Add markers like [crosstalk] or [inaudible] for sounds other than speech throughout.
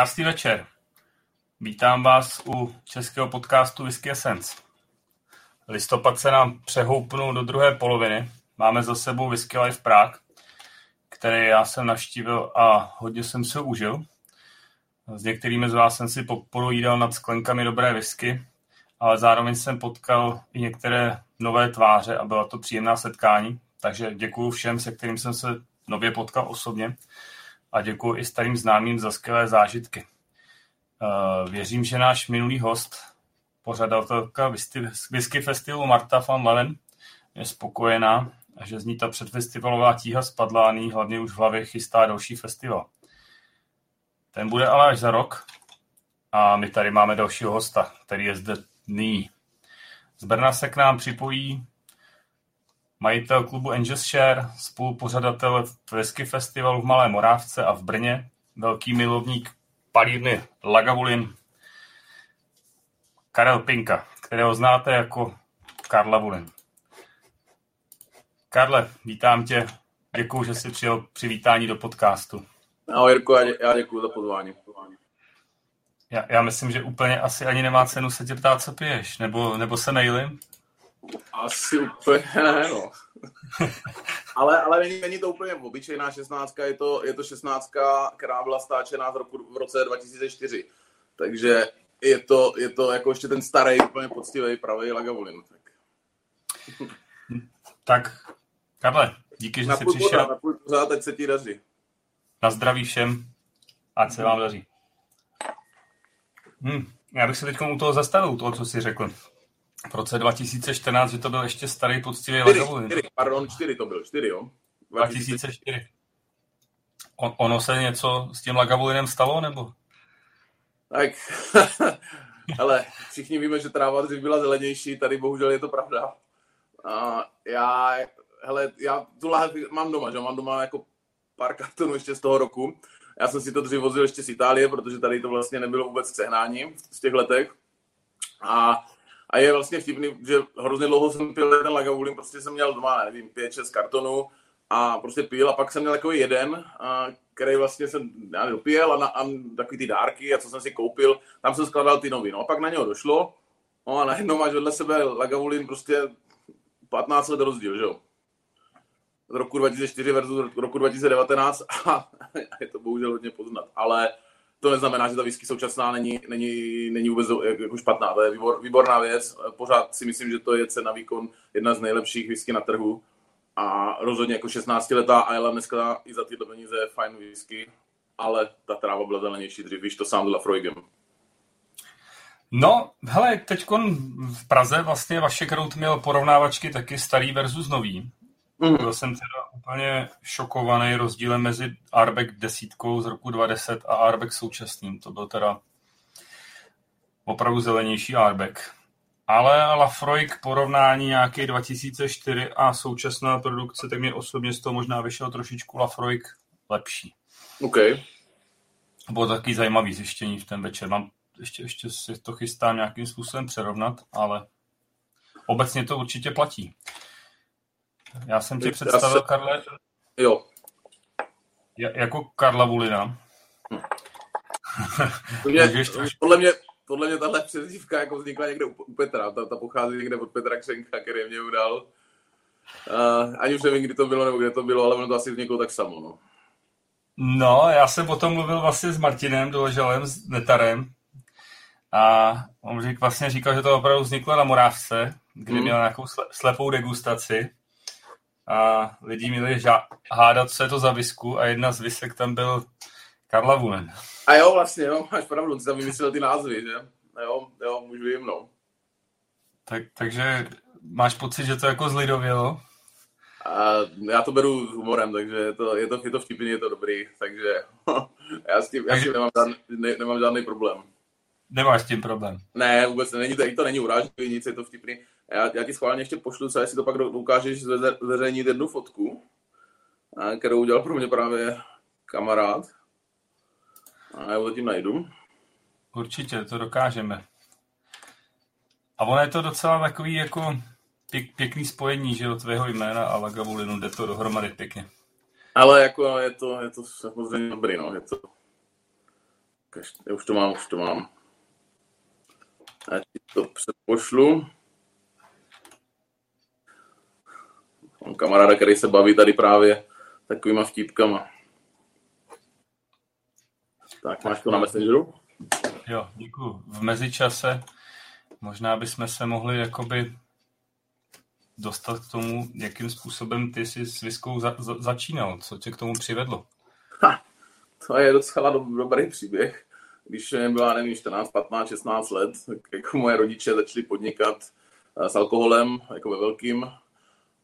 Krásný večer. Vítám vás u českého podcastu Whisky Essence. Listopad se nám přehoupnul do druhé poloviny. Máme za sebou Whisky Life Prague, který já jsem navštívil a hodně jsem si ho užil. S některými z vás jsem si popovídal nad sklenkami dobré whisky, ale zároveň jsem potkal i některé nové tváře a byla to příjemná setkání. Takže děkuji všem, se kterým jsem se nově potkal osobně a děkuji i starým známým za skvělé zážitky. Eh, věřím, že náš minulý host, pořadatelka Whisky Festivalu Marta van Leven, je spokojená že z ní ta předfestivalová tíha spadla a hlavně už v hlavě chystá další festival. Ten bude ale až za rok a my tady máme dalšího hosta, který je zde nyní. Z Brna se k nám připojí majitel klubu Angels Share, spolupořadatel Whisky Festivalu v Malé Morávce a v Brně, velký milovník palírny Lagavulin, Karel Pinka, kterého znáte jako Karla Vulin. Karle, vítám tě. Děkuji, že jsi přijel přivítání do podcastu. Ahoj Jirko, já děkuji za pozvání. Já, já myslím, že úplně asi ani nemá cenu se tě ptát, co piješ, nebo, nebo se mailím. Asi úplně ne, no. [laughs] ale, ale není, není, to úplně obyčejná šestnáctka, je to, je to šestnáctka, která byla stáčená v, roku, v roce 2004. Takže je to, je to jako ještě ten starý, úplně poctivý pravý Lagavulin. Tak. [laughs] tak, Karle, díky, že jsi přišel. Na půl pořád, teď se ti daří. Na zdraví všem, ať se vám daří. Hm, já bych se teď u toho zastavil, u toho, co jsi řekl v roce 2014, že to byl ještě starý poctivý Lagavulin. 4, pardon, 4 to byl, 4, jo. 2004. On, ono se něco s tím Lagavulinem stalo, nebo? Tak, [laughs] ale všichni víme, že tráva dřív byla zelenější, tady bohužel je to pravda. A já, hele, já tu láhev mám doma, že mám doma jako pár kartonů ještě z toho roku. Já jsem si to dřív vozil ještě z Itálie, protože tady to vlastně nebylo vůbec k sehnání z těch letech. A a je vlastně vtipný, že hrozně dlouho jsem pil ten Lagavulin, prostě jsem měl doma, nevím, pět, šest kartonů a prostě pil a pak jsem měl takový jeden, a, který vlastně jsem já dopil a, na, a takový ty dárky a co jsem si koupil, tam jsem skladal ty nový. No a pak na něho došlo, no a najednou máš vedle sebe Lagavulin prostě 15 let rozdíl, že jo? Z roku 2004 versus roku 2019 a [laughs] je to bohužel hodně poznat, ale to neznamená, že ta whisky současná není, není, není vůbec jako špatná. To je výbor, výborná věc. Pořád si myslím, že to je cena výkon jedna z nejlepších whisky na trhu. A rozhodně jako 16-letá Ayla dneska i za tyhle peníze fajn whisky, ale ta tráva byla zelenější dřív, víš to sám Lafroigem. No, hele, teď v Praze vlastně vaše Krout měl porovnávačky taky starý versus nový. Mm. Byl jsem teda úplně šokovaný rozdílem mezi Arbeck desítkou z roku 2010 a Arbeck současným. To byl teda opravdu zelenější Arbeck. Ale Lafroy k porovnání nějaký 2004 a současná produkce, tak mě osobně z toho možná vyšel trošičku Lafroy lepší. OK. Bylo taky zajímavý zjištění v ten večer. Mám, ještě, ještě si to chystám nějakým způsobem přerovnat, ale obecně to určitě platí. Já jsem ti představil, se... Karle, jo. jako Karla Vulina. Hm. [laughs] Podle, mě, podle mě tahle přezdívka jako vznikla někde u, u Petra. Ta, ta pochází někde od Petra Křenka, který mě udal. Uh, ani už nevím, kdy to bylo nebo kde to bylo, ale ono to asi vzniklo tak samo. No. No, já jsem potom mluvil vlastně s Martinem Doležalem, s Netarem. A on řík, vlastně říkal, že to opravdu vzniklo na Morávce, kdy mm. měl nějakou slepou degustaci a lidi měli ža- hádat, co je to za visku a jedna z visek tam byl Karla Vulen. A jo, vlastně, jo, máš pravdu, ty tam vymyslel ty názvy, že? Jo, jo, už vím, no. Tak, takže máš pocit, že to jako zlidovělo? A já to beru s humorem, takže je to, je to, je to vtipný, je to dobrý, takže [laughs] já s tím, já s tím nemám, žádný, ne, nemám žádný problém. Nemáš s tím problém? Ne, vůbec není to, to není urážlivý, nic, je to vtipný. Já, já ti schválně ještě pošlu, co jestli to pak dokážeš zveřejnit jednu fotku, kterou udělal pro mě právě kamarád. A já ho zatím najdu. Určitě, to dokážeme. A ono je to docela takový jako pěk, pěkný spojení, že od tvého jména a Lagavulinu jde to dohromady pěkně. Ale jako je to, je to samozřejmě dobrý, no. Je to, Já už to mám, už to mám. Já ti to přepošlu. Mám kamaráda, který se baví tady právě takovýma vtípkama. Tak, máš to na Messengeru? Jo, děkuji. V mezičase možná bychom se mohli jakoby dostat k tomu, jakým způsobem ty jsi s Viskou za, za, začínal, co tě k tomu přivedlo. Ha, to je docela do, dobrý příběh. Když mě byla, nevím, 14, 15, 16 let, tak jako moje rodiče začali podnikat eh, s alkoholem, jako ve velkým.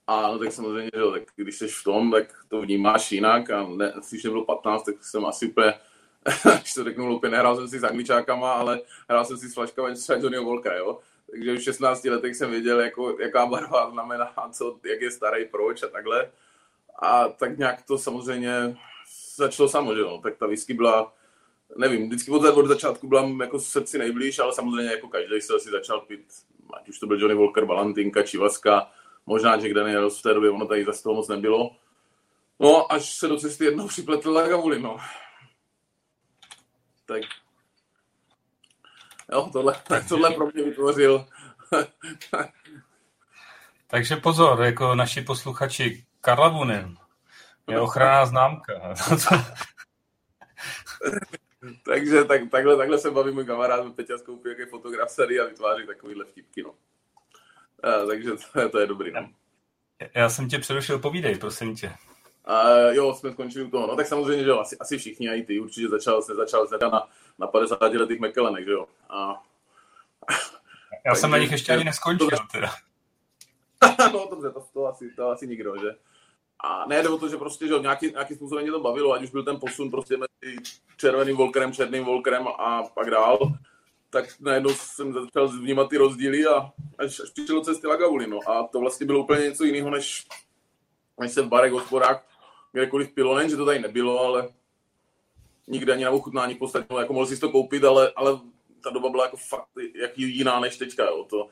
A no, tak samozřejmě, že tak když jsi v tom, tak to vnímáš jinak a ne, když mě bylo 15, tak jsem asi úplně [laughs] když to řeknu lupě, nehrál jsem si s angličákama, ale hrál jsem si s flaškami třeba Johnnyho Volkera, jo. Takže v 16 letech jsem věděl, jako, jaká barva znamená, [laughs] co, jak je starý, proč a takhle. A tak nějak to samozřejmě začalo samo, že no. Tak ta whisky byla, nevím, vždycky od, od začátku byla jako srdci nejblíž, ale samozřejmě jako každý se asi začal pít, ať už to byl Johnny Walker, Balantinka, Čivaska, možná Jack Daniels v té době, ono tady zase toho moc nebylo. No, až se do cesty jednou připletl Lagavulin, no tak jo, tohle, tak [laughs] tohle pro mě vytvořil. [laughs] Takže pozor, jako naši posluchači, Karlavunin je ochranná známka. [laughs] Takže tak, takhle, takhle se baví můj kamarád, Peťa skoupí jaký fotograf sady a vytváří takovýhle vtipky, no. A, takže to, to je dobrý, no. Já jsem tě přerušil, povídej, prosím tě. Uh, jo, jsme skončili u toho. No tak samozřejmě, že jo, asi, asi všichni, i ty určitě začal, se začal teda na, na 50 letých McKellenech, že jo. A... Já jsem na nich ještě ani neskončil, to, teda. [laughs] no dobře, to, to, asi, to asi nikdo, že. A ne, jde o to, že prostě, že jo, nějaký, nějaký způsobem mě to bavilo, ať už byl ten posun prostě mezi červeným Volkerem, černým Volkerem a pak dál, tak najednou jsem začal vnímat ty rozdíly a až, až přišlo cesty Lagavuli, no. A to vlastně bylo úplně něco jiného, než, než se v barech, hospodách kdekoliv pilo, nejen, že to tady nebylo, ale nikde ani na ochutnání v podstatě, jako mohl si to koupit, ale, ale ta doba byla jako fakt jak jiná než teďka, jo. To,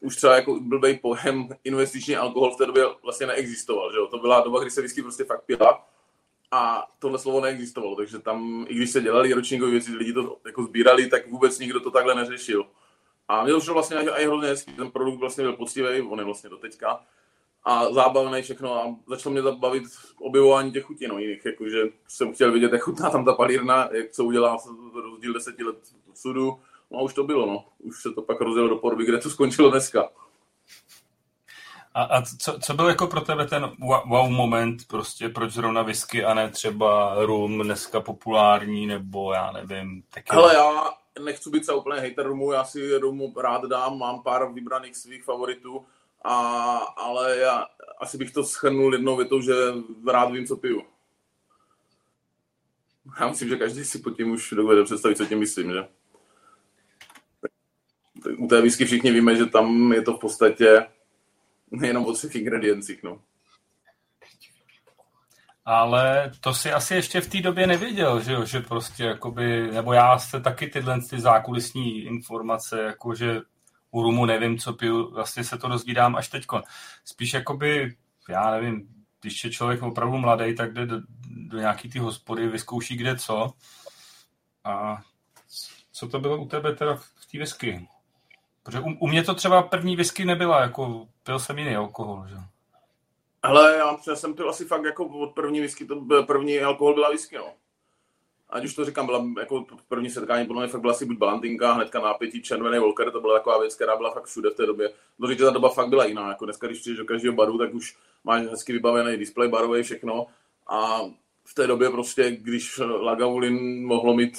už třeba jako blbej pojem investiční alkohol v té době vlastně neexistoval, že jo. To byla doba, kdy se whisky prostě fakt pila a tohle slovo neexistovalo, takže tam, i když se dělali ročníkové věci, lidi to jako sbírali, tak vůbec nikdo to takhle neřešil. A mě to šlo vlastně i hrozně hezky, ten produkt vlastně byl poctivý, on je vlastně do teďka a zábavné všechno a začalo mě zabavit objevování těch chutí, no jiných, jakože jsem chtěl vidět, jak chutná tam ta palírna, jak co udělá rozdíl deseti let v sudu, no a už to bylo, no. Už se to pak rozjelo do porby, kde to skončilo dneska. A, a co, co byl jako pro tebe ten wow moment, prostě proč zrovna whisky a ne třeba rum dneska populární, nebo já nevím. Taky... Hele, já nechci být se úplně hater rumu, já si rumu rád dám, mám pár vybraných svých favoritů, a, ale já asi bych to schrnul jednou větou, že rád vím, co piju. Já myslím, že každý si pod tím už dovede představit, co tím myslím, že? U té whisky všichni víme, že tam je to v podstatě [laughs] jenom o třech ingrediencích, no. Ale to si asi ještě v té době nevěděl, že jo? že prostě jakoby, nebo já jste taky tyhle ty zákulisní informace, jako že u rumu nevím, co piju, vlastně se to dozvídám až teď. Spíš jakoby, já nevím, když je člověk opravdu mladý, tak jde do, do nějaký ty hospody, vyzkouší kde co. A co to bylo u tebe teda v té whisky? Protože u, u mě to třeba první whisky nebyla, jako pil jsem jiný alkohol, že? Ale já jsem pil asi fakt jako od první whisky, to byl, první alkohol byla whisky, no ať už to říkám, byla jako první setkání, podle mě fakt byla asi buď Balantinka, hnedka nápětí Červený Volker, to byla taková věc, která byla fakt všude v té době. No, že ta doba fakt byla jiná, jako dneska, když přijdeš do každého baru, tak už máš hezky vybavený display barový, všechno. A v té době prostě, když Lagavulin mohlo mít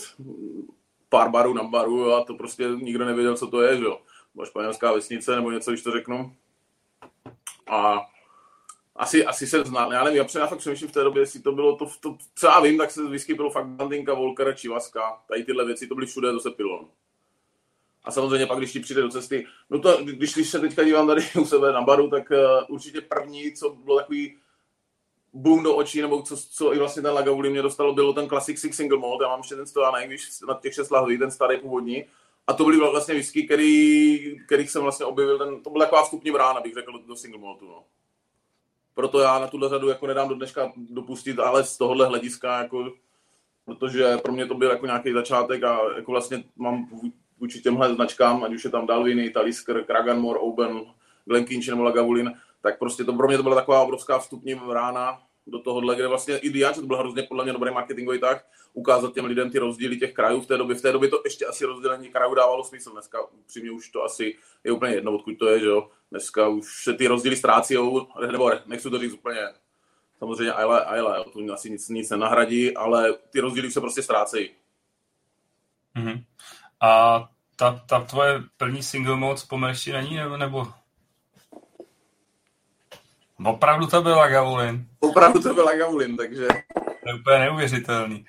pár barů na baru a to prostě nikdo nevěděl, co to je, že jo. Španělská vesnice nebo něco, když to řeknu. A asi, asi se zná, já nevím, já, já fakt přemýšlím v té době, jestli to bylo to, to co já vím, tak se whisky bylo fakt Bandinka, Volker, Čivaska, tady tyhle věci, to byly všude, to se pilo. A samozřejmě pak, když ti přijde do cesty, no to, když, když se teďka dívám tady [laughs] u sebe na baru, tak uh, určitě první, co bylo takový boom do očí, nebo co, co i vlastně ten Lagavulin mě dostalo, bylo ten Classic Six Single Malt, já mám ještě ten stojánek, když na těch šest lahví, ten starý původní, a to byly vlastně whisky, který, kterých jsem vlastně objevil, ten, to byla taková vstupní brána, bych řekl, do single maltu, no. Proto já na tuhle řadu jako nedám do dneška dopustit, ale z tohohle hlediska jako protože pro mě to byl jako nějaký začátek a jako vlastně mám vůči těmhle značkám, ať už je tam Dalviny, Talisker, Kraganmore, Oben, Glenkinch nebo Lagavulin, tak prostě to pro mě to byla taková obrovská vstupní rána do tohohle, kde vlastně i to byl hrozně podle mě dobrý marketingový tak, ukázat těm lidem ty rozdíly těch krajů v té době. V té době to ještě asi rozdělení krajů dávalo smysl. Dneska upřímně už to asi je úplně jedno, odkud to je, že jo. Dneska už se ty rozdíly ztrácí, nebo nechci to říct úplně samozřejmě Ayla, Ayla, to asi nic, nic nenahradí, ale ty rozdíly se prostě ztrácejí. Mm-hmm. A ta, ta tvoje první single moc pomereš na ní, nebo, nebo Opravdu to byla Gavulin. Opravdu to byla Gavulin, takže... To je úplně neuvěřitelný.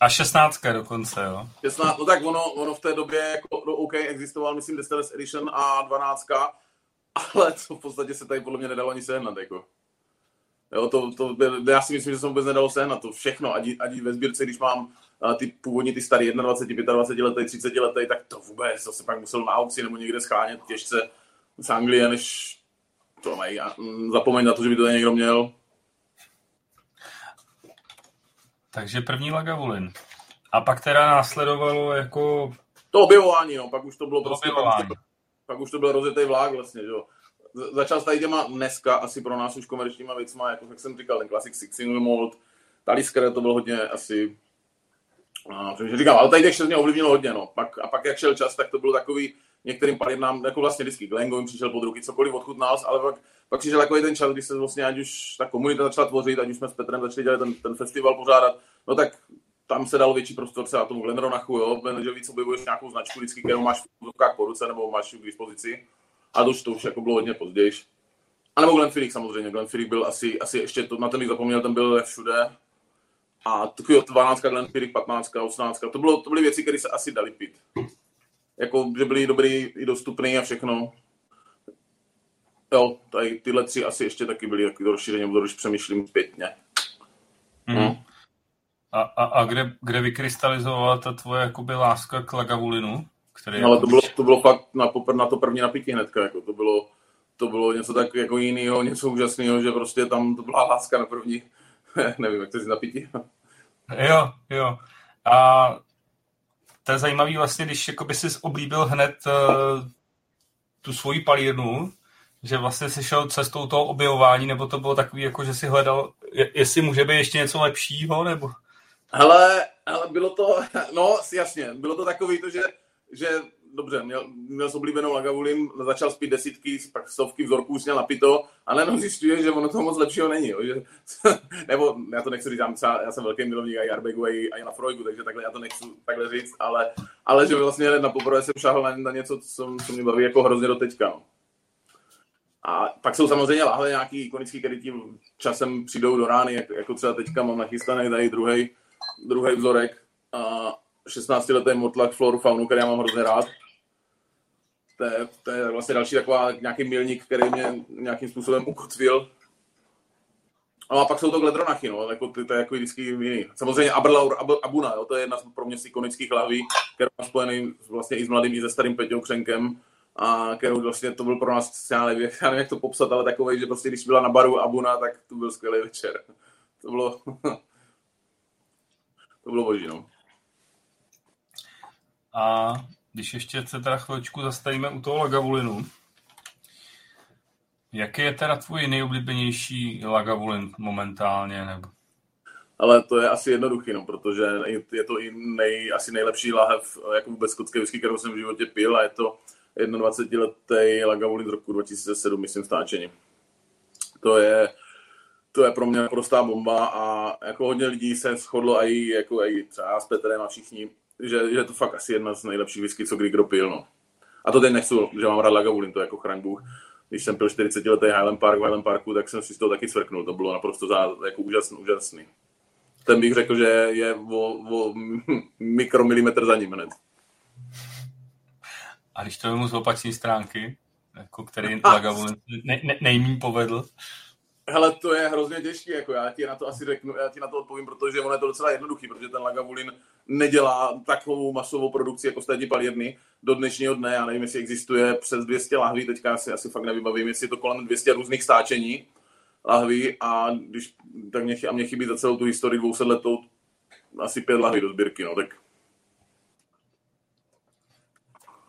A 16 dokonce, jo? 16, no tak ono, ono v té době, jako, no OK, existoval, myslím, Distillers Edition a 12, ale to v podstatě se tady podle mě nedalo ani sehnat, jako. Jo, to, to, já si myslím, že se vůbec nedalo sehnat to všechno, ať, ať ve sbírce, když mám ty původní, ty starý 21, 25 letý, 30 letý, tak to vůbec, to se pak musel na aukci nebo někde schánět těžce z Anglie, než to mají, mm, zapomeň na to, že by to někdo měl. Takže první Lagavulin. A pak teda následovalo jako... To objevování, no, pak už to bylo to prostě, pak už, to, pak už to byl rozjetý vlák vlastně, že jo. Začal s tady těma dneska asi pro nás už komerčníma věcma, jako jak jsem říkal, ten Classic Six Single Mold, Talisker to bylo hodně asi No, říkám, ale tady těch šest mě ovlivnilo hodně, no. Pak, a pak jak šel čas, tak to bylo takový, některým palivnám, jako vlastně vždycky jim přišel pod ruky, cokoliv odchutnal, ale pak, pak přišel takový ten čas, kdy se vlastně ať už ta komunita začala tvořit, ať už jsme s Petrem začali dělat ten, ten festival pořádat, no tak tam se dalo větší prostor třeba tomu Glenronachu, jo, že víc objevuješ nějakou značku vždycky, kterou máš v rukách po ruce nebo máš k dispozici. A to už, to už jako bylo hodně později. A nebo Glenn Fiddich samozřejmě. Glenn Fiddich byl asi, asi ještě, to, na ten bych zapomněl, ten byl všude. A takový 12, Glenn Fiddich, 15, 18, to, bylo, to byly věci, které se asi dali pít jako, že byly dobrý i dostupný a všechno. Jo, tady tyhle tři asi ještě taky byly taky rozšíření, když přemýšlím zpětně. Mm. Hmm. A, a, a kde, kde vykrystalizovala ta tvoje jakoby láska k Lagavulinu? Který no, ale to bylo, to bylo fakt na, na to první napití hnedka, jako to bylo, to bylo něco tak jako jiného, něco úžasného, že prostě tam to byla láska na první, [laughs] nevím, jak to si napití. jo, jo. A to je zajímavý vlastně, když by jsi oblíbil hned uh, tu svoji palírnu, že vlastně jsi šel cestou toho objevování, nebo to bylo takový, jako že si hledal, jestli může být ještě něco lepšího, nebo? Hele, hele bylo to, [laughs] no jasně, bylo to takový to, že, že dobře, měl, měl s oblíbenou Lagavulin, začal spít desítky, pak stovky vzorků už měl napito a najednou zjišťuje, že ono toho moc lepšího není. Jo, že, [laughs] nebo já to nechci říct, já, já jsem velký milovník i Arbegu, i, i na Freudu, takže takhle já to nechci takhle říct, ale, ale že vlastně na poprvé jsem šáhl na, na něco, co, co mě baví jako hrozně do teďka. No. A pak jsou samozřejmě láhve nějaký ikonický, který tím časem přijdou do rány, jak, jako třeba teďka mám nachystaný tady druhý druhý vzorek. A 16 letý motlak Floru Faunu, který já mám hrozně rád to je, to je vlastně další taková nějaký milník, který mě nějakým způsobem ukotvil. No a pak jsou to Gledronachy, no, jako ty, to je jako vždycky jiný. Samozřejmě Aberlaur Abuna, jo, to je jedna z pro mě z ikonických hlaví, která je spojený vlastně i s mladým, i se starým Peťou Křenkem, a kterou vlastně to byl pro nás, já nevím, já nevím, jak to popsat, ale takový, že prostě když byla na baru Abuna, tak to byl skvělý večer. [laughs] To bylo, [laughs] to bylo boží, no. A když ještě se teda chvíličku zastavíme u toho Lagavulinu, jaký je teda tvůj nejoblíbenější Lagavulin momentálně? Nebo? Ale to je asi jednoduchý, no, protože je to i nej, asi nejlepší lahev jako vůbec skotské whisky, kterou jsem v životě pil a je to 21-letý Lagavulin z roku 2007, myslím, stáčení. To je, to je pro mě prostá bomba a jako hodně lidí se shodlo i, jako i třeba s Petrem a všichni, že, že je to fakt asi jedna z nejlepších whisky, co kdy kdo pil, no. A to teď nechci, že mám rád Lagavulin, to jako chraň Bůh. Když jsem pil 40 letý Highland Park v Highland Parku, tak jsem si z toho taky svrknul. To bylo naprosto za, jako úžasný, úžasný. Ten bych řekl, že je o, o [laughs] mikromilimetr za ním hned. A když to vemu z opační stránky, jako který [laughs] Lagavulin ne, ne, nejmín povedl, Hele, to je hrozně těžké, jako já ti na to asi řeknu, já ti na to odpovím, protože ono je to docela jednoduchý, protože ten Lagavulin nedělá takovou masovou produkci jako ostatní palírny do dnešního dne. Já nevím, jestli existuje přes 200 lahví, teďka si asi fakt nevybavím, jestli je to kolem 200 různých stáčení lahví a když, tak mě, a mě chybí za celou tu historii 200 letou asi pět lahví do sbírky, no, tak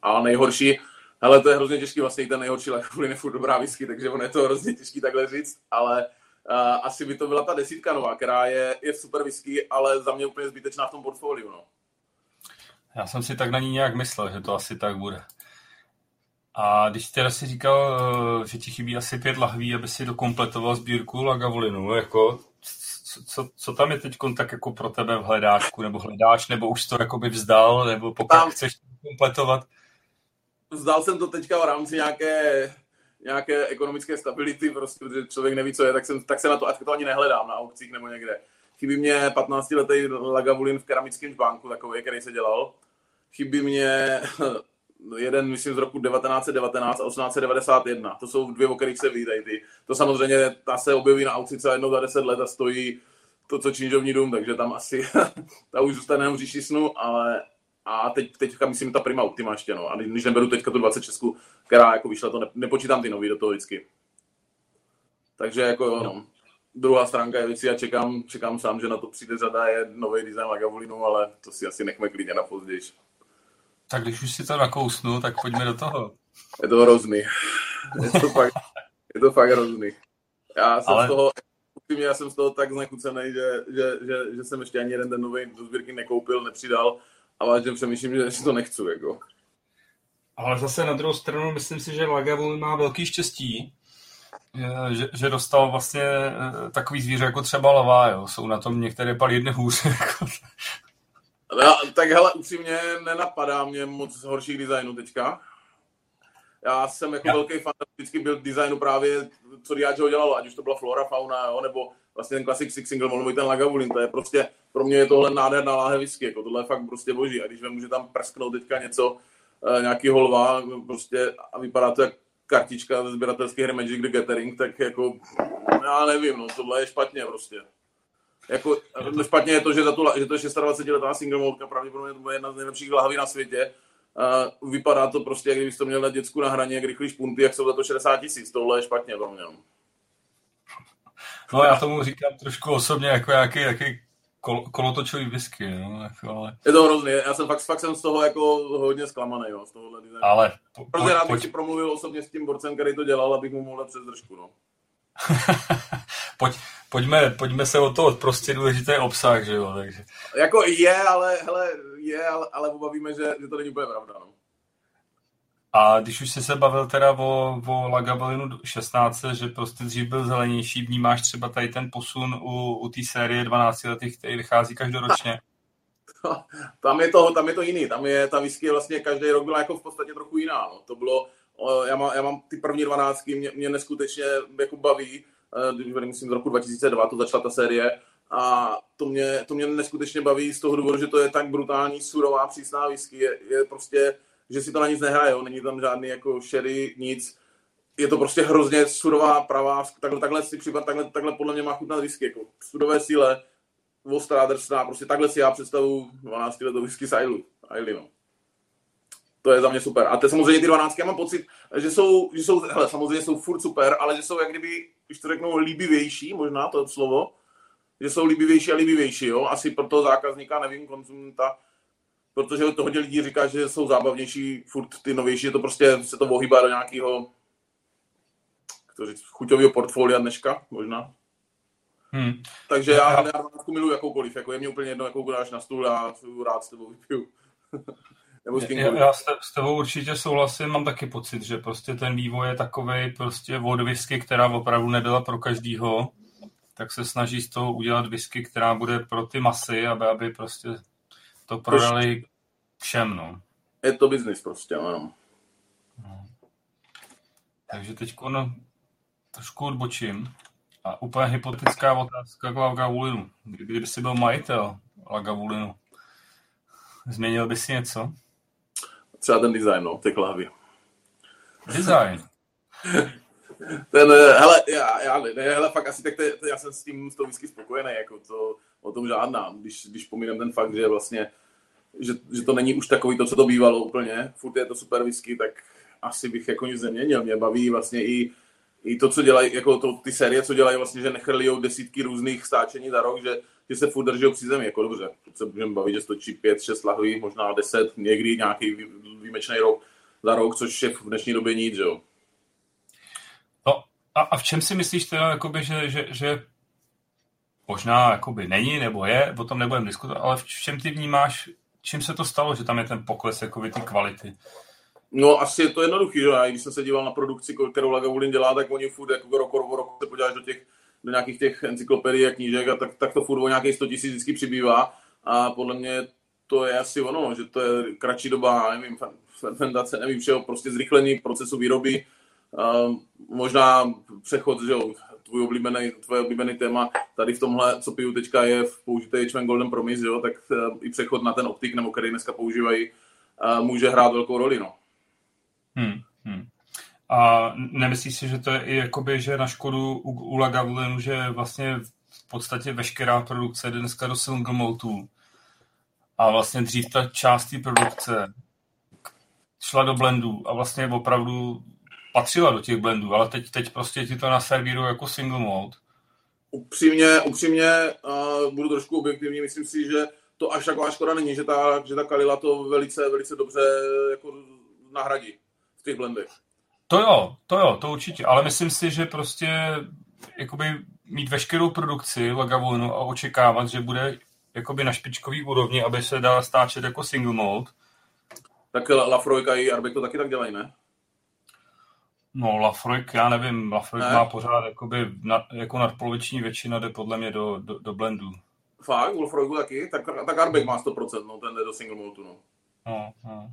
a nejhorší, hele, to je hrozně těžký, vlastně ten nejhorší Lagavulin je furt dobrá whisky, takže on je to hrozně těžký takhle říct, ale uh, asi by to byla ta desítka nová, která je, je super whisky, ale za mě úplně zbytečná v tom portfoliu, no. Já jsem si tak na ní nějak myslel, že to asi tak bude. A když teda si říkal, eh, že ti chybí asi pět lahví, aby si dokompletoval sbírku Lagavulinu, jako co, co tam je teď tak jako pro tebe v hledáčku, nebo hledáš, nebo už to jakoby vzdal, nebo pokud tam, chceš kompletovat? Vzdal jsem to teďka v rámci nějaké, nějaké ekonomické stability, prostě, protože člověk neví, co je, tak, jsem, tak se na to, to ani nehledám na aukcích nebo někde. Chybí mě 15-letý Lagavulin v keramickém banku, takový, který se dělal. Chybí mě [laughs] jeden, myslím, z roku 1919 a 1891. To jsou dvě, o kterých se ví ty. To samozřejmě, ta se objeví na aukci jednou za 10 let a stojí to, co činžovní dům, takže tam asi [laughs] ta už zůstane jenom říši snu, ale a teď, teďka myslím ta Prima Ultima ještě, no. A když neberu teďka tu 26, která jako vyšla, to ne, nepočítám ty nový do toho vždycky. Takže jako jo, no. Druhá stránka je věci a čekám, čekám sám, že na to přijde řada, je nový design Lagavulinu, ale to si asi nechme klidně na později. Tak když už si to nakousnu, tak pojďme do toho. Je to hrozný. Je to fakt, je to fakt hrozný. Já jsem Ale... z toho, já jsem z toho tak znechucený, že, že, že, že, jsem ještě ani jeden ten nový do sbírky nekoupil, nepřidal a vážně přemýšlím, že si to nechci. Jako. Ale zase na druhou stranu myslím si, že Lagavulin má velký štěstí, že, že dostal vlastně eh, takový zvíře jako třeba lavá, jo. Jsou na tom některé pal jedny hůř. [laughs] Jako. No, tak hele, upřímně nenapadá mě moc horších designů teďka. Já jsem jako Já. velký fan, vždycky byl designu právě, co Diageo dělalo, ať už to byla Flora, Fauna, jo, nebo vlastně ten Classic Six Single, nebo ten Lagavulin, to je prostě, pro mě je tohle nádherná láhev whisky, jako tohle je fakt prostě boží. A když vím, že tam prsknout teďka něco, eh, nějaký holva, prostě a vypadá to jak kartička ze sběratelské hry Magic the Gathering, tak jako, já nevím, no, tohle je špatně prostě. Jako, špatně je to, že, za tu, že to je 26 letá single modka, pravděpodobně to bude jedna z nejlepších lahví na světě. Uh, vypadá to prostě, jak kdybyste měl na děcku na hraně, jak rychlý špunty, jak jsou za to 60 tisíc. Tohle je špatně pro mě. No. no já tomu říkám trošku osobně jako nějaký, jaký kol, kolotočový whisky, no, jako, ale... Je to hrozný, já jsem fakt, fakt jsem z toho jako hodně zklamaný, jo, z tohohle designu. Ale... Po, Protože rád bych si promluvil osobně s tím borcem, který to dělal, abych mu mohl přes držku, no. [laughs] Pojď, pojďme, pojďme se o to, prostě důležitý obsah, že jo, takže. Jako je, ale, hele, je, ale, ale obavíme, že, že to není úplně pravda, no. A když už jsi se bavil teda o, o Lagavulinu 16, že prostě dřív byl zelenější, vnímáš třeba tady ten posun u, u té série 12 letých, který vychází každoročně? [laughs] Tam je, to, tam je to jiný, tam je ta whisky vlastně každý rok byla jako v podstatě trochu jiná. No. To bylo, já mám, já mám ty první 12, mě, mě neskutečně jako baví, když myslím z roku 2002, to začala ta série, a to mě, to mě neskutečně baví z toho důvodu, že to je tak brutální, surová, přísná whisky, je, je prostě, že si to na nic nehraje, jo? není tam žádný jako sherry, nic, je to prostě hrozně surová, pravá, takhle, takhle si případ, takhle, takhle podle mě má chutnat whisky, jako sudové síle, ostrá, drsná, prostě takhle si já představu 12 letou whisky z Ailey, no. To je za mě super. A to samozřejmě ty 12, já mám pocit, že jsou, že jsou hele, samozřejmě jsou furt super, ale že jsou jak kdyby když to řeknu, líbivější, možná to je slovo, že jsou líbivější a líbivější, jo? Asi pro toho zákazníka, nevím, konzumenta, protože to hodně lidí říká, že jsou zábavnější, furt ty novější, to prostě se to ohýbá do nějakého říct, chuťového portfolia dneška, možná. Hmm. Takže já, já, já miluji jakoukoliv, jako je mě úplně jedno, jakou dáš na stůl, já rád s tebou vypiju. [laughs] Nebo s já, já s tebou určitě souhlasím, mám taky pocit, že prostě ten vývoj je takový prostě od whisky, která opravdu nebyla pro každýho, tak se snaží z toho udělat whisky, která bude pro ty masy, aby, aby prostě to prodali všem, no. Je to biznis prostě, ano. No. Takže teď no, trošku odbočím. A úplně hypotetická otázka k Lagavulinu. Kdyby, kdyby jsi byl majitel Lagavulinu, změnil by si něco? třeba ten design, no, těch lahví. Design? [laughs] ten, eh, hele, já, já ne, hele, fakt asi tak to, já jsem s tím s tou whisky spokojený, jako to, o tom žádná, když, když pomínám ten fakt, že vlastně, že, že to není už takový to, co to bývalo úplně, furt je to super whisky, tak asi bych jako nic neměnil, mě baví vlastně i, i to, co dělají, jako to, ty série, co dělají vlastně, že nechrlijou desítky různých stáčení za rok, že, že se furt drží při zemi, jako dobře. Se můžeme bavit, že stočí 5, 6 lahví, možná 10, někdy nějaký výjimečný rok za rok, což je v dnešní době nic, jo. No, a, a v čem si myslíš teda, jakoby, že, že, že možná jakoby není nebo je, o tom nebudeme diskutovat, ale v čem ty vnímáš, čím se to stalo, že tam je ten pokles jakoby ty kvality? No asi je to jednoduchý, že já, když jsem se díval na produkci, kterou Lagavulin dělá, tak oni furt jako rok, rok, rok se podíváš do těch do nějakých těch encyklopedií a knížek a tak, tak to furt o nějakých 100 tisíc vždycky přibývá a podle mě to je asi ono, že to je kratší doba, nevím, fermentace, nevím, všeho, prostě zrychlení procesu výroby, možná přechod, že jo, tvůj oblíbený, tvoje oblíbený téma tady v tomhle, co piju teďka, je v použité H-Man Golden Promise, jo, tak uh, i přechod na ten optik, nebo který dneska používají, uh, může hrát velkou roli, no. Hmm, hmm. A nemyslíš si, že to je i jakoby, že na škodu u, u Lagavulinu, že vlastně v podstatě veškerá produkce jde dneska do single. A vlastně dřív ta část té produkce šla do blendů a vlastně opravdu patřila do těch blendů, ale teď, teď prostě ti to naservírují jako single malt. Upřímně, upřímně uh, budu trošku objektivní, myslím si, že to až taková škoda není, že ta, že ta Kalila to velice, velice dobře jako nahradí v těch blendech. To jo, to jo, to určitě, ale myslím si, že prostě jakoby mít veškerou produkci Lagavulinu a očekávat, že bude jakoby na špičkový úrovni, aby se dala stáčet jako single malt. Tak Lafroika i Arbeck to taky tak dělají, ne? No, Lafroik, já nevím, Lafroik ne. má pořád jakoby na, jako nadpoloviční většina jde podle mě do, do, do blendu. Fakt, u Lafroiku taky? Tak, tak Arbeck má 100%, no, ten jde do single maltu, no. No, no.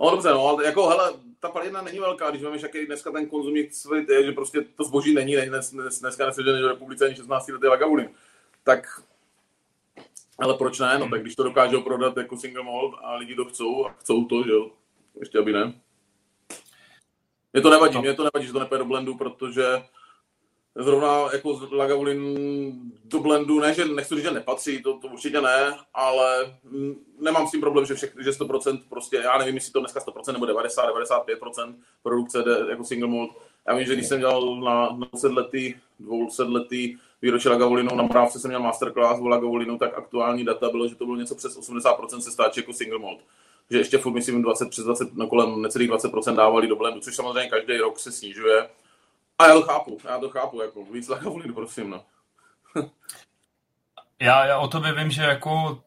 No dobře, no, ale jako, hele, ta palina není velká, když víme, jaký dneska ten konzumní svět je, že prostě to zboží není, není dnes, dnes, dneska nesvěděný do republice ani 16 letý Lagavulin. Tak, ale proč ne? No tak když to dokážou prodat jako single malt a lidi to chcou a chcou to, že jo, ještě aby ne. Mě to nevadí, no. mě to nevadí, že to nepůjde do blendu, protože zrovna jako Lagavulin do blendu, ne, že nechci říct, že nepatří, to, to určitě ne, ale nemám s tím problém, že, všech, že 100% prostě, já nevím, jestli to dneska 100% nebo 90, 95% produkce jde jako single malt. Já vím, že když jsem dělal na 200 letý, 200 letý výročí Lagavulinu, na Mrávce jsem měl masterclass o Lagavulinu, tak aktuální data bylo, že to bylo něco přes 80% se stáčí jako single malt. Že ještě furt, myslím, 20, přes 20, na kolem necelých 20% dávali do blendu, což samozřejmě každý rok se snižuje a já to chápu, já to chápu, jako víc Lagavulin, prosím, no. [laughs] já, já o tobě vím, že jako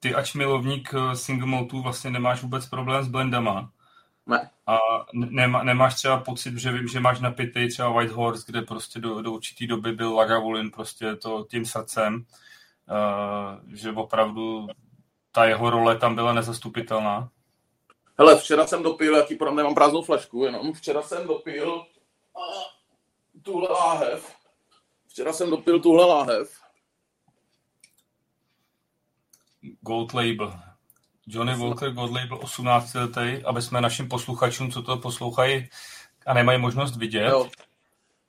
ty ač milovník eh, single maltů vlastně nemáš vůbec problém s blendama. Ne. A nemá, nemáš třeba pocit, že vím, že máš napitý třeba White Horse, kde prostě do, do určitý doby byl Lagavulin prostě to tím srdcem, uh, že opravdu ta jeho role tam byla nezastupitelná. Hele, včera jsem dopil, jaký nemám prázdnou flašku, jenom včera jsem dopil tuhle láhev. Včera jsem dopil tuhle láhev. Gold Label. Johnny Walker Gold Label 18 letý, aby jsme našim posluchačům, co to poslouchají a nemají možnost vidět. Jo.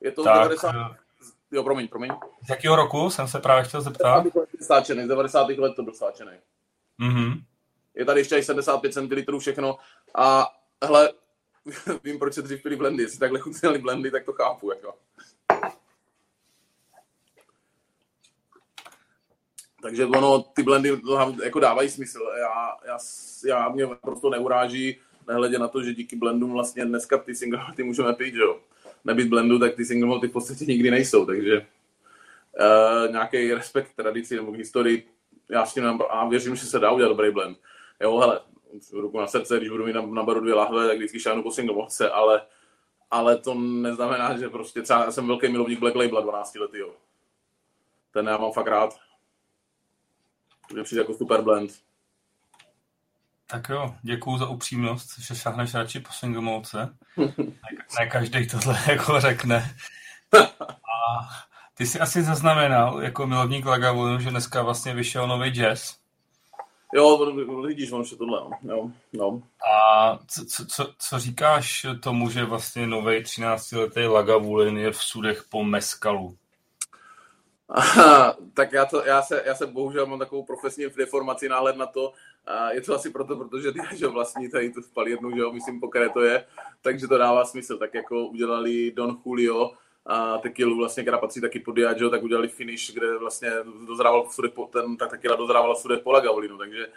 Je to tak, 90... Jo, promiň, promiň. Z jakého roku jsem se právě chtěl zeptat? Z 90. let to byl stáčený. Mm-hmm. Je tady ještě 75 centilitrů všechno a hele, [laughs] vím, proč se dřív pili blendy. Jestli takhle chutnali blendy, tak to chápu. Jako. Takže ono, ty blendy jako dávají smysl. Já, já, já mě prostě neuráží, nehledě na to, že díky blendům vlastně dneska ty single malty můžeme pít, že jo. Nebýt blendu, tak ty single malty v podstatě nikdy nejsou, takže uh, nějaký respekt tradici nebo historii, já s tím a věřím, že se dá udělat dobrý blend. Jo, hele, ruku na srdce, když budu mít na, na baru dvě lahve, tak vždycky šáhnu po single maltce, ale, ale to neznamená, že prostě třeba já jsem velký milovník Black Label 12 lety, jo. Ten já mám fakt rád. To přijde jako super blend. Tak jo, děkuju za upřímnost, že šáhneš radši po single maltce. [laughs] ne každý tohle [laughs] jako řekne. [laughs] A ty jsi asi zaznamenal jako milovník Lagavulinu, že dneska vlastně vyšel nový jazz. Jo, vidíš, on tohle, jo, no. A co, co, co, co říkáš tomu, že vlastně nový 13-letý Lagavulin je v sudech po Meskalu? Aha, [laughs] tak já, to, já, se, já se bohužel mám takovou profesní deformaci náhled na to. A je to asi proto, protože ty že vlastní tady tu palírnu, že jo, myslím, po které to je, takže to dává smysl. Tak jako udělali Don Julio a tequilu, vlastně, která patří taky pod Diageo, tak udělali finish, kde vlastně dozrával sudek po, ten, ta tequila dozrávala sudek po Lagavolinu, takže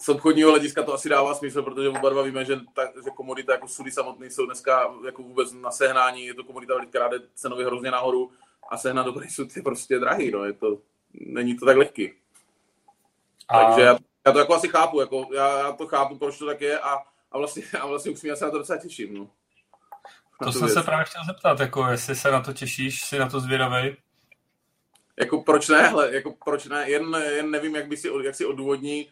z obchodního hlediska to asi dává smysl, protože oba dva víme, že, ta, že komodita jako sudy samotný jsou dneska jako vůbec na sehnání, je to komodita, která jde cenově hrozně nahoru a sehnat dobrý sud je prostě drahý, no, je to, není to tak lehký. A... Takže já, já, to jako asi chápu, jako, já, já, to chápu, proč to tak je a, a vlastně, a vlastně už se na to docela těším, no. To jsem věc. se právě chtěl zeptat, jako jestli se na to těšíš, si na to zvědavej? Jako proč ne, hele, jako proč ne, jen, jen nevím, jak, by si, jak si odůvodní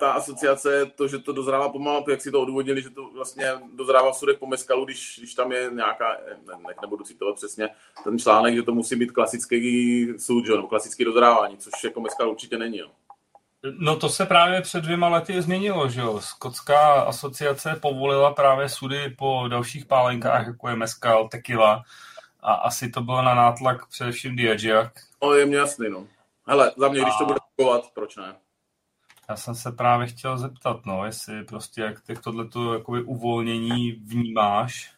ta asociace, to, že to dozrává pomalu, jak si to odůvodnili, že to vlastně dozrává v sudech po meskalu, když, když tam je nějaká, ne, ne, nebudu citovat přesně, ten článek, že to musí být klasický sud, že, no, klasický dozrávání, což jako meskal určitě není. No. No to se právě před dvěma lety změnilo, že jo. Skotská asociace povolila právě sudy po dalších pálenkách, jako je meskal, tequila a asi to bylo na nátlak především Diageo. No je mě jasný, no. Hele, za mě, když to bude fungovat, proč ne? Já jsem se právě chtěl zeptat, no, jestli prostě jak, jak tohleto jakoby uvolnění vnímáš.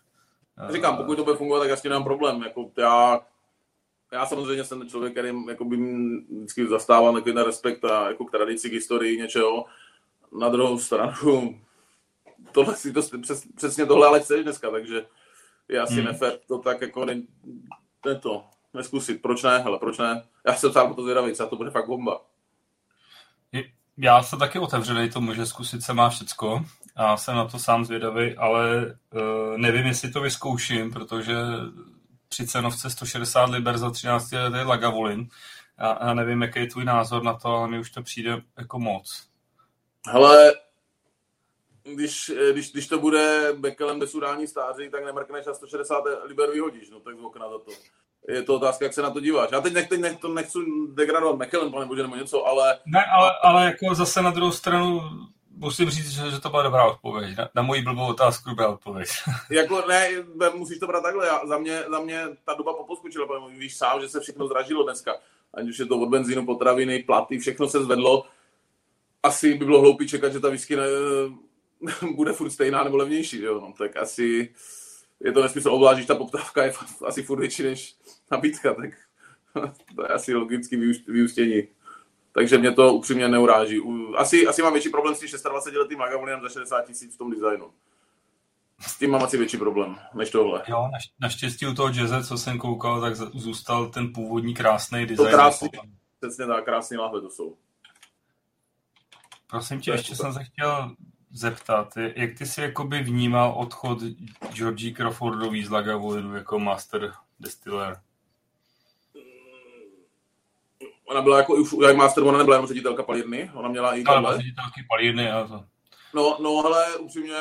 Říkám, pokud to bude fungovat, tak jasně nemám problém. Jako já, já samozřejmě jsem ten člověk, který jako by vždycky zastával takový respekt a jako k tradici, k historii něčeho. Na druhou stranu, [laughs] tohle si to, přes, přesně tohle ale chceš dneska, takže je asi hmm. nefér to tak jako ne, ne to, neskusit. Proč ne, hele, proč ne? Já jsem sám to zvědavý, co to bude fakt bomba já jsem taky otevřený tomu, že zkusit se má všecko. A jsem na to sám zvědavý, ale uh, nevím, jestli to vyzkouším, protože při cenovce 160 liber za 13 let je Lagavulin. A, já nevím, jaký je tvůj názor na to, ale mi už to přijde jako moc. Hele, když, když, když to bude Bekelem bez urání stáří, tak nemrkneš a 160 liber vyhodíš, no tak z okna za to je to otázka, jak se na to díváš. Já teď, nech, teď nech, to nechci degradovat McKellen, pane bože, nebo něco, ale... Ne, ale, ale jako zase na druhou stranu musím říct, že, že to byla dobrá odpověď. Na, na moji blbou otázku dobrá odpověď. [laughs] jako ne, musíš to brát takhle. Já, za, mě, za mě ta doba poposkučila, protože víš sám, že se všechno zdražilo dneska. Ať už je to od benzínu, potraviny, platy, všechno se zvedlo. Asi by bylo hloupý čekat, že ta whisky ne, [laughs] bude furt stejná nebo levnější, jo? No, tak asi je to nesmysl, obzvlášť, ta poptávka je [laughs] asi furt větší než nabídka, tak to je asi logický vyústění. Takže mě to upřímně neuráží. Asi, asi mám větší problém s tím 26 letým Lagavulinem za 60 tisíc v tom designu. S tím mám asi větší problém, než tohle. Jo, naštěstí u toho jazze, co jsem koukal, tak zůstal ten původní krásný design. To krásný, přesně tak, krásný láhve to jsou. Prosím tě, ještě jsem se chtěl zeptat, jak ty jsi jakoby vnímal odchod Georgie Crawfordový z Lagavulinu jako master distiller? Ona byla jako už jak master, ona nebyla jenom ředitelka palírny, ona měla i Ale ředitelky palírny a to. No, no, ale upřímně,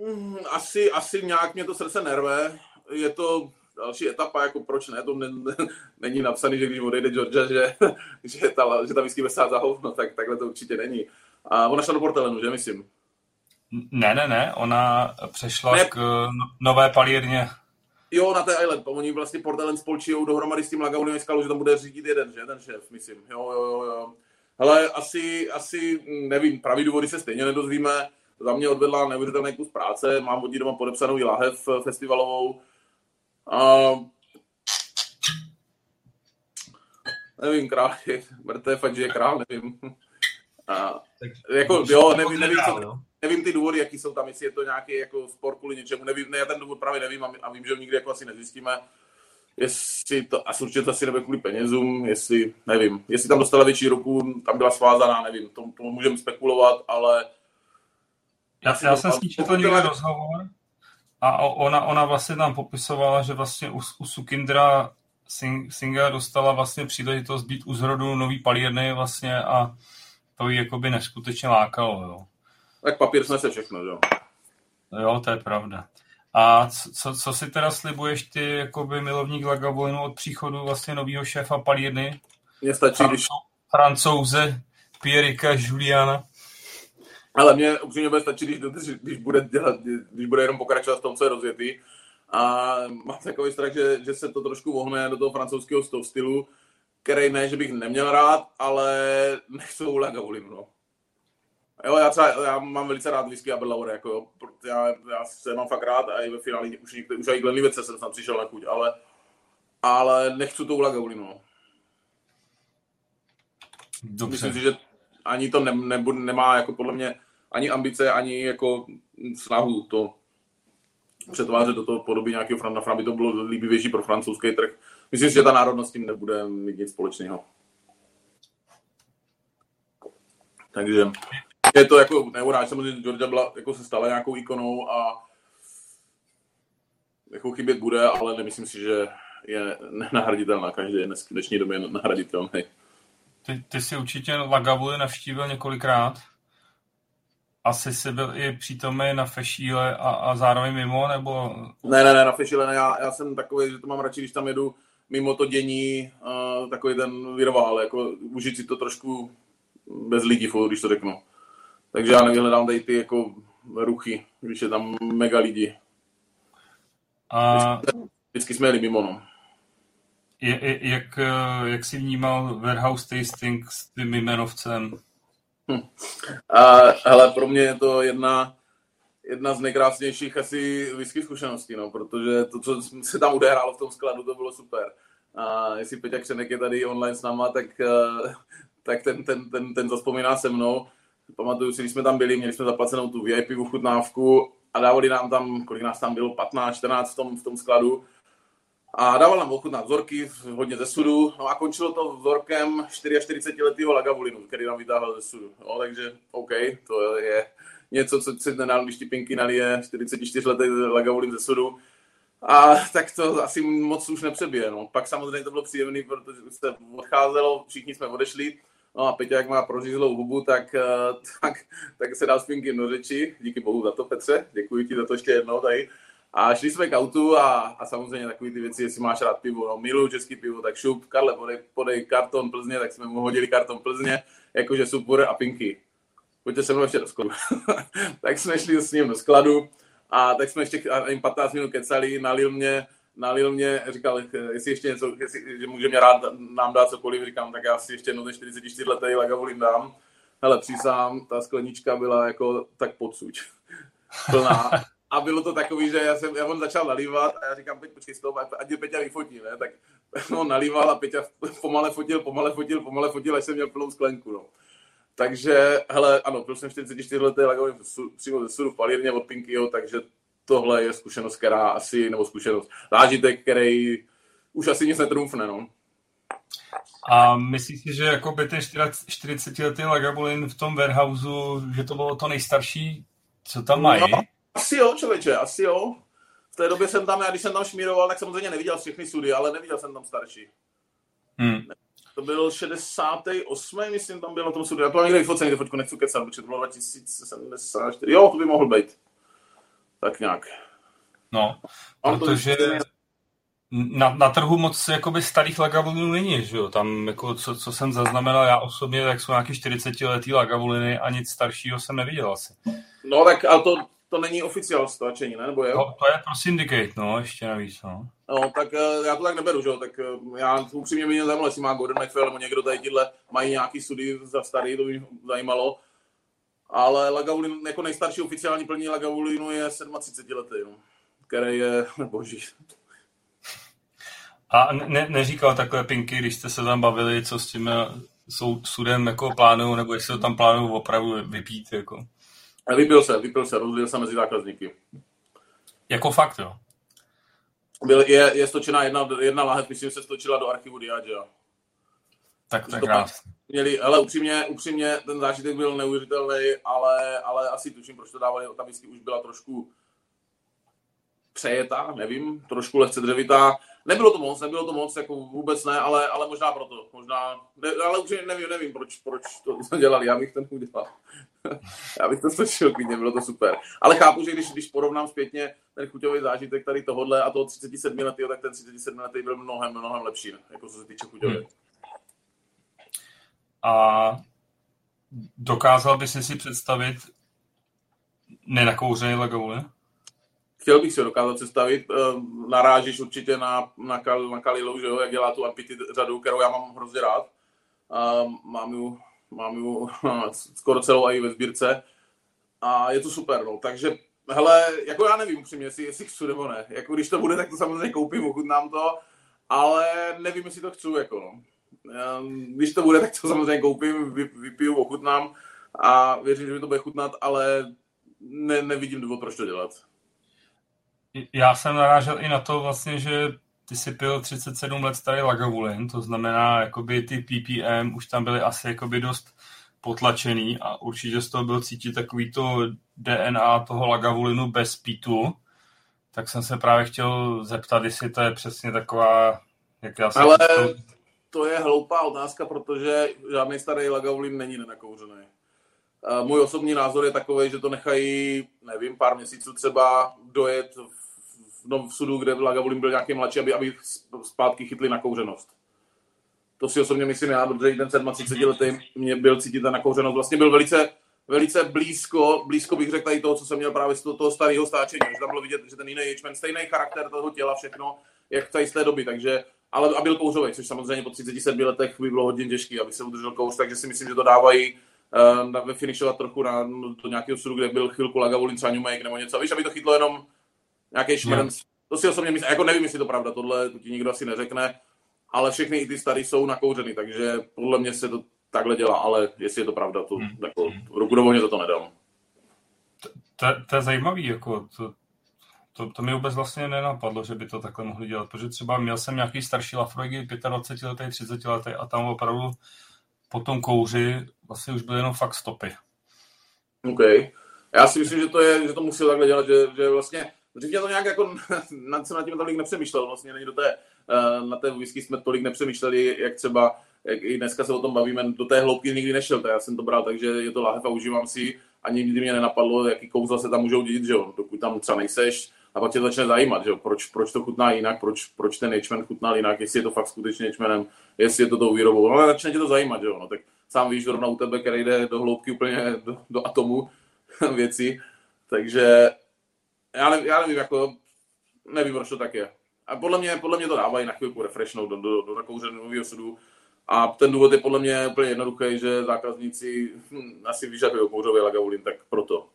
mm, asi, asi nějak mě to srdce nerve. Je to další etapa, jako proč ne, to ne, ne, není napsaný, že když odejde Georgia, že, [laughs] že ta, že ta whisky besá za hovno, tak takhle to určitě není. A ona šla do Portelenu, že myslím? Ne, ne, ne, ona přešla ne. k no, nové palírně. Jo, na té Island. Oni vlastně Portelen spolčijou dohromady s tím Lagaunem skalu, že tam bude řídit jeden, že? Ten šéf, myslím. Jo, jo, jo, jo. Hele, asi, asi, nevím, pravý důvody se stejně nedozvíme. Za mě odvedla neuvěřitelný kus práce, mám od ní doma podepsanou i lahev festivalovou. A... Nevím, král je, [laughs] mrtev, ať je král, nevím. A, jako, jo, nevím, nevím, co, nevím ty důvody, jaký jsou tam, jestli je to nějaký jako spor kvůli něčemu, nevím, ne, já ten důvod právě nevím a, a vím, že ho nikdy jako asi nezjistíme. Jestli to, asi určitě to asi nebude kvůli penězům, jestli, nevím, jestli tam dostala větší ruku, tam byla svázaná, nevím, to, to můžeme spekulovat, ale... Já, já jsem s ní četl někde rozhovor a ona, ona vlastně tam popisovala, že vlastně u, u Sukindra Singa dostala vlastně příležitost být u zrodu nový palírny vlastně a to ji jakoby neskutečně lákalo, jo. Tak papír snese všechno, jo. Jo, to je pravda. A co, co si teda slibuješ ty, jakoby milovník Lagavojnu od příchodu vlastně nového šéfa palírny? Mně stačí, Francou, když... Francouze Pierrika Juliana. Ale mě upřímně bude stačit, když, když, bude dělat, když bude jenom pokračovat v tom, co je rozjetý. A mám takový strach, že, že se to trošku vohne do toho francouzského stylu, který ne, že bych neměl rád, ale nechcou Lagavulinu, no. Jo, já, třeba, já mám velice rád whisky Aberlour, jako jo, já, já se mám fakt rád a i ve finále už, někde, už i Glenlivet jsem tam přišel na chuť, ale, ale nechci tu Lagavulinu. No. Dobře. Myslím si, že ani to ne, ne, nemá jako podle mě ani ambice, ani jako snahu to přetvářet do toho podoby nějakého Franta aby to bylo líbivější pro francouzský trh. Myslím si, že ta národnost s tím nebude mít nic společného. Takže je to jako neuráž, samozřejmě Georgia byla, jako se stala nějakou ikonou a jako chybět bude, ale nemyslím si, že je nenahraditelná. Každý je dnes, v dnešní době nahraditelný. Ty, ty jsi určitě Lagavuli navštívil několikrát. Asi jsi byl i přítomný na Fešíle a, a zároveň mimo, nebo? Ne, ne, ne, na Fešíle ne. Já, já jsem takový, že to mám radši, když tam jedu mimo to dění, uh, takový ten virvál, jako užít si to trošku bez lidí, když to řeknu. Takže já nevyhledám tady ty jako ruchy, když je tam mega lidi. A... Vždycky jsme jeli mimo, no. Je, jak, eh, jak jsi vnímal warehouse tasting s tím jmenovcem? Hm. A, hele, pro mě je to jedna, jedna z nejkrásnějších asi whisky zkušeností, no, protože to, co se tam udehrálo v tom skladu, to bylo super. A jestli Peťa Křenek je tady online s náma, tak, eh, tak ten, ten, ten, ten zaspomíná se mnou. Pamatuju si, když jsme tam byli, měli jsme zaplacenou tu VIP uchutnávku a dávali nám tam, kolik nás tam bylo, 15, 14 v tom, v tom skladu. A dával nám ochutnat vzorky, hodně ze sudu, no a končilo to vzorkem 44-letého Lagavulinu, který nám vytáhl ze sudu. No, takže OK, to je něco, co se nedá, když ti Pinky nalije 44-letý Lagavulin ze sudu. A tak to asi moc už nepřebije. No. Pak samozřejmě to bylo příjemné, protože se odcházelo, všichni jsme odešli, No a Peťa, jak má prořízlou hubu, tak, eh, tak, tak se dá spinky do řeči. Díky bohu za to, Petře. Děkuji ti za to ještě jednou tady. A šli jsme k autu a, a samozřejmě takové ty věci, jestli máš rád pivo, no miluju český pivo, tak šup, Karle, podej, podej karton Plzně, tak jsme mu hodili karton Plzně, jakože super a pinky. Pojďte se mnou ještě do skladu. [laughs] tak jsme šli s ním do skladu a tak jsme ještě ani 15 minut kecali, nalil mě, nalil mě, říkal, jestli ještě něco, jestli, že může mě rád nám dát cokoliv, říkám, tak já si ještě jednou ten 44 letý Lagavulin dám. Hele, přísám, ta sklenička byla jako tak podsuť. [laughs] Plná. A bylo to takový, že já jsem, já on začal nalívat a já říkám, Peť, počkej, stop, ať je Peťa vyfotí, ne? Tak [laughs] on nalíval a Peťa pomale fotil, pomale fotil, pomale fotil, až jsem měl plnou sklenku, no. Takže, hele, ano, byl jsem 44 letý Lagavulin přímo ze sudu v Palírně od Pinkyho, takže tohle je zkušenost, která asi, nebo zkušenost, zážitek, který už asi nic netrumfne, no. A myslíš si, že jako by ten 40-letý Lagavulin v tom warehouse, že to bylo to nejstarší, co tam mají? No, asi jo, člověče, asi jo. V té době jsem tam, já když jsem tam šmíroval, tak samozřejmě neviděl všechny sudy, ale neviděl jsem tam starší. Hmm. To byl 68. myslím, tam byl na tom sudu. Já to mám někde vyfocený, fotku nechci kecat, protože to bylo 2074. Jo, to by mohl být. Tak nějak. No, protože na, na trhu moc jakoby starých lagavulínů není, že jo? Tam, jako, co, co jsem zaznamenal já osobně, tak jsou nějaký 40 letý lagavuliny a nic staršího jsem neviděl asi. No tak, ale to, to není oficiál stlačení, ne? Nebo je? To, to je pro syndicate, no, ještě navíc, no. No, tak eh, já to tak neberu, že jo, tak eh, já upřímně mě zajímalo, jestli má Gordon McPhail nebo někdo tady tyhle mají nějaký studii za starý, to by mě zajímalo ale Lagavulin, jako nejstarší oficiální plní Lagavulinu je 37 letý, no, který je, [laughs] boží. A ne, neříkal takhle Pinky, když jste se tam bavili, co s tím jsou sudem jako plánují, nebo jestli to tam plánují opravdu vypít, jako? Vypil se, vypil se, rozdělil se mezi zákazníky. Jako fakt, jo? Byl, je, je stočená jedna, jedna lahev, myslím, se stočila do archivu Diageo. Tak tak krásně. Měli, ale upřímně, upřímně, ten zážitek byl neuvěřitelný, ale, ale asi tuším, proč to dávali, ta whisky už byla trošku přejetá, nevím, trošku lehce dřevitá. Nebylo to moc, nebylo to moc, jako vůbec ne, ale, ale možná proto, možná, ne, ale už nevím, nevím, proč, proč to [laughs] dělali, já bych to udělal. [laughs] já bych to stočil klidně, bylo to super. Ale chápu, že když, když porovnám zpětně ten chuťový zážitek tady tohohle a toho 37 letý, tak ten 37 letý byl mnohem, mnohem lepší, jako co se týče chuťově. Hmm. A dokázal bys si představit nenakouřený Lagavulin? Chtěl bych si dokázat představit. Eh, narážíš určitě na, na, Kal, na Kalilu, že jo, jak dělá tu Ampity řadu, kterou já mám hrozně rád. Mám ju mám ju [laughs] skoro celou i ve sbírce a je to super, no. Takže, hele, jako já nevím upřímně, jestli, jestli chci nebo ne. Jako když to bude, tak to samozřejmě koupím, ochutnám to, ale nevím, jestli to chci, jako no. Ehm, když to bude, tak to samozřejmě koupím, vypiju, ochutnám a věřím, že mi to bude chutnat, ale ne, nevidím důvod, proč to dělat. Já jsem narážel i na to vlastně, že ty si pil 37 let starý Lagavulin, to znamená, jakoby ty PPM už tam byly asi jakoby dost potlačený a určitě z toho byl cítit takový to DNA toho Lagavulinu bez pítu, tak jsem se právě chtěl zeptat, jestli to je přesně taková, jak já jsem Ale to... to je hloupá otázka, protože žádný starý Lagavulin není nenakouřený. Můj osobní názor je takový, že to nechají, nevím, pár měsíců třeba dojet v, no, v sudu, kde Lagavulin byl nějaký mladší, aby, aby zpátky chytli na kouřenost. To si osobně myslím já, protože ten 37 letý mě byl cítit ta nakouřenost. Vlastně byl velice, velice blízko, blízko bych řekl tady toho, co jsem měl právě z toho, toho starého stáčení. Že tam bylo vidět, že ten jiný ječmen, stejný charakter toho těla, všechno, jak tady z té doby. Takže, ale a byl kouřový, což samozřejmě po 37 letech by bylo hodně těžké, aby se udržel kouř, takže si myslím, že to dávají uh, vyfinišovat trochu na, no, do nějakého sudu, kde byl chvilku Lagavulin, třeba Make nebo něco, víš, aby to chytlo jenom nějaký šmrnc. Yeah. To si osobně myslím, jako nevím, jestli to pravda, tohle to ti nikdo asi neřekne, ale všechny i ty starý jsou nakouřený, takže podle mě se to takhle dělá, ale jestli je to pravda, to hmm. jako, ruku do to, to nedám. To, to, to je zajímavý, jako to, to, to mi vůbec vlastně nenapadlo, že by to takhle mohli dělat, protože třeba měl jsem nějaký starší Lafroigy, 25 letý, 30 letý a tam opravdu po tom kouři vlastně už byly jenom fakt stopy. OK. Já si myslím, že to, je, že to musí takhle dělat, že, že vlastně mě to nějak jako, [laughs] nad, jsem nad tím tolik nepřemýšlel, vlastně není do té, eh, na té whisky jsme tolik nepřemýšleli, jak třeba, jak i dneska se o tom bavíme, do té hloubky nikdy nešel, tak já jsem to bral, takže je to láhev a užívám si a nikdy mě nenapadlo, jaký kouzla se tam můžou dělat, že jo, dokud tam třeba nejseš, a pak tě začne zajímat, že proč, proč to chutná jinak, proč, proč ten ječmen chutnal jinak, jestli je to fakt skutečně ječmenem, jestli je to tou výrobou, ale začne tě to zajímat, že jo, no, tak sám víš, zrovna u tebe, který jde do hloubky úplně do, do atomu [laughs] věci, takže já, ne, já nevím, jako, nevím, proč to tak je. A podle mě, podle mě to dávají na chvilku refreshnout do, do, do nakouřeného sudu. A ten důvod je podle mě úplně jednoduchý, že zákazníci hm, asi vyžadují kouřový lagavulin, tak proto.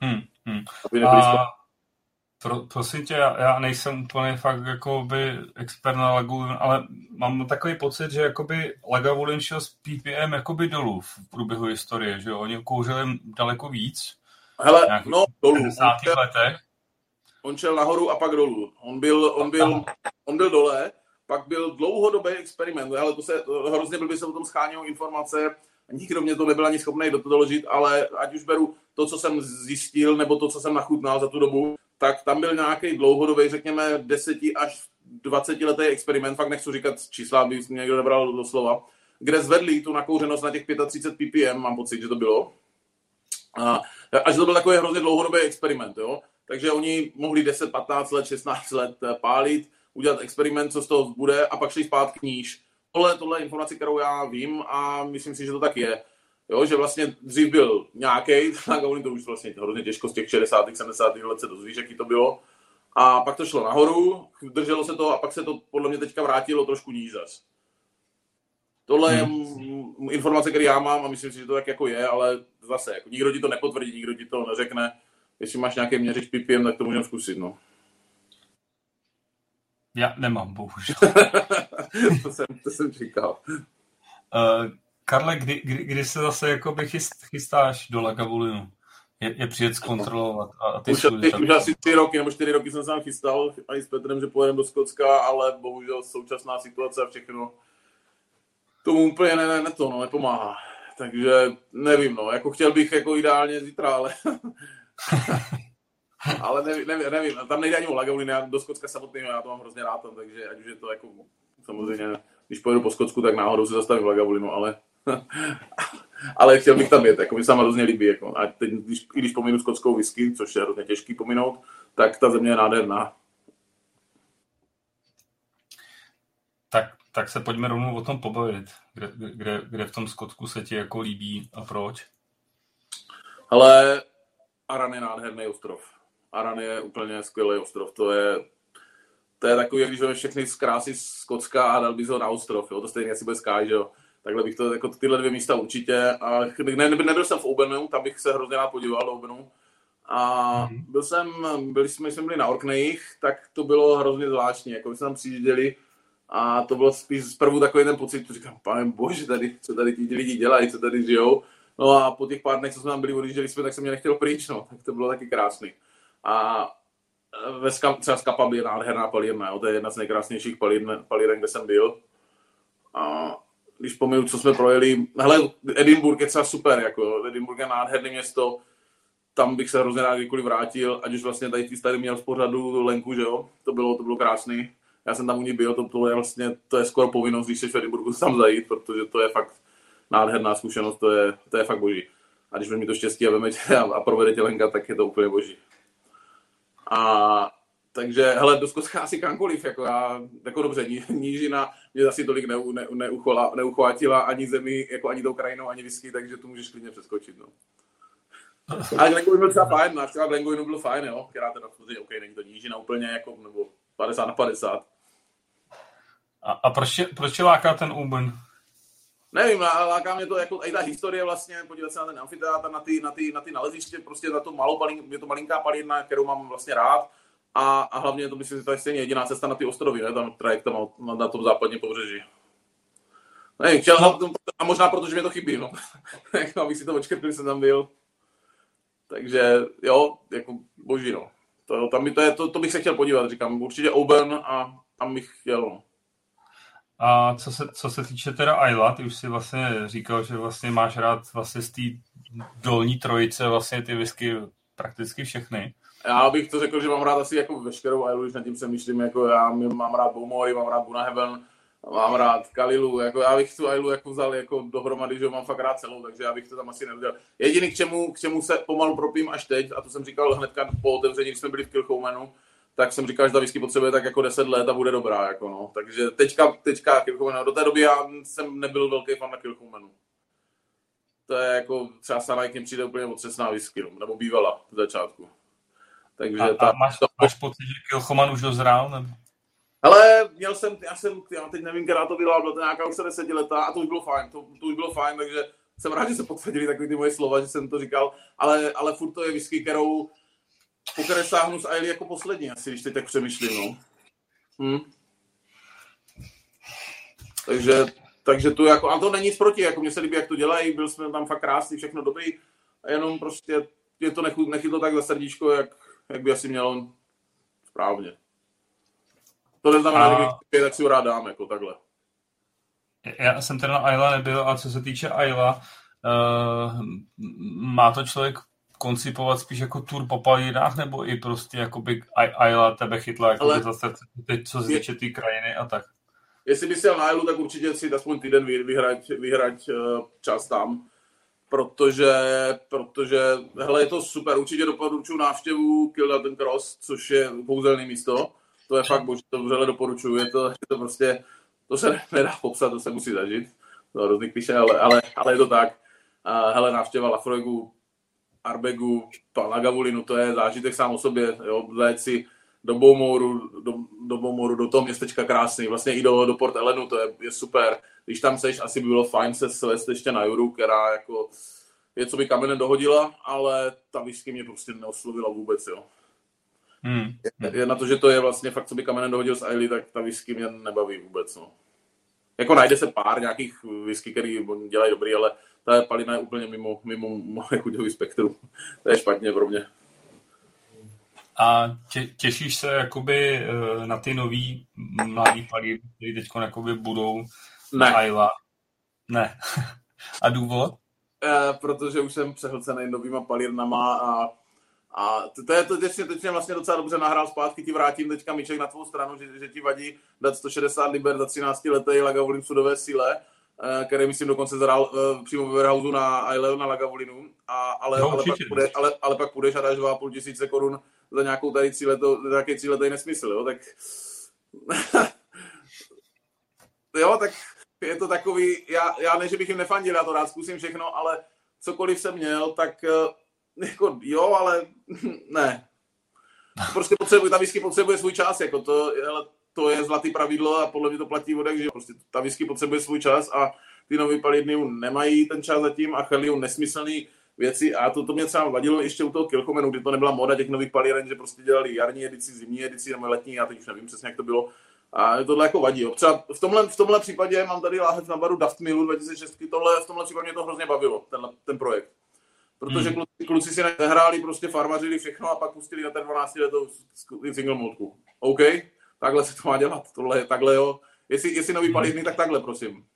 Hmm, hmm. Aby a... Pro, prosím tě, já, já nejsem úplně fakt jako by expert na Lagavulin, ale mám takový pocit, že jakoby Lagavulin šel s PPM jakoby dolů v průběhu historie, že jo? Oni kouřili daleko víc. Hele, no dolů. V letech on šel nahoru a pak dolů. On byl, on byl, on byl dole, pak byl dlouhodobý experiment, ale to se hrozně by se o tom schánělo informace, nikdo mě to nebyl ani schopný do toho doložit, ale ať už beru to, co jsem zjistil, nebo to, co jsem nachutnal za tu dobu, tak tam byl nějaký dlouhodobý, řekněme, 10 až 20 letý experiment, fakt nechci říkat čísla, aby mě někdo nebral do slova, kde zvedli tu nakouřenost na těch 35 ppm, mám pocit, že to bylo. A, a že to byl takový hrozně dlouhodobý experiment, jo. Takže oni mohli 10, 15 let, 16 let eh, pálit, udělat experiment, co z toho bude a pak šli zpátky níž. Tohle, tohle je informace, kterou já vím a myslím si, že to tak je. Jo, že vlastně dřív byl nějaký, [laughs] tak oni to už vlastně hrozně těžko z těch 60. 70. let se dozvíš, jaký to bylo. A pak to šlo nahoru, drželo se to a pak se to podle mě teďka vrátilo trošku níž zas. Tohle je hmm. informace, které já mám a myslím si, že to tak jako je, ale zase, jako nikdo ti to nepotvrdí, nikdo ti to neřekne jestli máš nějaký měřič PPM, tak to můžeme zkusit, no. Já nemám, bohužel. [laughs] to, jsem, to jsem říkal. Uh, Karle, kdy, kdy, kdy se zase jakoby chyst, chystáš do Lagavulinu? Je, je přijet zkontrolovat. A ty už, ty, už asi tři roky nebo čtyři roky jsem se tam chystal i s Petrem, že pojedeme do Skotska, ale bohužel současná situace a všechno tomu úplně ne, ne, ne to, no, nepomáhá. Takže nevím, no, jako chtěl bych jako ideálně zítra, ale [laughs] ale nevím, nevím, nevím, tam nejde ani o Lagavulin, já do Skotska samotného, já to mám hrozně rád, takže ať už je to jako, samozřejmě, když pojedu po Skotsku, tak náhodou se zastavím v Lagavulinu, ale [laughs] ale chtěl bych tam jet, jako mi se hrozně líbí, jako, a teď, když, i když pominu skotskou whisky, což je hrozně těžký pominout, tak ta země je nádherná. Tak, tak se pojďme rovnou o tom pobavit, kde, kde, kde v tom Skotsku se ti jako líbí a proč? Ale Aran je nádherný ostrov. Aran je úplně skvělý ostrov. To je, to je takový, když vezmeš všechny z krásy z Skotska a dal bys ho na ostrov. Jo? To stejně asi bude Sky, že jo? Takhle bych to, jako tyhle dvě místa určitě. A ne, nebyl jsem v Obenu, tam bych se hrozně rád podíval do Obenu. A mm-hmm. byl jsem, byli jsme, jsme byli na Orkneyích, tak to bylo hrozně zvláštní, jako jsme tam přijížděli a to bylo spíš zprvu takový ten pocit, že říkám, pane bože, tady, co tady ti lidi dělají, co tady žijou. No a po těch pár dnech, co jsme tam byli, odjížděli jsme, tak jsem mě nechtěl pryč, no, tak to bylo taky krásný. A e, ve Ska, třeba Skapa je nádherná palírna, jo, to je jedna z nejkrásnějších palíren, kde jsem byl. A když pominu, co jsme projeli, hele, Edinburgh je třeba super, jako Edinburgh je nádherné město, tam bych se hrozně rád kdykoliv vrátil, ať už vlastně tady tady měl v pořadu Lenku, že jo, to bylo, to bylo krásný. Já jsem tam u ní byl, to, to je vlastně, to je skoro povinnost, když jsi v Edinburghu tam zajít, protože to je fakt nádherná zkušenost, to je, to je fakt boží. A když mi to štěstí a vemete a, a provede tě Lenka, tak je to úplně boží. A takže, hele, do Skotska asi kamkoliv, jako já, jako dobře, ní, nížina mě asi tolik ne, ne, neuchola, neuchvátila ani zemi, jako ani tou krajinou, ani whisky, takže tu můžeš klidně přeskočit, no. [laughs] Ale Glengoyne byl třeba fajn, návštěva Glengoyne byl fajn, jo, která teda, OK, není to nížina úplně, jako, nebo 50 na 50. A, a proč, je, proč je láká ten Uben? Nevím, láká mě to jako i ta historie vlastně, podívat se na ten amfiteátr, na ty, na ty, na ty naleziště, prostě na to malou palín, je to malinká palírna, kterou mám vlastně rád. A, a hlavně to myslím, že to je stejně jediná cesta na ty ostrovy, ne? Tam trajekt tam na, na tom západním pobřeží. Ne, chtěl, no. a možná protože mi to chybí, no. [laughs] Jako, abych si to očkrtl, když jsem tam byl. Takže jo, jako boží, no. To, tam to, je, to, to, bych se chtěl podívat, říkám, určitě Oben a tam bych chtěl, no. A co se, co se týče teda Ayla, ty už si vlastně říkal, že vlastně máš rád vlastně z té dolní trojice vlastně ty whisky prakticky všechny. Já bych to řekl, že mám rád asi jako veškerou Aylu, když nad tím přemýšlím, jako já mám rád Bowmori, mám rád Bunaheaven, mám rád Kalilu, jako já bych tu Aylu jako vzal jako dohromady, že mám fakt rád celou, takže já bych to tam asi neudělal. Jediný, k čemu, k čemu se pomalu propím až teď, a to jsem říkal hnedka po otevření, když jsme byli v Kilchoumenu, tak jsem říkal, že ta whisky potřebuje tak jako 10 let a bude dobrá. Jako no. Takže teďka, teďka Kilchumenu, do té doby já jsem nebyl velký fan na Kilchumenu. To je jako třeba Sanai k přijde úplně otřesná whisky, no, nebo bývala v začátku. Takže a, ta, a máš, to, máš pocit, že Kilchoman už dozrál? Nebo? Ale měl jsem, já jsem, já teď nevím, která to byla, byla to nějaká už se desetiletá a to už bylo fajn, to, to už bylo fajn, takže jsem rád, že se potvrdili takový ty moje slova, že jsem to říkal, ale, ale furt to je whisky, kterou po které sáhnu z Ailey jako poslední, asi, když teď tak přemýšlím, no. Hm. Takže, takže tu jako, a to není nic proti, jako mně se líbí, jak to dělají, byl jsme tam fakt krásný, všechno dobrý, a jenom prostě je to nechytlo tak za srdíčko, jak, jak by asi mělo správně. To neznamená, a... že bych tak si ho rád dám, jako takhle. Já jsem teda na Ayla nebyl, a co se týče Ayla, uh, má to člověk koncipovat spíš jako tour po palírách, nebo i prostě jako by Ayla tebe chytla jako Ale... zase teď, co se týče té krajiny a tak? Jestli bys jel na Aylu, tak určitě si aspoň týden vyhrať, vyhrať uh, čas tam, protože, protože hele, je to super, určitě doporučuji návštěvu Kildaten Cross, což je kouzelné místo, to je fakt boží, to vřele doporučuji, je to, je to prostě, to se nedá popsat, to se musí zažít, to je hrozný kliše, ale, ale, ale je to tak. Uh, hele, návštěva Lafroigu, Arbegu, Lagavulinu, to je zážitek sám o sobě, jo, si do Beaumouru, do, do Beaumouru, do toho městečka krásný, vlastně i do, do Port Elenu, to je, je super. Když tam seš, asi by bylo fajn se svést ještě na Juru, která jako je, co by kamene dohodila, ale ta whisky mě prostě neoslovila vůbec, jo. Hmm. Je, je, na to, že to je vlastně fakt, co by kamenem dohodil s Ailey, tak ta whisky mě nebaví vůbec, no. Jako najde se pár nějakých whisky, který dělají dobrý, ale ta palina je úplně mimo, mimo moje chuťový spektrum. [laughs] To je špatně pro mě. A tě, těšíš se jakoby eh, na ty nový mladý paliny, které teď budou ne. Ayla? Ne. [laughs] a důvod? E, protože už jsem přehlcený novýma palírnama a a to, to je to, teď, teď mě vlastně docela dobře nahrál zpátky, ti vrátím teďka míček na tvou stranu, že, že ti vadí dát 160 liber za 13 letý Lagavulin v sudové síle, eh, který myslím dokonce zhrál uh, přímo ve Warehouse na Aileu na Lagavulinu, a, ale, no, ale, pak půjde, ale, ale, pak půjdeš a dáš 2,5 tisíce korun za nějakou tady cíleto, nějaký cíletý nesmysl, jo, tak [laughs] jo, tak je to takový, já, já ne, že bych jim nefandil, já to rád zkusím všechno, ale cokoliv jsem měl, tak uh, jako jo, ale [laughs] ne. Prostě potřebuje, ta whisky potřebuje svůj čas, jako to, ale to je zlatý pravidlo a podle mě to platí vodek, že prostě ta whisky potřebuje svůj čas a ty nový palidny nemají ten čas zatím a chrlí nesmyslný věci a to, to mě třeba vadilo ještě u toho Kilchomenu, kdy to nebyla moda těch nových palíren, že prostě dělali jarní edici, zimní edici nebo letní, já teď už nevím přesně, jak to bylo. A tohle jako vadí. Jo. Třeba v tomhle, v tomhle případě mám tady láhev na baru Daft Millu 2006, tohle, v tomhle případě mě to hrozně bavilo, ten, ten projekt. Protože hmm. kluci, kluci si nehráli, prostě farmařili všechno a pak pustili na ten 12 letou single modku. OK, takhle se to má dělat. Tohle, takhle jo. Jestli, jestli nový hmm. palivný, tak takhle, prosím.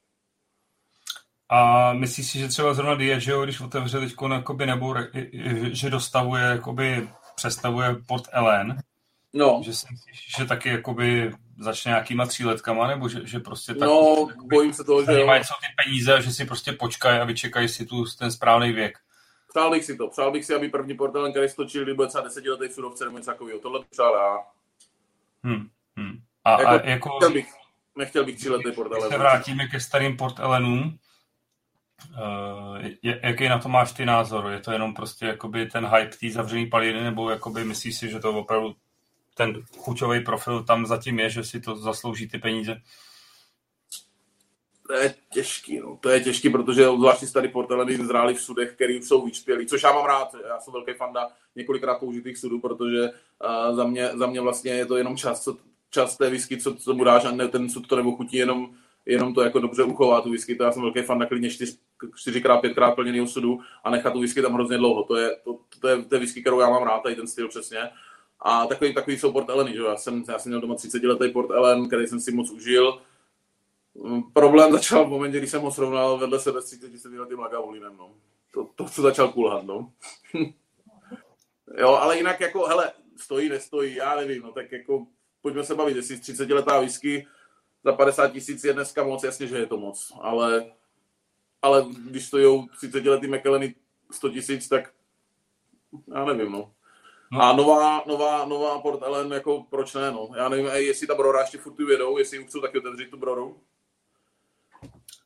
A myslíš si, že třeba zrovna Diageo, když otevře teď jakoby, nebo že dostavuje, jakoby, přestavuje port Ellen, no. že si myslíš, že taky jakoby začne nějakýma tříletkama, nebo že, že prostě tak... No, bojím se toho, že. Mají ty peníze, že si prostě počkají a vyčekají si tu ten správný věk. Přál bych si to. Přál bych si, aby první portalen, který stočil, kdy bude třeba desetiletý surovce nebo něco takového. Tohle bych přál já. Hmm, hmm. A, jako, a jako... Nechtěl bych, nechtěl bych tříletý portalen. se vrátíme ke starým portalenům, Uh, jaký na to máš ty názor? Je to jenom prostě jakoby ten hype té zavřený paliny, nebo jakoby myslíš si, že to opravdu ten chuťový profil tam zatím je, že si to zaslouží ty peníze? To je těžký, no. To je těžký, protože zvláště tady porteleny zrály v sudech, který jsou vyčpělí, což já mám rád. Já jsem velký fanda několikrát použitých sudů, protože uh, za, mě, za mě vlastně je to jenom čas, co, čas té whisky, co, co mu dáš a ne, ten sud to nebo chutí jenom jenom to jako dobře uchová tu whisky, to já jsem velký fan na klidně čtyř, čtyřikrát, pětkrát plněný sudu a nechat tu whisky tam hrozně dlouho. To je, to, to, je, to je whisky, kterou já mám rád, tady ten styl přesně. A takový, takový jsou Port Elleny, že Já jsem, já jsem měl doma 30 letý Port Ellen, který jsem si moc užil. Mm, problém začal v momentě, kdy jsem ho srovnal vedle sebe s 30 letým Lagavulinem, no. To, to, co začal kulhat, no. [laughs] jo, ale jinak jako, hele, stojí, nestojí, já nevím, no tak jako pojďme se bavit, jestli 30 letá whisky za 50 tisíc je dneska moc, jasně, že je to moc, ale, ale když stojí 30 letý McKelleny 100 tisíc, tak já nevím, no. No. A nová, nová, nová Port Ellen, jako proč ne, no. Já nevím, jestli ta Brora ještě furt tu vědou, jestli už chcou taky otevřít tu Broru.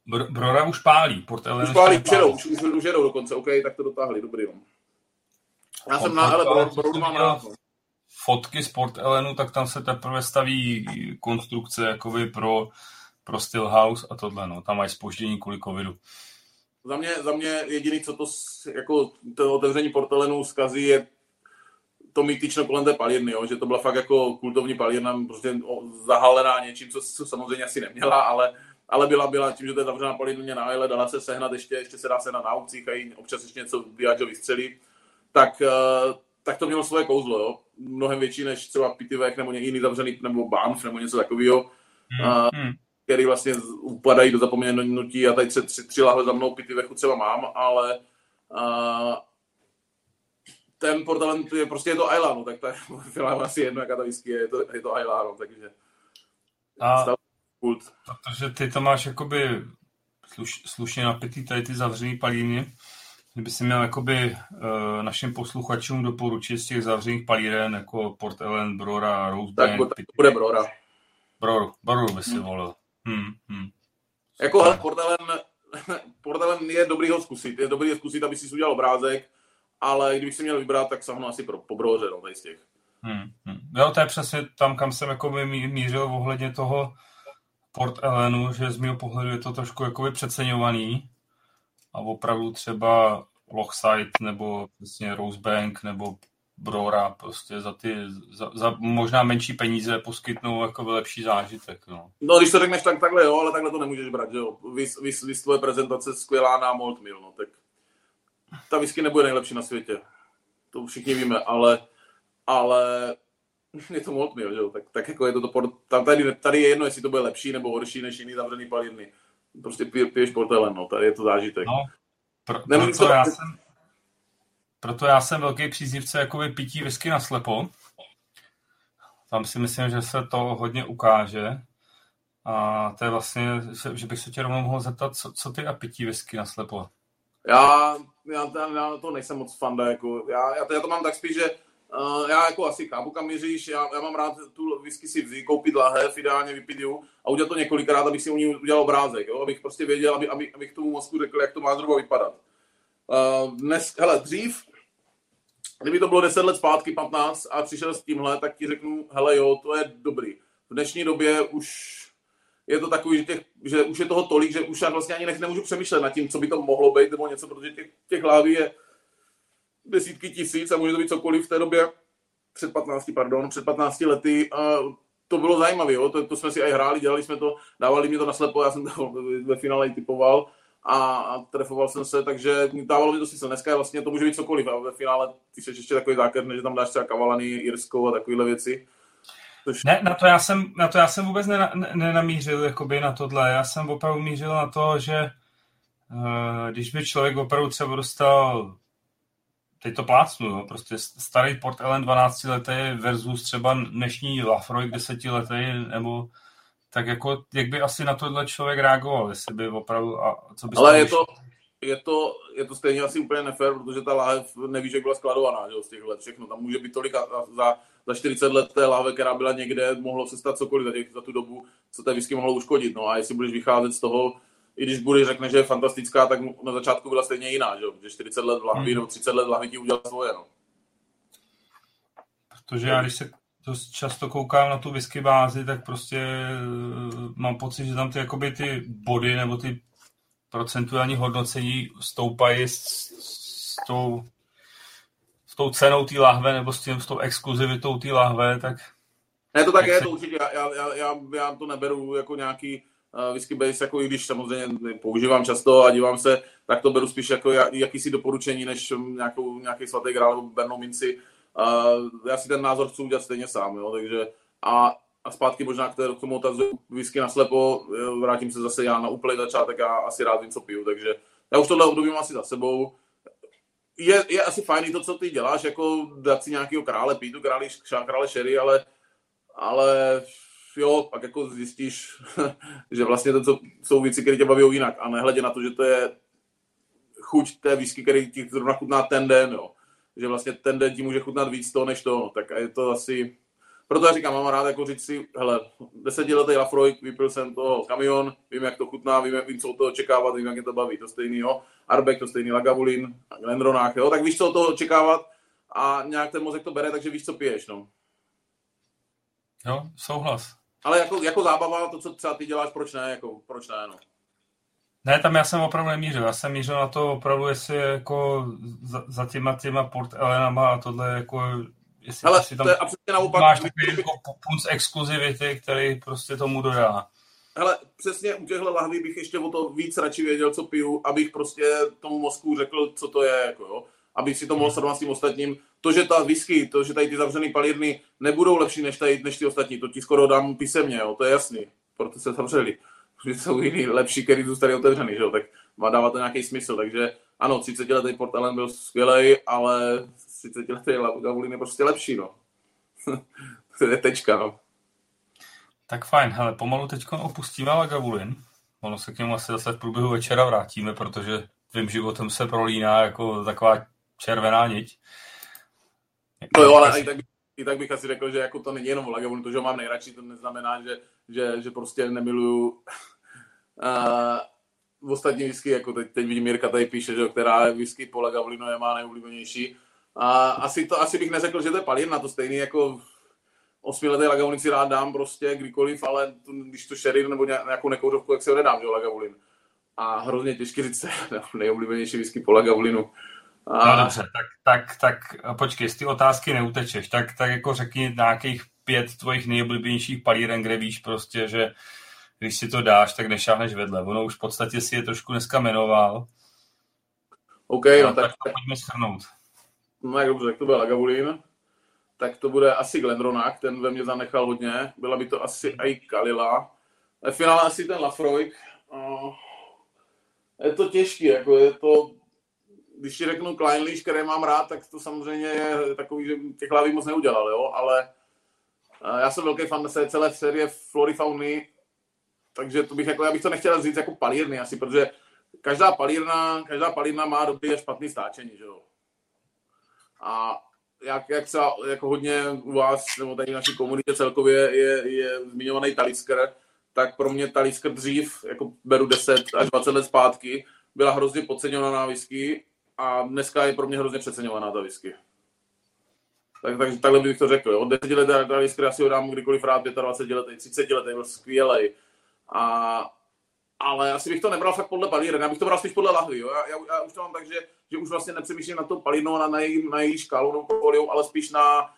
Br- Brora už pálí, Port Ellen už pálí, už jedou, už, už, už jedou dokonce, OK, tak to dotáhli, dobrý, no. Já jsem na, ale Broru mám rád, no fotky Sport Elenu, tak tam se teprve staví konstrukce jakoby pro, pro Stillhouse a tohle, no. Tam mají spoždění kvůli covidu. Za mě, za mě jediný, co to jako to otevření portelenu zkazí, je to mýtično kolem té palírny, jo? že to byla fakt jako kultovní palírna, prostě zahalená něčím, co, co samozřejmě asi neměla, ale, ale byla, byla tím, že to je zavřená palírně na Aile, dala se sehnat ještě, ještě se dá se na aukcích a občas ještě něco Diageo vystřelí, tak, eh, tak to mělo svoje kouzlo, jo? mnohem větší než třeba Pitivek nebo jiný zavřený, nebo Banff nebo něco takového, hmm. hmm. který vlastně upadají do zapomenutí a tady tři, tři, tři lahve za mnou Pitivechu třeba mám, ale a, ten portalent je prostě je to Ayla, no, tak to je [laughs] asi jedno, jaká ta whisky je, je to, je to Ayla, no, takže a, kult. Protože ty to máš jakoby sluš, slušně napitý tady ty zavřený palíny, Kdyby si měl jakoby uh, našim posluchačům doporučit z těch zavřených palíren, jako Port Ellen, Brora, Rosebank. Tak to bude Brora. Broru, Broru by si hmm. volil. Hmm, hmm. Jako hele, Port Ellen, [laughs] Port Ellen je dobrý ho zkusit. Je dobrý ho zkusit, aby si udělal obrázek, ale kdybych si měl vybrat, tak sahnu asi pro, po Broře, no, tady z těch. Hmm, hmm. Jo, to je přesně tam, kam jsem jako mířil ohledně toho Port Ellenu, že z mého pohledu je to trošku jakoby přeceňovaný a opravdu třeba Lochside nebo přesně Rosebank nebo Brora prostě za ty za, za možná menší peníze poskytnou jako lepší zážitek. No. no když to řekneš tak, takhle jo, ale takhle to nemůžeš brát, že jo. Vys, vys, vys tvoje prezentace skvělá na Malt Mill, no tak ta whisky nebude nejlepší na světě. To všichni víme, ale, ale [laughs] je to Malt že jo. Tak, tak jako je to, to tam tady, tady je jedno, jestli to bude lepší nebo horší než jiný zavřený palírny prostě piješ portelen, no, tady je to zážitek. No, pro, proto, já jsem, proto já jsem velký příznivce jakoby pití whisky na slepo. Tam si myslím, že se to hodně ukáže. A to je vlastně, že bych se tě rovnou mohl zeptat, co, co ty a pití whisky na slepo? Já, já, já to nejsem moc fanda, jako, já, já, to, já to mám tak spíš, že Uh, já jako asi kápu, kam míříš, já, já mám rád tu whisky si vzít, koupit lahev, ideálně vypít ju a udělat to několikrát, abych si u ní udělal obrázek, jo? abych prostě věděl, aby, aby, abych tomu mozku řekl, jak to má zhruba vypadat. Uh, dnes, hele, dřív, kdyby to bylo 10 let zpátky, 15 a přišel s tímhle, tak ti řeknu, hele jo, to je dobrý. V dnešní době už je to takový, že, těch, že už je toho tolik, že už já vlastně ani nech, nemůžu přemýšlet nad tím, co by to mohlo být nebo něco, protože těch, těch láví je desítky tisíc a může to být cokoliv v té době před 15, pardon, před 15 lety. A to bylo zajímavé? To, to, jsme si aj hráli, dělali jsme to, dávali mi to na slepo, já jsem to [laughs] ve finále typoval a, a trefoval jsem se, takže dávalo mi to si Dneska je vlastně to může být cokoliv a ve finále ty jsi ještě takový zákeřný, že tam dáš třeba Kavalany, Irskou a takovéhle věci. Což... Ne, na to já jsem, na to já jsem vůbec nena, nenamířil jakoby na tohle. Já jsem opravdu mířil na to, že uh, když by člověk opravdu třeba dostal teď to plácnu, jo, prostě starý Port Ellen 12 letý versus třeba dnešní Lafroy 10 letý, nebo tak jako, jak by asi na tohle člověk reagoval, jestli by opravdu, a co by Ale je to, je to, je to stejně asi úplně nefér, protože ta láhev nevíš, jak byla skladovaná, že, z těch let všechno. Tam může být tolik a, a za, za 40 let té láve, která byla někde, mohlo se stát cokoliv za, těch, za tu dobu, co té whisky mohlo uškodit. No a jestli budeš vycházet z toho, i když bude řekne, že je fantastická, tak na začátku byla stejně jiná, že, že 40 let v lahvi hmm. nebo 30 let v lahvi ti udělal svoje. No. Protože já, když se dost často koukám na tu whisky bázi, tak prostě eh, mám pocit, že tam ty, jakoby ty body nebo ty procentuální hodnocení stoupají s, s tou s tou cenou té lahve nebo s, tím, s tou exkluzivitou té lahve, tak... Ne, to tak je, se... to určitě. Já, já, já, já to neberu jako nějaký uh, whisky base, jako i když samozřejmě používám často a dívám se, tak to beru spíš jako jakýsi doporučení, než nějakou, nějaký svatý grál nebo bernou minci. Uh, já si ten názor chci udělat stejně sám, jo, takže a, a zpátky možná k tomu otazu whisky na slepo, vrátím se zase já na úplný začátek a asi rád vím, co piju, takže já už tohle období mám asi za sebou je, je asi fajný to, co ty děláš, jako dát si nějakého krále pítu, krále, krále sherry, ale, ale jo, pak jako zjistíš, [laughs] že vlastně to co, jsou věci, které tě baví jinak a nehledě na to, že to je chuť té whisky, který ti zrovna chutná ten den, jo. Že vlastně ten den ti může chutnat víc to, než to, no. tak je to asi, proto já říkám, mám rád jako říct si, hele, desetiletý Lafroy, vypil jsem to kamion, vím, jak to chutná, vím, vím co od toho očekávat, vím, jak je to baví, to stejný, jo. Arbek, to stejný Lagavulin, Glendronach, jo, tak víš, co od toho očekávat a nějak ten mozek to bere, takže víš, co piješ, no. Jo, souhlas. Ale jako, jako zábava, to, co třeba ty děláš, proč ne, jako, proč ne, no. Ne, tam já jsem opravdu nemířil. Já jsem mířil na to opravdu, jestli jako za, za těma těma Port Elenama a tohle jako Jestli, Hele, jestli tam to je absolutně naopak. Máš takový jako punc exkluzivity, který prostě tomu dodá. Hele, přesně u těchto lahví bych ještě o to víc radši věděl, co piju, abych prostě tomu mozku řekl, co to je, jako jo. Abych si to mohl srovnat s tím ostatním. To, že ta whisky, to, že tady ty zavřený palírny nebudou lepší než, tady, než ty ostatní, to ti skoro dám písemně, jo, to je jasný. Proto se zavřeli. Protože jsou jiný lepší, který zůstali otevřený, že jo, tak má dávat to nějaký smysl. Takže ano, 30 letý Portalen byl skvělý, ale 30 letý Gavulin je prostě lepší, no. [laughs] to je tečka, no. Tak fajn, hele, pomalu teď opustíme Lagavulin. Ono se k němu asi zase v průběhu večera vrátíme, protože tvým životem se prolíná jako taková červená niť. No jo, ale i tak, i tak bych asi řekl, že jako to není jenom Lagavulin, to, že ho mám nejradši, to neznamená, že, že, že prostě nemiluju [laughs] uh, v ostatní whisky, jako teď, teď vidím Mirka tady píše, že, která whisky po Lagavulinu je má nejoblíbenější. A asi, to, asi bych neřekl, že to je palírna, to stejný jako osmiletý Lagavulin si rád dám prostě kdykoliv, ale tu, když to sherry nebo nějakou nekouřovku, jak si ho nedám, že Lagavulin. A hrozně těžký říct [laughs] nejoblíbenější whisky po Lagavulinu. A... No dobře, tak, tak, tak počkej, z ty otázky neutečeš, tak, tak jako řekni nějakých pět tvojich nejoblíbenějších palíren, kde víš prostě, že když si to dáš, tak nešáhneš vedle. Ono už v podstatě si je trošku dneska jmenoval. OK, no, no tak, tak, pojďme schrnout. No jak dobře, tak to byl Lagavulin. Tak to bude asi Glendronach, ten ve mně zanechal hodně. Byla by to asi i Kalila. V finále asi ten Lafroy. Je to těžké, jako je to, když ti řeknu Kleinlish, které mám rád, tak to samozřejmě je takový, že těch hlaví moc neudělal, jo, ale já jsem velký fan celé série Florifauny, takže to bych jako, já bych to nechtěl říct jako palírny asi, protože každá palírna, každá palírna má dobrý a špatný stáčení, že jo. A jak, jak třeba jako hodně u vás, nebo tady naší komunitě celkově je, je zmiňovaný Talisker, tak pro mě Talisker dřív, jako beru 10 až 20 let zpátky, byla hrozně podceňovaná whisky a dneska je pro mě hrozně přeceňovaná ta whisky. Tak, tak, takhle bych to řekl. Od 10 let Talisker asi ho dám kdykoliv rád, 25 letý, 30 letý, byl skvělý A, ale asi bych to nebral fakt podle palíren, já bych to bral spíš podle lahvy. Jo? Já, já, já, už to mám tak, že, že už vlastně nepřemýšlím na to palínu, na, na, její, na její škálu nebo ale spíš na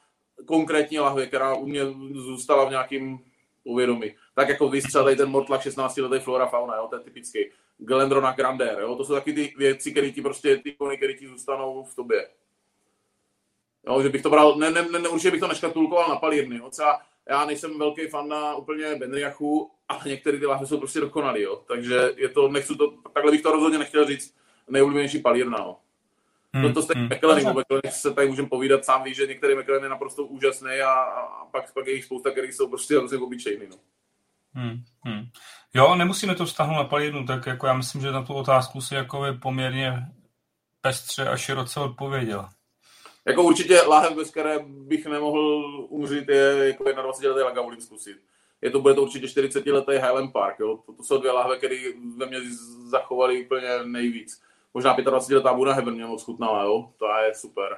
konkrétní lahvi, která u mě zůstala v nějakým uvědomí. Tak jako vystřelej ten Mortlach 16 letý Flora Fauna, jo? to je typický. Glendrona Grandeur, jo? to jsou taky ty věci, které ti prostě, ty ikony, které ti zůstanou v tobě. Jo, že bych to bral, ne, ne, ne, určitě bych to neškatulkoval na palírny. Jo. Třeba já nejsem velký fan na úplně Benriachu, ale některé ty lahve jsou prostě dokonalý, jo. Takže je to, nechci to, takhle bych to rozhodně nechtěl říct, nejoblíbenější palírna, jo. Hmm, to, to jste hmm. McLaren, McLaren se tady můžeme povídat, sám víš, že některý McLaren je naprosto úžasný a, a pak, pak je jich spousta, který jsou prostě hrozně obyčejný, no. Hmm, hmm. Jo, nemusíme to vztahnout na palírnu, tak jako já myslím, že na tu otázku si jako poměrně pestře a široce odpověděl. Jako určitě láhev, bez které bych nemohl umřít, je jako 21 letý Lagavulin zkusit. Je to, bude to určitě 40 letý Highland Park. Jo? To, to jsou dvě láhve, které ve mně zachovaly úplně nejvíc. Možná 25 letá Buna Heaven mě moc chutnala, jo? to je super.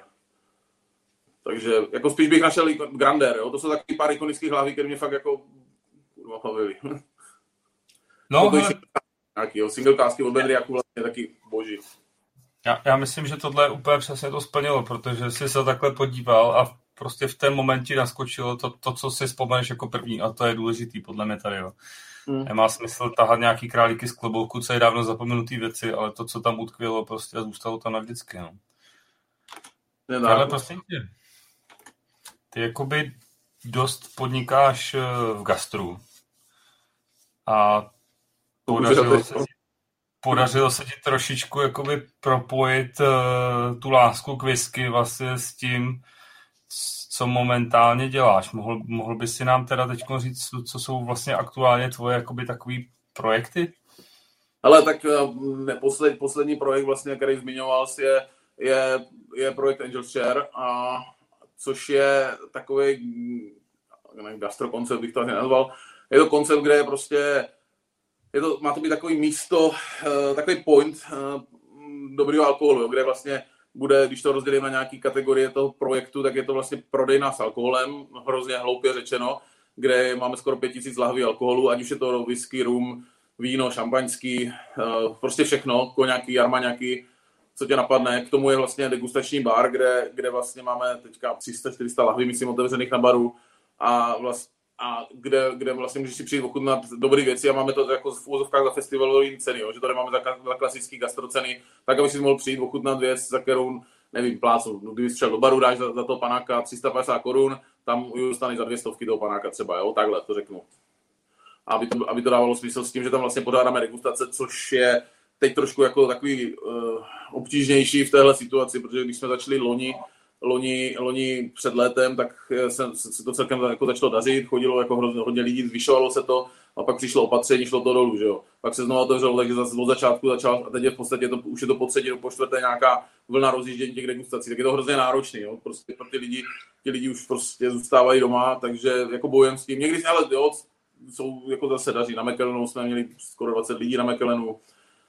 Takže jako spíš bych našel Grander, jo? to jsou taky pár ikonických hlavy, které mě fakt jako kurva bavily. No, hele... nějaký, jo? single casky od jako vlastně taky boží. Já, já myslím, že tohle úplně přesně to splnilo, protože jsi se takhle podíval a prostě v ten moment ti naskočilo to, to, co si vzpomeneš jako první a to je důležitý podle mě tady. Jo. Hmm. Nemá smysl tahat nějaký králíky z klobouku, co je dávno zapomenutý věci, ale to, co tam utkvělo, prostě zůstalo tam navždycky. No. Ale prostě tě, ty jakoby dost podnikáš eh, v gastru a podařilo se, podařilo se ti trošičku jakoby propojit uh, tu lásku k whisky vlastně s tím, co momentálně děláš. Mohl, mohl bys si nám teda teď říct, co jsou vlastně aktuálně tvoje jakoby takový projekty? Ale tak eh, ne, posled, poslední projekt, vlastně, který zmiňoval, je, je, je projekt Angel Share, a, což je takový gastrokoncept, bych to asi nazval. Je to koncept, kde je prostě je to, má to být takový místo, uh, takový point uh, dobrého alkoholu, kde vlastně bude, když to rozdělím na nějaké kategorie toho projektu, tak je to vlastně prodejna s alkoholem, hrozně hloupě řečeno, kde máme skoro 5000 lahví alkoholu, ať už je to whisky, rum, víno, šampaňský, uh, prostě všechno, koněky, armaňaky, co tě napadne. K tomu je vlastně degustační bar, kde, kde vlastně máme teďka 300-400 lahví, myslím, otevřených na baru a vlastně a kde, kde vlastně můžeš si přijít ochutnat dobré věci a máme to jako v úzovkách za festivalové ceny, jo? že to nemáme za, za klasický gastroceny, tak aby si mohl přijít ochutnat věc, za kterou nevím, plácu, no, kdyby šel do baru, dáš za, za toho panáka 350 korun, tam už dostaneš za dvě stovky toho panáka třeba, jo, takhle to řeknu. Aby to, aby to dávalo smysl s tím, že tam vlastně podáváme degustace, což je teď trošku jako takový uh, obtížnější v téhle situaci, protože když jsme začali loni, loni, loni před létem, tak se, se to celkem jako začalo dařit, chodilo jako hodně, hodně lidí, zvyšovalo se to a pak přišlo opatření, šlo to dolů, že jo. Pak se znovu otevřelo, takže zase od začátku začal a teď je v podstatě to, už je to po třetí, po čtvrté nějaká vlna rozjíždění těch degustací, tak je to hrozně náročný, jo. Prostě pro ty lidi, ti lidi už prostě zůstávají doma, takže jako bojem s tím. Někdy ale jo, jsou jako zase daří. Na McKellenu jsme měli skoro 20 lidí na McKellenu.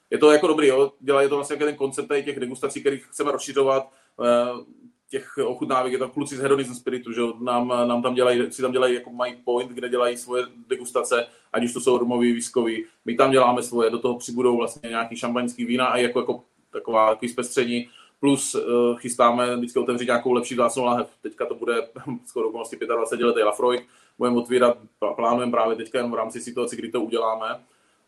Je to jako dobrý, jo. Dělají to vlastně jako ten koncept těch degustací, který chceme rozšiřovat eh, těch ochutnávek, je tam kluci z Hedonism Spiritu, že nám, nám tam dělají, si tam dělají jako mají point, kde dělají svoje degustace, ať už to jsou rumový, výskový. My tam děláme svoje, do toho přibudou vlastně nějaký šampaňský vína a jako, jako taková takový zpestření. Plus uh, chystáme vždycky otevřít nějakou lepší vzácnou láhev. Teďka to bude [laughs] skoro okolnosti 25 letý Lafroig. Budeme otvírat, plánujeme právě teďka jenom v rámci situace, kdy to uděláme.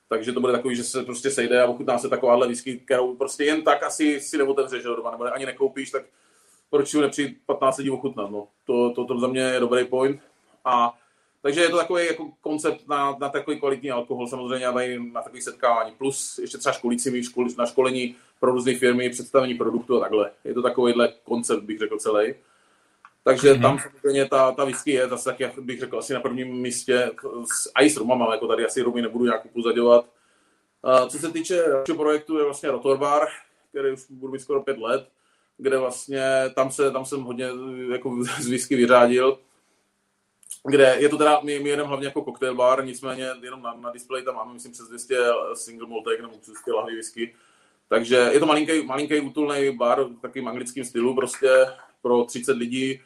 Takže to bude takový, že se prostě sejde a ochutná se takováhle whisky, kterou prostě jen tak asi si neotevřeš, nebo ani nekoupíš, tak proč si nepřijít 15 lidí ochutnat. No. To, to, to za mě je dobrý point. A takže je to takový jako koncept na, na takový kvalitní alkohol, samozřejmě a na takový setkávání. Plus ještě třeba školící škol, na školení pro různé firmy, představení produktu a takhle. Je to takovýhle koncept, bych řekl celý. Takže mm-hmm. tam samozřejmě ta, ta whisky je zase, jak bych řekl, asi na prvním místě. A i s rumama, jako tady asi rumy nebudu nějak upozaďovat. Co se týče dalšího projektu, je vlastně Rotorbar, který už budu mít skoro pět let kde vlastně tam, se, tam jsem hodně jako z whisky vyřádil, kde je to teda, my, my jedeme hlavně jako cocktail bar, nicméně jenom na, na displeji tam máme, myslím, přes 200 single maltek nebo 200 lahví whisky. Takže je to malinký, malinký útulný bar v takovým anglickým stylu, prostě pro 30 lidí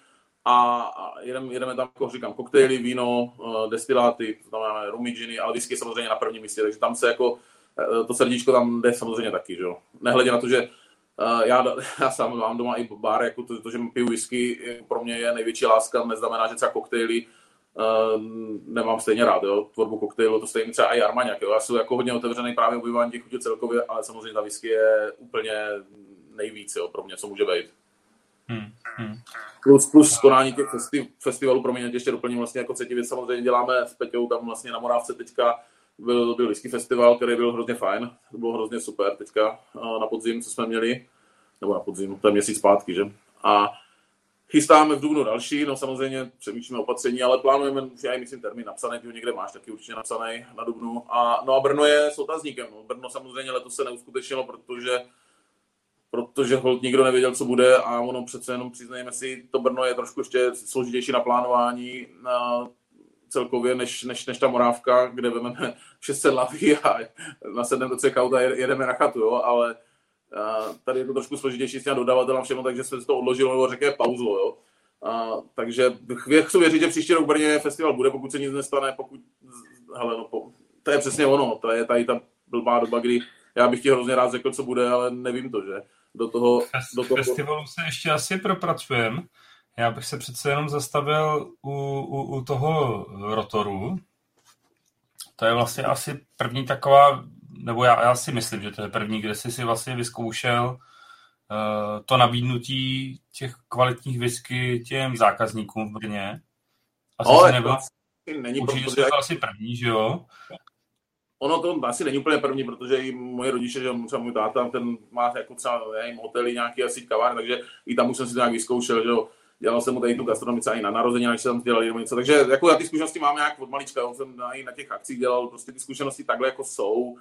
a, jedeme, jedeme tam, jako říkám, koktejly, víno, uh, destiláty, tam máme rumy, giny, ale whisky samozřejmě na prvním místě, takže tam se jako uh, to srdíčko tam jde samozřejmě taky, že jo. Nehledě na to, že já, [laughs] já sám mám doma i bar, jako to, to že piju whisky, pro mě je největší láska, neznamená, že třeba koktejly uh, nemám stejně rád, jo, tvorbu koktejlu, to stejně třeba i Armagnac, jo. Já jsem jako hodně otevřený právě objevování těch chutí celkově, ale samozřejmě ta whisky je úplně nejvíc, jo, pro mě, co může být. Hmm, hmm. Plus, plus konání těch festi- festivalů, pro mě ještě doplním vlastně jako třetí věc, samozřejmě děláme s Peťou tam vlastně na Morávce teďka byl, byl whisky festival, který byl hrozně fajn, to bylo hrozně super teďka na podzim, co jsme měli, nebo na podzim, to je měsíc zpátky, že? A chystáme v Dubnu další, no samozřejmě přemýšlíme opatření, ale plánujeme, už já myslím termín napsaný, ty ho někde máš taky určitě napsaný na Dubnu. A, no a Brno je s otazníkem, no. Brno samozřejmě letos se neuskutečnilo, protože protože hold nikdo nevěděl, co bude a ono přece jenom přiznejme si, to Brno je trošku ještě složitější na plánování na celkově než, než, než ta Morávka, kde vezmeme 600 [laughs] laví a nasedneme do CK a jedeme na chatu, jo, ale a tady je to trošku složitější s těmi dodavatelem všechno, takže jsme si to odložili nebo řekne pauzu, jo. A, takže chci věřit, že příští rok v Brně festival bude, pokud se nic nestane, pokud, hele, no, po, to je přesně ono, to je tady ta blbá doba, kdy já bych ti hrozně rád řekl, co bude, ale nevím to, že do toho... do toho... Festivalu se ještě asi propracujem. Já bych se přece jenom zastavil u, u, u toho rotoru. To je vlastně asi první taková, nebo já, já si myslím, že to je první, kde jsi si vlastně vyzkoušel uh, to nabídnutí těch kvalitních whisky těm zákazníkům v Brně. Asi Ale nebyl, není určitě protože... asi první, že jo? ono to asi není úplně první, protože i moje rodiče, že třeba můj táta, ten má jako třeba nevím, hotely, nějaký asi kavárny, takže i tam už jsem si to nějak vyzkoušel, že jo. Dělal jsem mu tady tu gastronomice i na narození, než jsem dělal jenom něco. Takže jako já ty zkušenosti mám nějak od malička, jo. jsem i na těch akcích dělal, prostě ty zkušenosti takhle jako jsou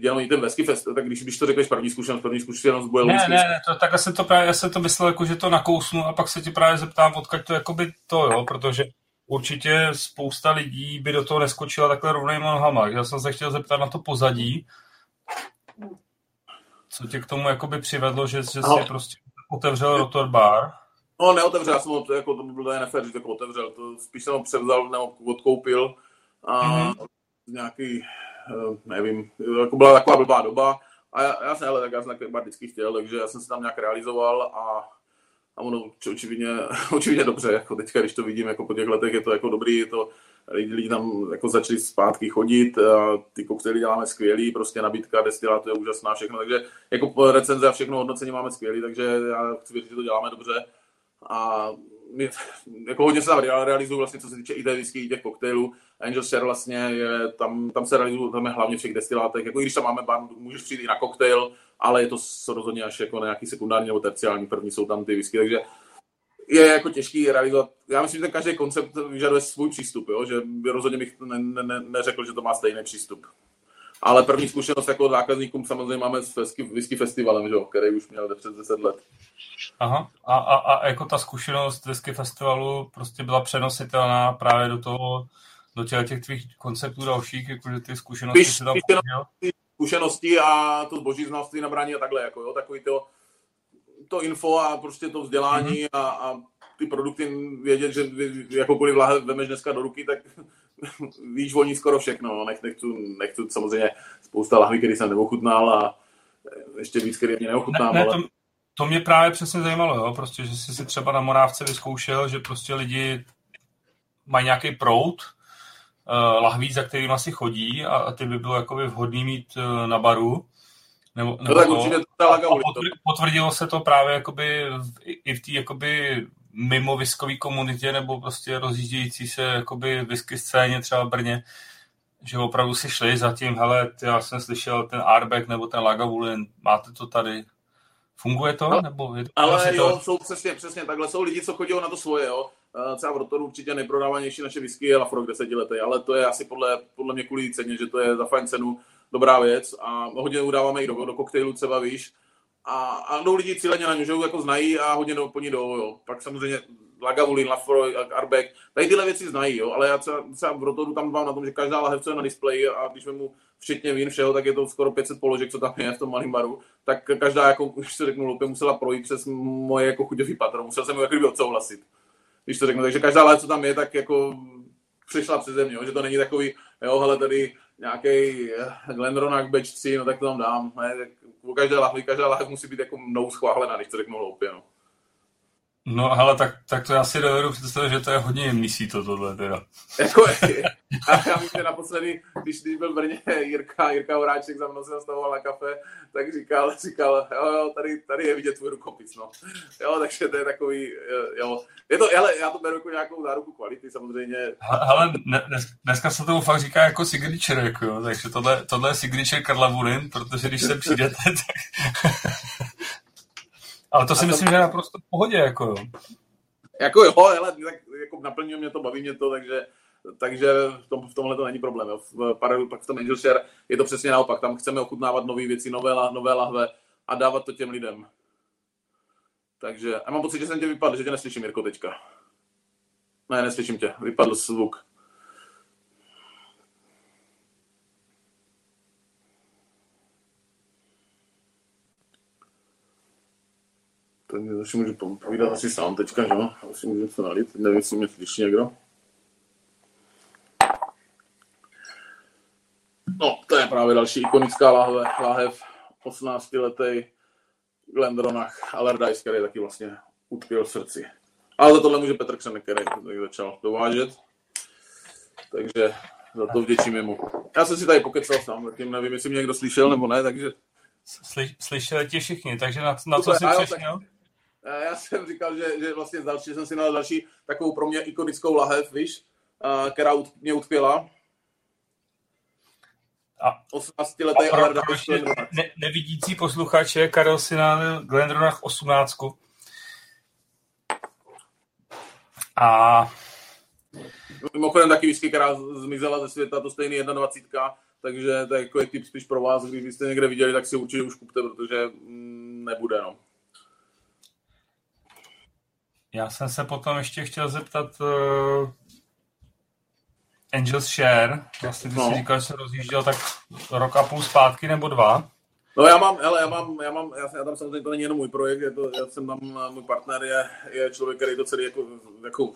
dělal i ten Vesky Fest, tak když, když to řekneš první zkušenost, první zkušenost bude Ne, ne, ne, to, tak jsem to právě, já jsem to myslel, jako, že to nakousnu a pak se ti právě zeptám, odkud to jakoby to, jo, protože určitě spousta lidí by do toho neskočila takhle rovnýma nohama. Já jsem se chtěl zeptat na to pozadí. Co tě k tomu jakoby přivedlo, že, že jsi no. prostě otevřel Rotor Bar? No, neotevřel, já jsem ho, jako, to bylo nefér, že to otevřel, to spíš jsem ho převzal nebo odkoupil a mm-hmm. nějaký, eh, nevím, jako byla taková blbá doba a já, já jsem, ale tak já jsem takový bar vždycky chtěl, takže já jsem se tam nějak realizoval a a ono očividně, očividně [laughs] dobře, jako teďka, když to vidím, jako po těch letech je to jako dobrý, je to, lidi, lidi tam jako začali zpátky chodit, a ty koktejly děláme skvělý, prostě nabídka, destilát je úžasná, všechno, takže jako recenze a všechno hodnocení máme skvělý, takže já chci věřit, že to děláme dobře a my, jako hodně se tam realizují vlastně, co se týče i té whisky, i těch koktejlů. Angel Share vlastně je, tam, tam se je hlavně všech destilátech. Jako když tam máme bar, můžeš přijít i na koktejl, ale je to rozhodně až jako nějaký sekundární nebo terciální, první jsou tam ty whisky, takže je jako těžký realizovat. Já myslím, že ten každý koncept vyžaduje svůj přístup, jo? že rozhodně bych ne, ne, ne, neřekl, že to má stejný přístup. Ale první zkušenost jako zákazníkům samozřejmě máme s whisky festivalem, že? který už měl před 10 let. Aha, a, a, a jako ta zkušenost whisky festivalu prostě byla přenositelná právě do toho, do těch, těch tvých konceptů dalších, jakože ty zkušenosti Píš, si tam zkušenosti a to zboží znalství nabrání a takhle, jako jo, takový to, to info a prostě to vzdělání mm-hmm. a, a ty produkty vědět, že jakoukoliv láhev vemeš dneska do ruky, tak [laughs] víš o ní skoro všechno. No. Nech, nechci, nechci samozřejmě spousta lahví, který jsem neochutnal a ještě víc, který mě neochutnám. Ne, ne, ale... to, to, mě právě přesně zajímalo, jo? Prostě, že jsi si třeba na Morávce vyzkoušel, že prostě lidi mají nějaký prout, uh, lahví, za kterým asi chodí a, a ty by bylo jakoby vhodný mít uh, na baru. Nebo, nebo no tak to, určitě to potvrdilo se to právě jakoby v, i v té jakoby mimo viskové komunitě nebo prostě rozjíždějící se jakoby whisky scéně třeba v Brně, že opravdu si šli za tím, hele, já jsem slyšel ten Arbeck nebo ten Lagavulin, máte to tady, Funguje to? No, nebo je to ale jo, to... jsou přesně, přesně takhle. Jsou lidi, co chodí na to svoje, jo. Eh, třeba v Rotoru určitě nejprodávanější naše whisky je Lafroig desetiletý, ale to je asi podle, podle mě kvůli ceně, že to je za fajn cenu dobrá věc a hodně udáváme i do, do koktejlu třeba, víš. A, a jdou lidi cíleně na že jako znají a hodně do, po ní jdou, jo. Pak samozřejmě Lagavulin, Lafroy, Arbeck, tady tyhle věci znají, jo, ale já třeba, v Rotoru tam mám na tom, že každá lahev, co je na displeji a když mu včetně vín všeho, tak je to skoro 500 položek, co tam je v tom malém baru, tak každá, jako už se řeknu, lupě, musela projít přes moje jako chuťový patro, musel jsem mu jako odsouhlasit když to řeknu. Takže každá láhev, co tam je, tak jako přišla přeze mě, že to není takový, jo, hele, tady nějaký Glenronach 3, no tak to tam dám. Ne, tak každé lahvi, každá lahev musí být jako mnou schválená, když to řeknu hloupě, no. No, ale tak, tak to já si dovedu představit, že to je hodně jemný to tohle teda. Jako, a [laughs] já vím, že naposledy, když, když byl v Brně Jirka, Jirka Horáček za mnou se zastavoval na kafe, tak říkal, říkal, jo, jo, tady, tady je vidět tvůj rukopis, no. Jo, takže to je takový, jo. Je to, ale já to beru jako nějakou záruku kvality, samozřejmě. Ale dnes, dneska se tomu fakt říká jako signature, jako jo, takže tohle, tohle je signature Karla Wurin, protože když se přijdete, tak... [laughs] Ale to si a myslím, to... že je naprosto v pohodě, jako jo. Jako jo, ale tak jako naplňuje mě to, baví mě to, takže, takže v, tom, v tomhle to není problém. Jo. V, pak v tom Angel Share je to přesně naopak. Tam chceme ochutnávat nové věci, nové, nové lahve a dávat to těm lidem. Takže, a mám pocit, že jsem tě vypadl, že tě neslyším, Jirko, teďka. Ne, neslyším tě, vypadl zvuk. Tak mě zase můžu povídat asi sám teďka, že jo? Asi můžu se nalít, nevím, jestli mě slyší někdo. No, to je právě další ikonická láhev, láhev 18 letý Glendronach Allardyce, který taky vlastně utkvěl srdci. Ale tohle může Petr Křenek, který začal dovážet. Takže za to vděčím mu. Já jsem si tady pokecal sám, tím nevím, jestli mě někdo slyšel nebo ne, takže... Sly, slyšeli tě všichni, takže na, na co jsi přešel? Já jsem říkal, že, že vlastně další, jsem si nalil další takovou pro mě ikonickou lahev, víš, která mě utkvěla. A 18 letý ne, nevidící posluchače, Karel si na Glendronach 18. A Mimochodem taky whisky, která zmizela ze světa, to stejný 21, takže to je jako je tip spíš pro vás, když byste někde viděli, tak si určitě už kupte, protože mm, nebude, no. Já jsem se potom ještě chtěl zeptat uh, Angels Share, vlastně ty no. jsi říkal, že se rozjížděl tak rok a půl zpátky nebo dva. No já mám, hele, já mám, já mám, já, já tam samozřejmě to není jenom můj projekt, je to, já jsem tam, můj partner je, je člověk, který to celý jako, jako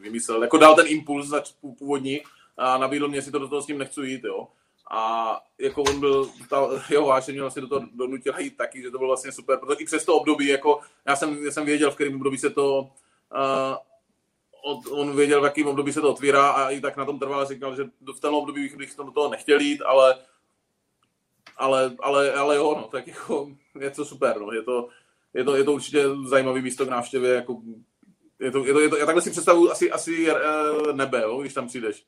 vymyslel, jako dal ten impuls za původní a nabídl mě, si to do toho s ním nechci jít, jo. A jako on byl, ta jeho vášení vlastně do toho donutil jít taky, že to bylo vlastně super, protože i přes to období, jako já jsem, já jsem věděl, v kterém období se to, uh, od, on věděl, v jakém období se to otvírá a i tak na tom trval, říkal, že v tom období bych, bych do toho nechtěl jít, ale ale, ale, ale jo, no, tak jako je to super, no, je to, je to, je to určitě zajímavý místo k návštěvě, jako je to, je to, je to, já takhle si představuji asi, asi uh, nebe, jo, když tam přijdeš.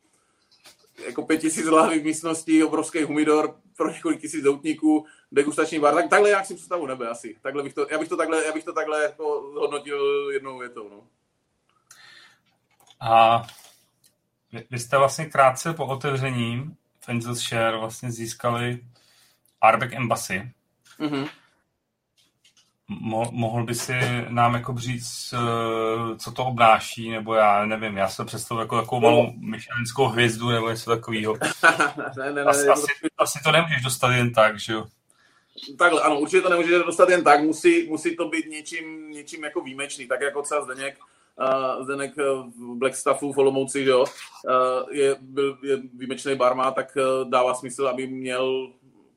Jako pět tisíc lahví v místnosti, obrovský humidor pro několik tisíc doutníků, degustační bar, tak takhle jak si představu nebe asi. Takhle bych to, já bych to takhle, já bych to takhle jako hodnotil jednou větou, no. A vy jste vlastně krátce po otevření Angels Share vlastně získali Arbeck Embassy. Mm-hmm. Mo- mohl by si nám jako říct, eh, co to obnáší, nebo já nevím, já se představuji jako takovou malou myšlenskou hvězdu nebo něco takového. [laughs] ne, ne, ne, asi, asi, asi, to nemůžeš dostat jen tak, že jo? Takhle, ano, určitě to nemůžeš dostat jen tak, musí, musí to být něčím, něčím jako výjimečný, tak jako třeba Zdeněk, uh, Zdeněk v Blackstaffu v Olomouci, že jo, uh, je, byl, je výjimečný barma, tak uh, dává smysl, aby měl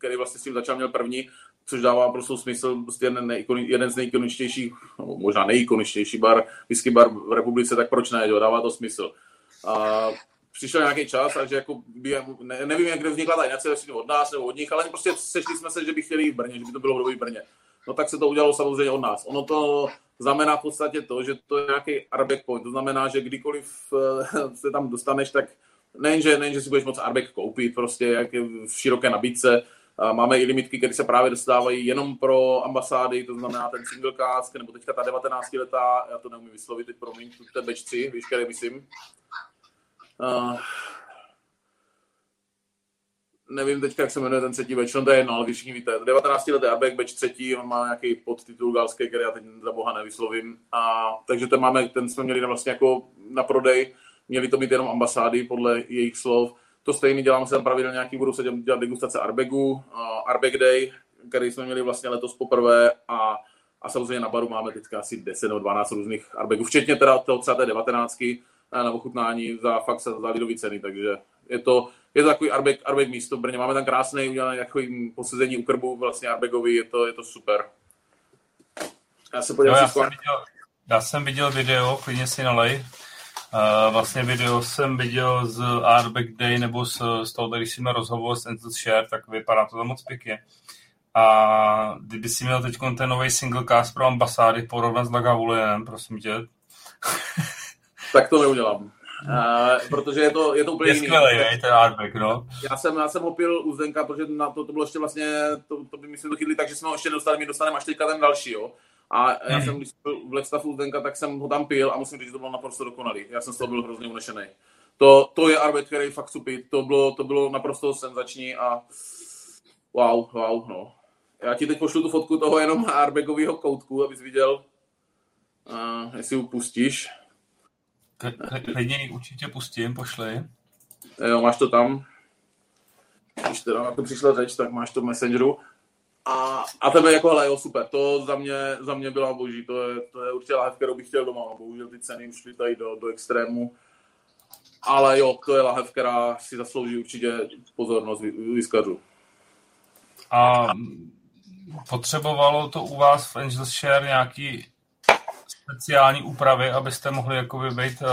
který vlastně s tím začal, měl první, což dává prostě smysl, prostě jeden, jeden z nejikoničtějších, možná nejikoničtější bar, whisky bar v republice, tak proč ne, jo, dává to smysl. A přišel nějaký čas a že jako ne, nevím, jak kde vznikla ta iniciativa od nás nebo od nich, ale prostě sešli jsme se, že by chtěli jít v Brně, že by to bylo v Brně. No tak se to udělalo samozřejmě od nás. Ono to znamená v podstatě to, že to je nějaký Arbeck point. To znamená, že kdykoliv eh, [laughs] se tam dostaneš, tak nejenže, nejenže si budeš moc Arbeck koupit, prostě jak v široké nabídce, Máme i limitky, které se právě dostávají jenom pro ambasády, to znamená ten single cask, nebo teďka ta 19 letá, já to neumím vyslovit, teď promiň, ten batch 3, víš, který myslím. Uh, nevím teďka, jak se jmenuje ten třetí batch, no to je jedno, ale všichni víte. 19 letý Arbeck, batch třetí, on má nějaký podtitul galský, který já teď za boha nevyslovím. A, takže ten, máme, ten jsme měli vlastně jako na prodej, měli to být jenom ambasády podle jejich slov to stejný dělám se tam pravidelně nějaký, budu se dělat degustace Arbegu, uh, Arbeg Day, který jsme měli vlastně letos poprvé a a samozřejmě na baru máme teďka asi 10 nebo 12 různých arbegů, včetně teda toho třeba té 19 na ochutnání za fakt za lidový ceny, takže je to, je to takový arbeg, arbeg místo v Brně. Máme tam krásný udělaný takový posezení u krbu vlastně arbegový, je to, je to super. Já se podívám, no, já, jsem viděl, já jsem viděl video, klidně si nalej. Uh, vlastně video jsem viděl z Arbeck Day nebo z, z toho, když jsme rozhovor s Endless Share, tak vypadá to tam moc pěkně. A kdyby si měl teď ten nový single cast pro ambasády porovnat s Lagavulinem, prosím tě. [laughs] tak to neudělám. Uh, protože je to, je to úplně je jiný. Skvělý, je ten Arbeck, no. Já jsem, já jsem ho pil u Zdenka, protože na to, to bylo ještě vlastně, to, to by jsme to chytli tak, že jsme ho ještě dostali, my dostaneme až teďka ten další, jo. A já jsem, když jsem byl v Lextafu Zdenka, tak jsem ho tam pil a musím říct, že to bylo naprosto dokonalý. Já jsem z toho byl hrozně unešený. To, to je Arbet, který fakt supit. To bylo, to bylo naprosto senzační a wow, wow, no. Já ti teď pošlu tu fotku toho jenom [laughs] Arbegového koutku, abys viděl, uh, jestli ho pustíš. Klidně ji určitě pustím, pošli. Jo, máš to tam. Když teda na to přišla řeč, tak máš to v Messengeru. A, a tebe jako, hele, jo, super, to za mě, za mě byla boží, to je, to je určitě lahev, kterou bych chtěl doma, bohužel ty ceny už šly tady do, do extrému, ale jo, to je lahev, která si zaslouží určitě pozornost výskařů. A potřebovalo to u vás v Angels Share nějaký speciální úpravy, abyste mohli jakoby být uh,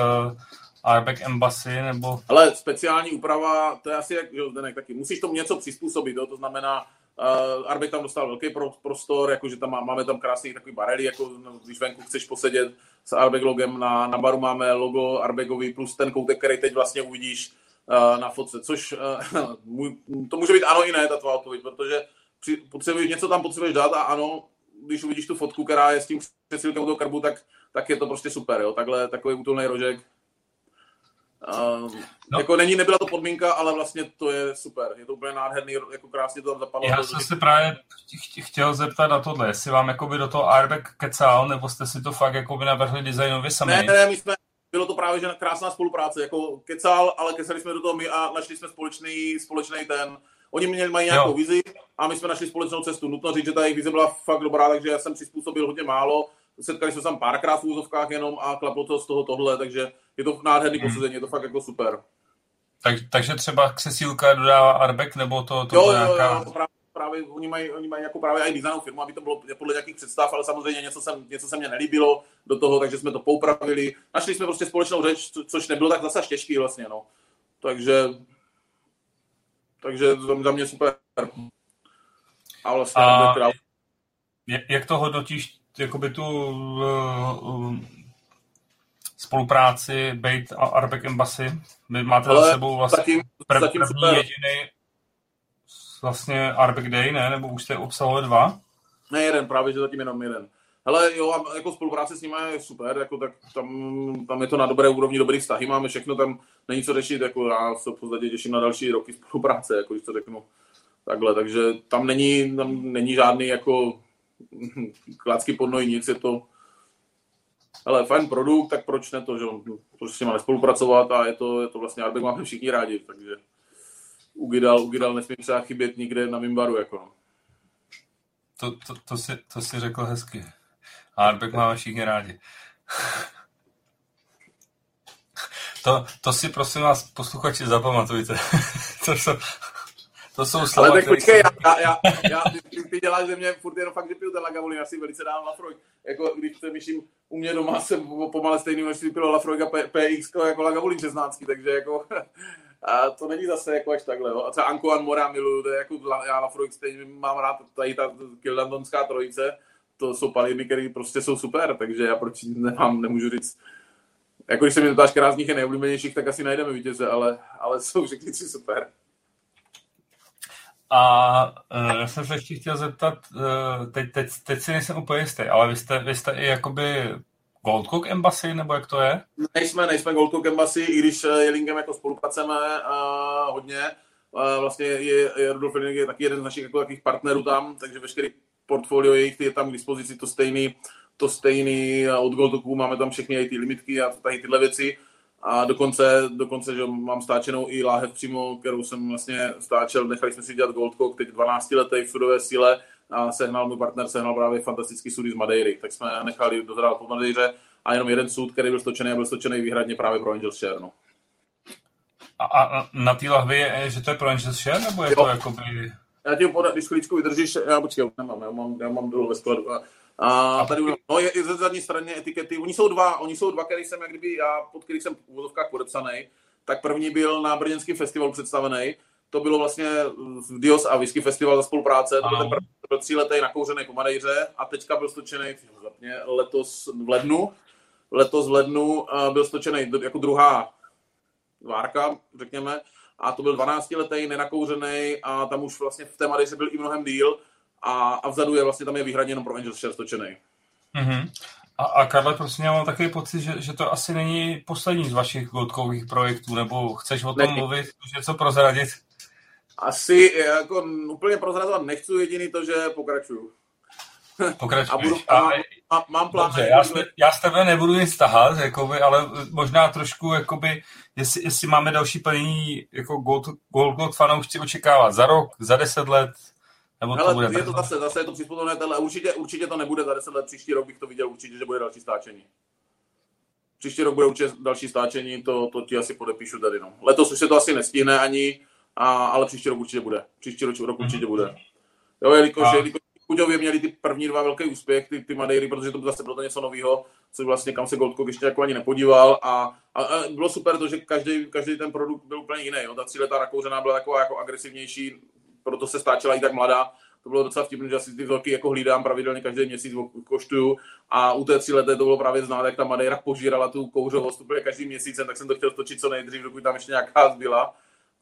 Arbeck Embassy, nebo... Ale speciální úprava, to je asi jak, jo, Zdenek, taky. Musíš tomu něco přizpůsobit, jo? to znamená, Uh, Arbeck tam dostal velký prostor, jakože tam má, máme tam krásný takový barely, jako no, když venku chceš posedět s Arbeck logem, na, na baru máme logo Arbeckový plus ten koutek, který teď vlastně uvidíš uh, na fotce, což uh, [laughs] můj, to může být ano i ne, ta tvá odpověď, protože při, potřebuješ, něco tam potřebuješ dát a ano, když uvidíš tu fotku, která je s tím přesílkem toho karbu, tak, tak je to prostě super, jo, takhle, takový útulný rožek, Uh, no. Jako není, nebyla to podmínka, ale vlastně to je super. Je to úplně nádherný, jako krásně to tam zapadlo. Já jsem se právě chtěl zeptat na tohle, jestli vám jakoby do toho airbag kecal, nebo jste si to fakt jakoby navrhli designově sami? Ne, ne, my jsme, bylo to právě že krásná spolupráce, jako kecal, ale kecali jsme do toho my a našli jsme společný, společný ten, Oni měli mají nějakou jo. vizi a my jsme našli společnou cestu. Nutno říct, že ta jejich vize byla fakt dobrá, takže já jsem přizpůsobil hodně málo setkali jsme se tam párkrát v úzovkách jenom a klaplo to z toho tohle, takže je to nádherný hmm. posazení, je to fakt jako super. Tak, takže třeba křesílka dodává Arbek, nebo to, to jo, jo, nějaká... jo, právě, právě oni, mají, oni mají jako právě i designovou firmu, aby to bylo podle nějakých představ, ale samozřejmě něco, jsem, něco se mně nelíbilo do toho, takže jsme to poupravili. Našli jsme prostě společnou řeč, co, což nebylo tak zase těžký vlastně, no. Takže, takže za mě super. A vlastně a jak to hodnotíš jakoby tu uh, spolupráci Bait a Arbeck Embassy. Vy máte Ale za sebou vlastně zatím, prv, zatím první super. jediný vlastně Arbeck Day, ne? Nebo už jste obsahovali dva? Ne, jeden, právě že zatím jenom jeden. Hele, jo, jako spolupráce s nimi je super, jako tak tam, tam je to na dobré úrovni, dobrý vztahy, máme všechno, tam není co řešit, jako já se v podstatě těším na další roky spolupráce, jako když to řeknu takhle, takže tam není, tam není žádný jako klácky pod nohy, nic je to ale fajn produkt, tak proč ne to, že proč s nimi spolupracovat a je to, je to vlastně Arbeck máme všichni rádi, takže Ugidal, Ugidal nesmí třeba chybět nikde na Mimbaru, jako no. To, to, to, si, to si řekl hezky. Arbeck máme všichni rádi. [laughs] To, to si prosím vás posluchači zapamatujte. [laughs] to jsou, to jsou slova, Ale tak počkej, já, já, já, ty, ty děláš ze mě furt jenom fakt, že piju ten Lagavulin, já si velice dám Lafroy. Jako když přemýšlím, u mě doma jsem pomale stejný množství pil Lafroy a PX jako Lagavulin 16, takže jako [laughs] a to není zase jako až takhle. Jo. A třeba Ankoan Mora miluju, to je jako já Lafroy stejně mám rád tady ta Kildandonská trojice, to jsou paliny, které prostě jsou super, takže já proč nemám, nemůžu říct, jako když se mi dotáš, která z nich je nejoblíbenějších, tak asi najdeme vítěze, ale, ale jsou všichni tři super. A uh, já jsem se ještě chtěl zeptat, uh, teď, teď, teď si nejsem úplně jistý, ale vy jste, vy jste i jakoby Gold Cook Embassy, nebo jak to je? Nejsme, nejsme Gold Cook Embassy, i když je Lingem jako spolupracujeme uh, hodně. Uh, vlastně je, je Rudolf Jelling je taky jeden z našich jako takových partnerů tam, takže veškerý portfolio jejich je tam k dispozici to stejný, to stejný od Gold Cooku, máme tam všechny ty limitky a tady tyhle věci. A dokonce, dokonce že mám stáčenou i láhev přímo, kterou jsem vlastně stáčel, nechali jsme si dělat Goldcock, teď 12 letý v sudové síle, a sehnal můj partner, sehnal právě fantastický sudy z Madeiry, tak jsme nechali dozrát po Madeiře a jenom jeden sud, který byl stočený a byl stočený výhradně právě pro Angel Share. No. A, a na té lahvi je, že to je pro Angel Share, nebo je jo. to jakoby... Já ti ho podat, když chvíličku vydržíš, já počkej, nemám, já mám, já mám dolů ve skladu. A, a tady no, je, je ze zadní straně etikety. Oni jsou dva, oni jsou dva, který jsem, jak kdyby já, pod který jsem v úvodovkách podepsaný. Tak první byl na Brněnském festivalu představený. To bylo vlastně Dios a Whisky Festival za spolupráce. To byl, ten první, byl tříletý nakouřený po Madejře a teďka byl stočený letos v lednu. Letos v lednu byl stočený jako druhá várka, řekněme. A to byl 12-letý, nenakouřený a tam už vlastně v té Madejře byl i mnohem díl a, a vzadu je vlastně tam je výhradně jenom pro Angels Share stočený. Mm-hmm. A, a Karle, prostě já mám takový pocit, že, že to asi není poslední z vašich goldkových projektů, nebo chceš o tom ne. mluvit, něco prozradit? Asi jako úplně prozrazovat nechci, jediný to, že pokračuju. Pokračuješ. A budu, a mám, mám, mám plán. Dobře, já, s, já s tebe nebudu nic tahat, jakoby, ale možná trošku, jakoby, jestli, jestli máme další plnění jako Gold, Gold, Gold fanoušci očekávat za rok, za deset let, nebo to Hele, bude je to zase, zase je to přizpůsobené, ale určitě, určitě to nebude za 10 let, příští rok bych to viděl určitě, že bude další stáčení. Příští rok bude určitě další stáčení, to, to ti asi podepíšu tady. No. Letos už se to asi nestihne ani, a, ale příští rok určitě bude. Příští rok, rok určitě bude. Jo, jelikož, a... jelikož Kuďově měli ty první dva velký úspěch, ty, ty Madeiry, protože to zase bylo to něco nového, co vlastně kam se Goldcock ještě jako ani nepodíval a, a, a, bylo super to, že každý, každý ten produkt byl úplně jiný. Jo. Ta tříletá nakouřená byla taková jako agresivnější, proto se stáčela i tak mladá. To bylo docela vtipné, že asi ty vzorky jako hlídám pravidelně každý měsíc koštuju a u té tří leté to bylo právě znát, jak ta Madeira požírala tu kouřovost úplně každý měsíc, tak jsem to chtěl točit co nejdřív, dokud tam ještě nějaká zbyla.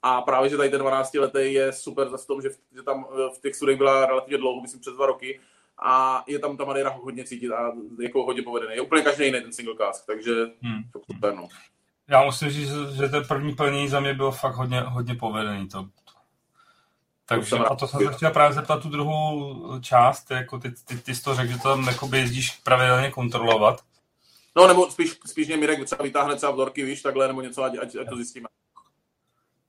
A právě, že tady ten 12 letý je super za tom, že, v, že tam v těch studech byla relativně dlouho, myslím přes dva roky, a je tam ta Madeira hodně cítit a jako hodně povedený. Je úplně každý jiný ten single cask, takže hmm. super, no. Já musím říct, že ten první plnění za mě bylo fakt hodně, hodně povedený. To, takže a to jsem se chtěl právě zeptat tu druhou část, jako ty, ty, ty jsi to řekl, že to tam jakoby jezdíš pravidelně kontrolovat. No nebo spíš, spíš mě Mirek třeba vytáhne třeba vzorky, víš, takhle, nebo něco, ať, ať, ať to zjistíme.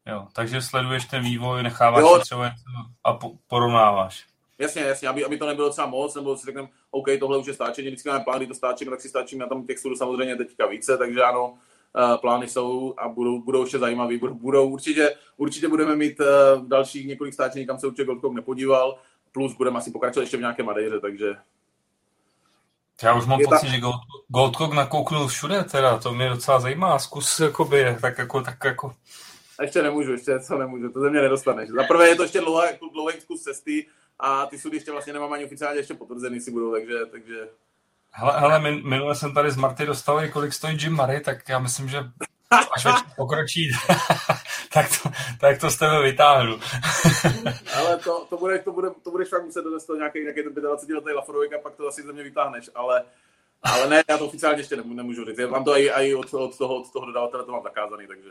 Jo, takže sleduješ ten vývoj, necháváš jo. třeba něco a po, porovnáváš. Jasně, jasně, aby, aby to nebylo třeba moc, nebo si řekneme, OK, tohle už je stáčení, vždycky máme plán, kdy to stáčíme, tak si stáčíme na tom texturu samozřejmě teďka více, takže ano, plány jsou a budou, budou ještě zajímavý. Budou, určitě, určitě budeme mít uh, dalších několik stáčení, kam se určitě Goldcock nepodíval, plus budeme asi pokračovat ještě v nějaké Madejře, takže já už mám pocit, ta... že Gold, Goldcock nakouknul všude, teda, to mě docela zajímá, zkus jakoby, tak jako, tak jako... Ještě nemůžu, ještě co nemůžu, to ze mě nedostaneš. Za prvé je to ještě dlouhý, dlouhý zkus cesty a ty sudy ještě vlastně nemám ani oficiálně ještě potvrzený si budou, takže, takže Hele, hele min, minule jsem tady z Marty dostal, kolik stojí Jim Murray, tak já myslím, že až večer pokročí, [laughs] tak, to, tak to z tebe vytáhnu. [laughs] ale to, to, bude, to, bude, to budeš fakt muset dodnes to nějaký, nějaký ten 25 letý Laforovik a pak to asi ze mě vytáhneš, ale, ale ne, já to oficiálně ještě nemůžu, nemůžu říct. Já mám to i, i od, od, toho, od toho dodavatele, to mám zakázaný, takže.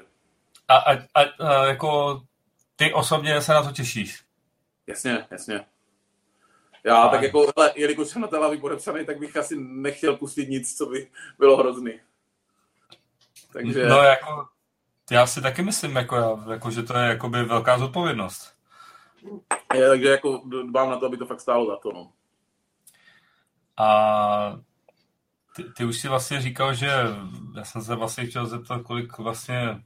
A, a, a, a jako ty osobně se na to těšíš? Jasně, jasně. Já tak jako, hele, jelikož jsem na Telavi podepsaný, tak bych asi nechtěl pustit nic, co by bylo hrozný. Takže... No jako, já si taky myslím, jako, já, jako že to je jakoby velká zodpovědnost. Je, takže jako dbám na to, aby to fakt stálo za to, no. A ty, ty už si vlastně říkal, že já jsem se vlastně chtěl zeptat, kolik vlastně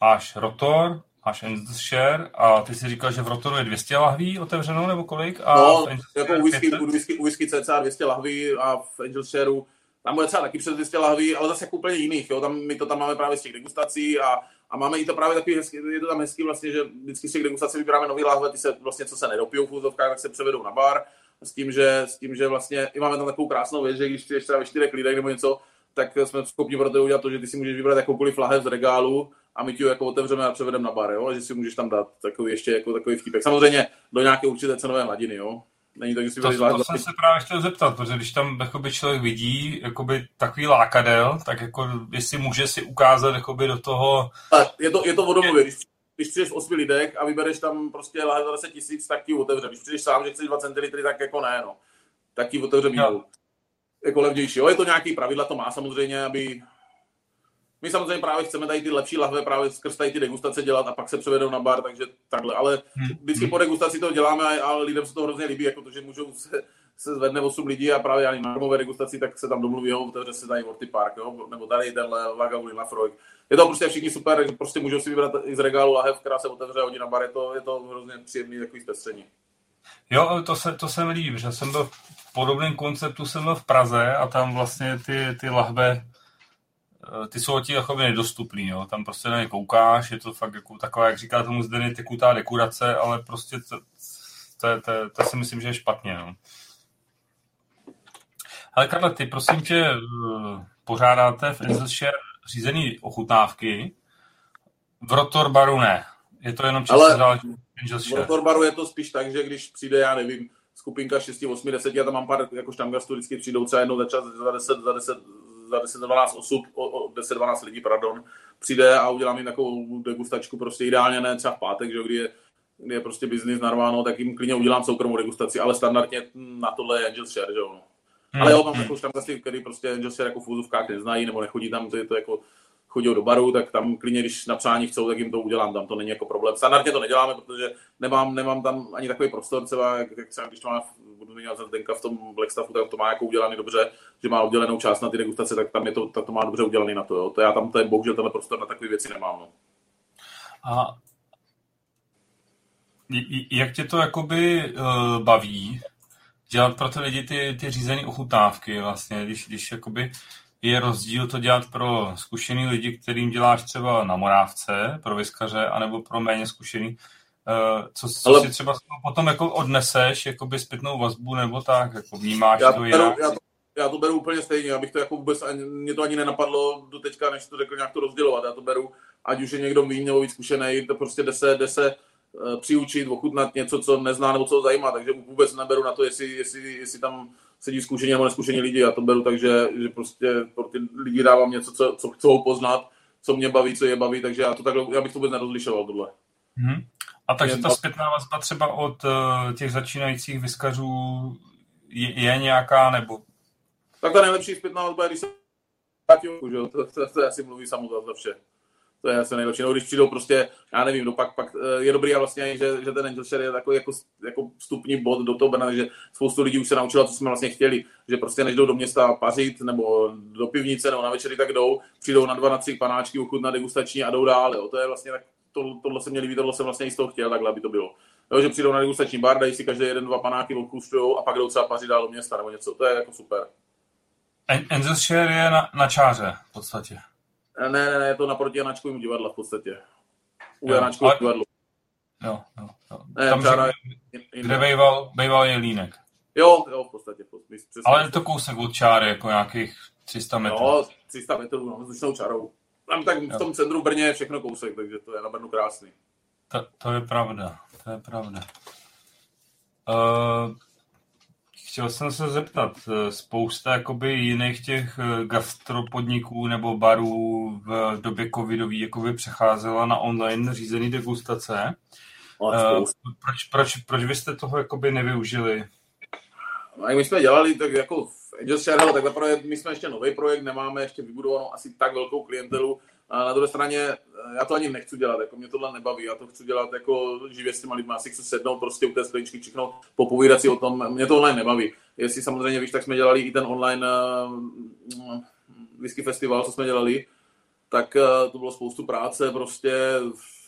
máš rotor, máš share a ty si říkal, že v Rotoru je 200 lahví otevřeno, nebo kolik? A no, jako u whisky, u, whisky, u whisky cca 200 lahví a v Angel Shareu tam bude třeba taky přes 200 lahví, ale zase jako úplně jiných. Jo? Tam, my to tam máme právě z těch degustací a, a máme i to právě takový hezký, je to tam hezký vlastně, že vždycky z těch degustací vybíráme nový lahve, ty se vlastně, co se nedopijou v úzovkách, tak se převedou na bar. S tím, že, s tím, že vlastně i máme tam takovou krásnou věc, že když přijdeš třeba ve čtyřech lidech nebo něco, tak jsme schopni pro to udělat to, že ty si můžeš vybrat jakoukoliv lahev z regálu a my ti ho jako otevřeme a převedeme na bar, jo? že si můžeš tam dát takový ještě jako takový vtipek. Samozřejmě do nějaké určité cenové hladiny, jo. Není to, to, to jsem se právě chtěl zeptat, protože když tam jakoby, člověk vidí jakoby, takový lákadel, tak jako, jestli může si ukázat jakoby, do toho... je to, je to vodomově. Když, když přijdeš v osmi lidech a vybereš tam prostě láhev za 10 tisíc, tak ti otevře. Když přijdeš sám, že chceš 2 centilitry, tak jako ne, no. Tak ti otevře mílu. Jako levnější. Jo, je to nějaký pravidla, to má samozřejmě, aby my samozřejmě právě chceme tady ty lepší lahve právě skrz tady ty degustace dělat a pak se převedou na bar, takže takhle. Ale hmm. vždycky po degustaci to děláme a, lidem se to hrozně líbí, jako to, že můžou se, se zvedne 8 lidí a právě ani na normové degustaci, tak se tam domluví, jo, otevře se tady Morty Park, jo, nebo tady tenhle Lagavulin Lafroig. Je to prostě všichni super, prostě můžou si vybrat i z regálu lahev, která se otevře hodí na bar, je to, je to hrozně příjemný takový zpestření. Jo, to se, to se mi líbí, že jsem byl v podobném konceptu, jsem byl v Praze a tam vlastně ty, ty lahve ty jsou ti jako nedostupný, jo. tam prostě na ně koukáš, je to fakt jako taková, jak říká tomu Zdeny, tekutá dekurace, ale prostě to, to, to, to si myslím, že je špatně. No. Ale Karle, ty prosím tě eh, pořádáte v Enzelshire řízený ochutnávky, v Rotor baru ne. Je to jenom čistě záležitost v Rotor baru je to spíš tak, že když přijde, já nevím, skupinka 6, 8, 10, já tam mám pár jako štamgastů, vždycky přijdou třeba jednou za čas, za 10, za 10 za 10-12 osob, 10-12 lidí, pardon, přijde a udělám jim takovou degustačku, prostě ideálně ne třeba v pátek, že, kdy je, kdy je prostě biznis narváno, tak jim klidně udělám soukromou degustaci, ale standardně na tohle je Angel Share, že jo. No. Hmm. Ale jo, mám takovou štamgasti, který prostě Angel Share jako v úzovkách neznají, nebo nechodí tam, to je to jako chodí do baru, tak tam klidně, když na přání chcou, tak jim to udělám, tam to není jako problém. Standardně to neděláme, protože nemám, nemám tam ani takový prostor, třeba, jak, jak třeba když to má, budu měl Zdenka v tom Blackstaffu, tak to má jako udělaný dobře, že má udělenou část na ty degustace, tak tam je to, tak to má dobře udělaný na to. Jo. To já tam ten, bohužel tenhle prostor na takové věci nemám. No. A jak tě to jakoby uh, baví, dělat pro ty lidi ty, ty řízené ochutnávky vlastně, když, když jakoby je rozdíl to dělat pro zkušený lidi, kterým děláš třeba na morávce, pro vyskaře, anebo pro méně zkušený. Eh, co, co Ale... si třeba potom jako odneseš, jakoby zpětnou vazbu, nebo tak, jako vnímáš já to jinak? Já to, já to beru úplně stejně, abych to jako vůbec, ani, mě to ani nenapadlo do teďka, než to řekl nějak to rozdělovat. Já to beru, ať už je někdo méně nebo víc zkušený, to prostě jde se, jde se uh, přiučit, ochutnat něco, co nezná nebo co ho zajímá, takže vůbec neberu na to, jestli, jestli, jestli tam sedí zkušení nebo neskušení lidi. Já to beru tak, že, že prostě pro ty lidi dávám něco, co, co chcou poznat, co mě baví, co je baví, takže já, to takhle, já bych to vůbec nerozlišoval tohle. Hmm. A takže ta zpětná vazba třeba od uh, těch začínajících vyskařů je, je nějaká, nebo? Tak ta nejlepší zpětná vazba je, když se to, to, to, to asi mluví samozřejmě za vše to je asi nejlepší. No, když přijdou prostě, já nevím, no pak, pak eh, je dobrý a vlastně, že, že ten Angel Share je takový jako, jako vstupní bod do toho Brna, že spoustu lidí už se naučilo, co jsme vlastně chtěli, že prostě než jdou do města pařit nebo do pivnice nebo na večery, tak jdou, přijdou na dva, na tři panáčky, na degustační a jdou dál. Jo. To je vlastně tak, to, tohle se mě líbí, tohle jsem vlastně i z toho chtěl, takhle by to bylo. Jo, že přijdou na degustační bar, dají si každý jeden, dva panáky, odkustujou a pak jdou třeba pařit dál do města nebo něco. To je jako super. Angel Share je na, na čáře v podstatě. Ne, ne, ne, je to naproti Janačkovému divadla v podstatě. U Janačkového divadla. Jo, jo, jo. Ne, Tam, čára, že, kde bejval, bejval Jelínek. Jo, jo, v podstatě. Přesně Ale je to kousek od čáry, jako nějakých 300 metrů. Jo, 300 metrů, no, s čarou. Tam tak v tom centru Brně je všechno kousek, takže to je na Brnu krásný. To, to je pravda, to je pravda. Uh, Chtěl jsem se zeptat, eh, spousta jakoby jiných těch eh, gastropodniků nebo barů v době covidový jakoby přecházela na online řízený degustace. Uh, proč, proč, proč byste toho jakoby nevyužili? No, my jsme dělali tak jako v Angel Share, tak zaprvé my jsme ještě nový projekt, nemáme ještě vybudovanou asi tak velkou klientelu, a na druhé straně eh, já to ani nechci dělat, jako mě tohle nebaví, já to chci dělat jako živě s těma lidmi, asi chci sednout prostě u té skleničky, čichnout, popovídat si o tom, mě to online nebaví. Jestli samozřejmě víš, tak jsme dělali i ten online uh, whisky festival, co jsme dělali, tak uh, to bylo spoustu práce, prostě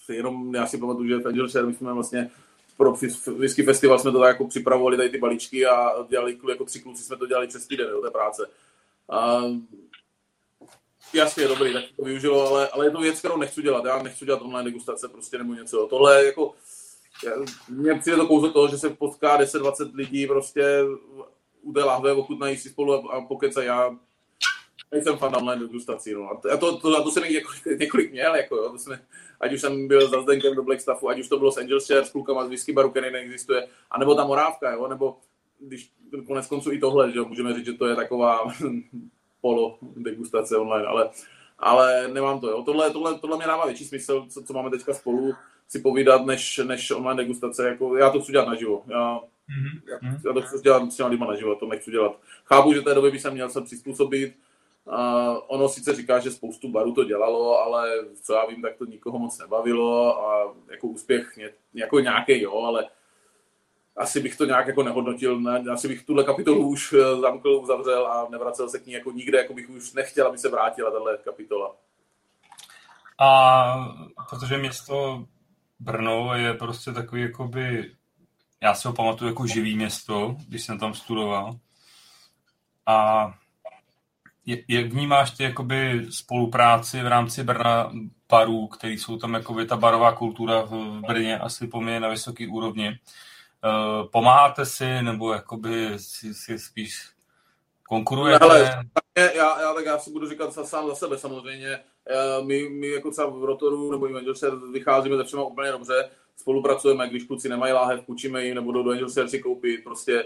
jenom já si pamatuju, že v Angel Share my jsme vlastně pro whisky festival jsme to tak jako připravovali tady ty balíčky a dělali jako tři kluci jsme to dělali přes týden, jo, té práce. A jasně, dobrý, tak to využilo, ale, ale je to věc, kterou nechci dělat. Já nechci dělat online degustace prostě nebo něco. Tohle jako, mně přijde to kouzlo toho, že se potká 10-20 lidí prostě u té lahve, ochutnají si spolu a pokecají. Já nejsem fan online degustací, no. A to, to, to, to jsem několik, několik měl, jako, jo. To jsem, ať už jsem byl za Zdenkem do Blackstaffu, ať už to bylo s Angel Share, s klukama z whisky baru, který neexistuje, anebo ta morávka, jo, nebo když konec konců i tohle, že můžeme říct, že to je taková [laughs] polo degustace online, ale, ale nemám to. Jo. Tohle, tohle, tohle mě dává větší smysl, co, co máme teďka spolu si povídat, než, než online degustace. Jako, já to chci dělat naživo. Já, mm-hmm. já, já to chci dělat s těma lidma naživo, to nechci dělat. Chápu, že té doby by se měl se přizpůsobit, Uh, ono sice říká, že spoustu barů to dělalo, ale co já vím, tak to nikoho moc nebavilo a jako úspěch jako nějaký jo, ale asi bych to nějak jako nehodnotil, ne, asi bych tuhle kapitolu už eh, zamkl, uzavřel a nevracel se k ní jako nikde, jako bych už nechtěl, aby se vrátila tahle kapitola. A protože město Brno je prostě takový jakoby, já si ho pamatuju jako živý město, když jsem tam studoval. A jak vnímáš ty jakoby spolupráci v rámci Brna barů, který jsou tam jakoby ta barová kultura v Brně asi poměrně na vysoké úrovni. Eh, pomáháte si, nebo jakoby si, si spíš konkurujete? Ale, já, já, tak já si budu říkat sám za sebe samozřejmě. Eh, my, my jako třeba v Rotoru nebo i se vycházíme ze všema úplně dobře spolupracujeme, když kluci nemají láhev, půjčíme jim, nebo do Angel si koupit, prostě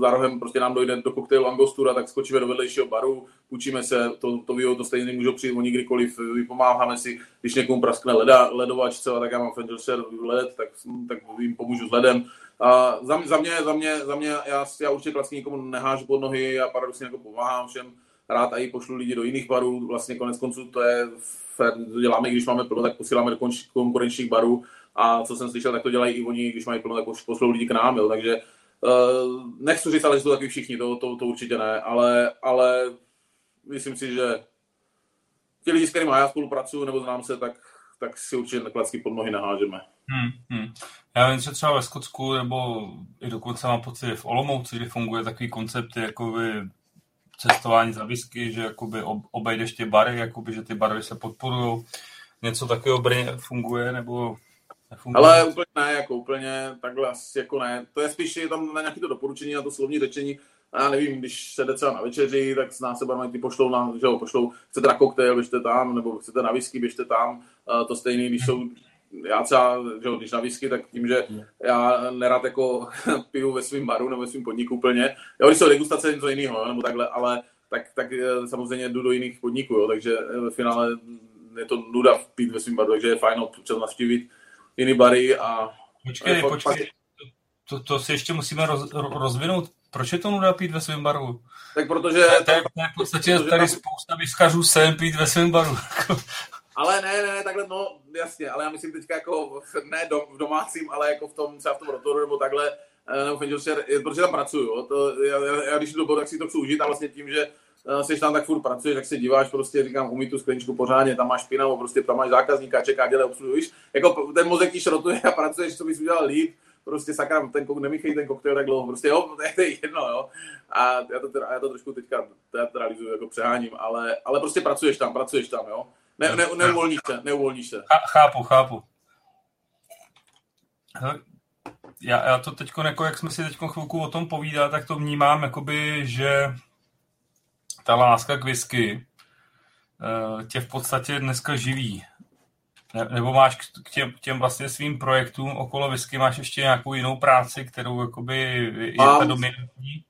za rohem prostě nám dojde do koktejlu Angostura, tak skočíme do vedlejšího baru, půjčíme se, to, to ví, to stejně můžou přijít oni kdykoliv, vypomáháme si, když někomu praskne leda, ledovač třeba, tak já mám Angel led, tak, tak jim pomůžu s ledem. A za, za, mě, za mě, za mě, já, já určitě vlastně nikomu nehážu pod nohy, já paradoxně jako pomáhám všem, rád i pošlu lidi do jiných barů, vlastně konec konců to je, to děláme, když máme plno, tak posíláme do konkurenčních barů, a co jsem slyšel, tak to dělají i oni, když mají plno, tak poslou lidi k nám, jo. takže uh, nechci říct, ale že to taky všichni, to, to, to určitě ne, ale, ale myslím si, že ti lidi, s kterými já spolupracuju nebo znám se, tak, tak si určitě klacky pod nohy nahážeme. Hmm, hmm. Já vím, že třeba ve Skotsku, nebo i dokonce mám pocit v Olomouci, kdy funguje takový koncept, jako cestování za whisky, že jakoby obejdeš ty bary, jakoby, že ty bary se podporují. Něco takového Brně funguje, nebo Nefunguje. Ale úplně ne, jako úplně takhle asi jako ne. To je spíš je tam na nějaké to doporučení, na to slovní řečení. A já nevím, když se jde třeba na večeři, tak s nás se ty pošlou, na, že jo, pošlou, chcete na koktejl, běžte tam, nebo chcete na whisky, běžte tam. To stejný, když jsou já třeba, že jo, když na whisky, tak tím, že já nerad jako [laughs] piju ve svém baru nebo ve svém podniku úplně. Jo, když jsou degustace, něco jiného, nebo takhle, ale tak, tak eh, samozřejmě jdu do jiných podniků, jo, takže eh, ve finále je to nuda pít ve svém baru, takže je fajn občas navštívit jiný bary a... Počkej, počkej, to, to si ještě musíme roz, rozvinout. Proč je to nuda pít ve svém baru? Tak protože... To, je, to je v podstatě tady tam... spousta vyskařů sem pít ve svém baru. [laughs] ale ne, ne, ne, takhle, no jasně, ale já myslím teďka jako ne dom, v domácím, ale jako v tom, třeba v tom rotoru nebo takhle, eh, nebo v protože tam pracuju, jo. To, já, já, já, když jdu do bodu, tak si to chci užít a vlastně tím, že jsi tam tak furt pracuješ, tak se díváš, prostě říkám, umí tu skleničku pořádně, tam máš špinavu, prostě tam máš zákazníka, čeká, dělej, obsluhuješ. Jako ten mozek ti šrotuje a pracuješ, co bys udělal líp, prostě sakra, ten kok, nemíchej ten koktejl tak dlouho, prostě jo, [laughs] to je jedno, jo. A já to, teda, já to trošku teďka teatralizuju, jako přeháním, ale, ale prostě pracuješ tam, pracuješ tam, jo. Ne, ne, neuvolníš se, neuvolníš se. Chápu, chápu. Já, já to teď, jako jak jsme si teď chvilku o tom povídali, tak to vnímám, jakoby, že ta láska k whisky eh, tě v podstatě dneska živí. nebo máš k těm, k těm vlastně svým projektům okolo whisky, máš ještě nějakou jinou práci, kterou jakoby je Mám, ta dominantní?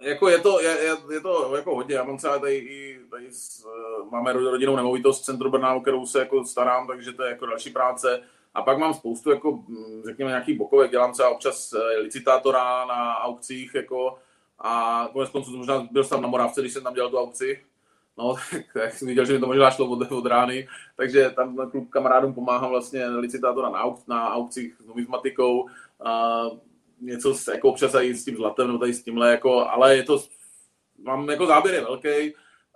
Jako je to, je, je, je, to jako hodně. Já mám třeba tady, i, tady s, uh, máme rodinnou nemovitost v centru Brna, o kterou se jako starám, takže to je jako další práce. A pak mám spoustu, jako, hm, řekněme, nějakých bokovek. Dělám třeba občas eh, licitátora na aukcích, jako, a konec konců možná byl jsem na Moravce, když jsem tam dělal tu aukci, no, [laughs] tak jsem viděl, že mi to možná šlo od, od rány, takže tam klub kamarádům pomáhám vlastně licitátora na, auk, na aukcích s numizmatikou, a něco s, jako občas i s tím zlatem, nebo tady s tímhle, jako, ale je to, mám jako záběr je velký.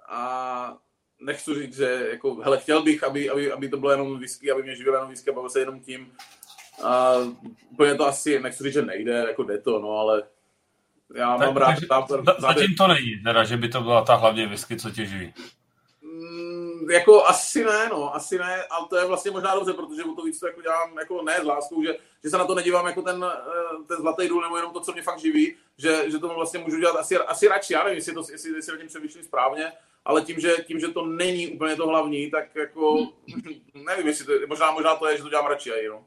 A nechci říct, že jako, hele, chtěl bych, aby, aby, aby to bylo jenom whisky, aby mě živilo jenom whisky a bavil se jenom tím. A úplně to asi, nechci říct, že nejde, jako jde to, no, ale já tak, mám rád takže, tam, Zatím to není, teda, že by to byla ta hlavně whisky, co tě živí. Mm, jako asi ne, no, asi ne, ale to je vlastně možná dobře, protože o to víc to jako dělám jako ne s láskou, že, že se na to nedívám jako ten, eh, ten zlatý důl nebo jenom to, co mě fakt živí, že, že to vlastně můžu dělat asi, asi radši, já nevím, jestli, to, jestli, jestli o tím přemýšlím správně, ale tím že, tím, že to není úplně to hlavní, tak jako, [clears throat] nevím, jestli to, možná, možná to je, že to dělám radši, no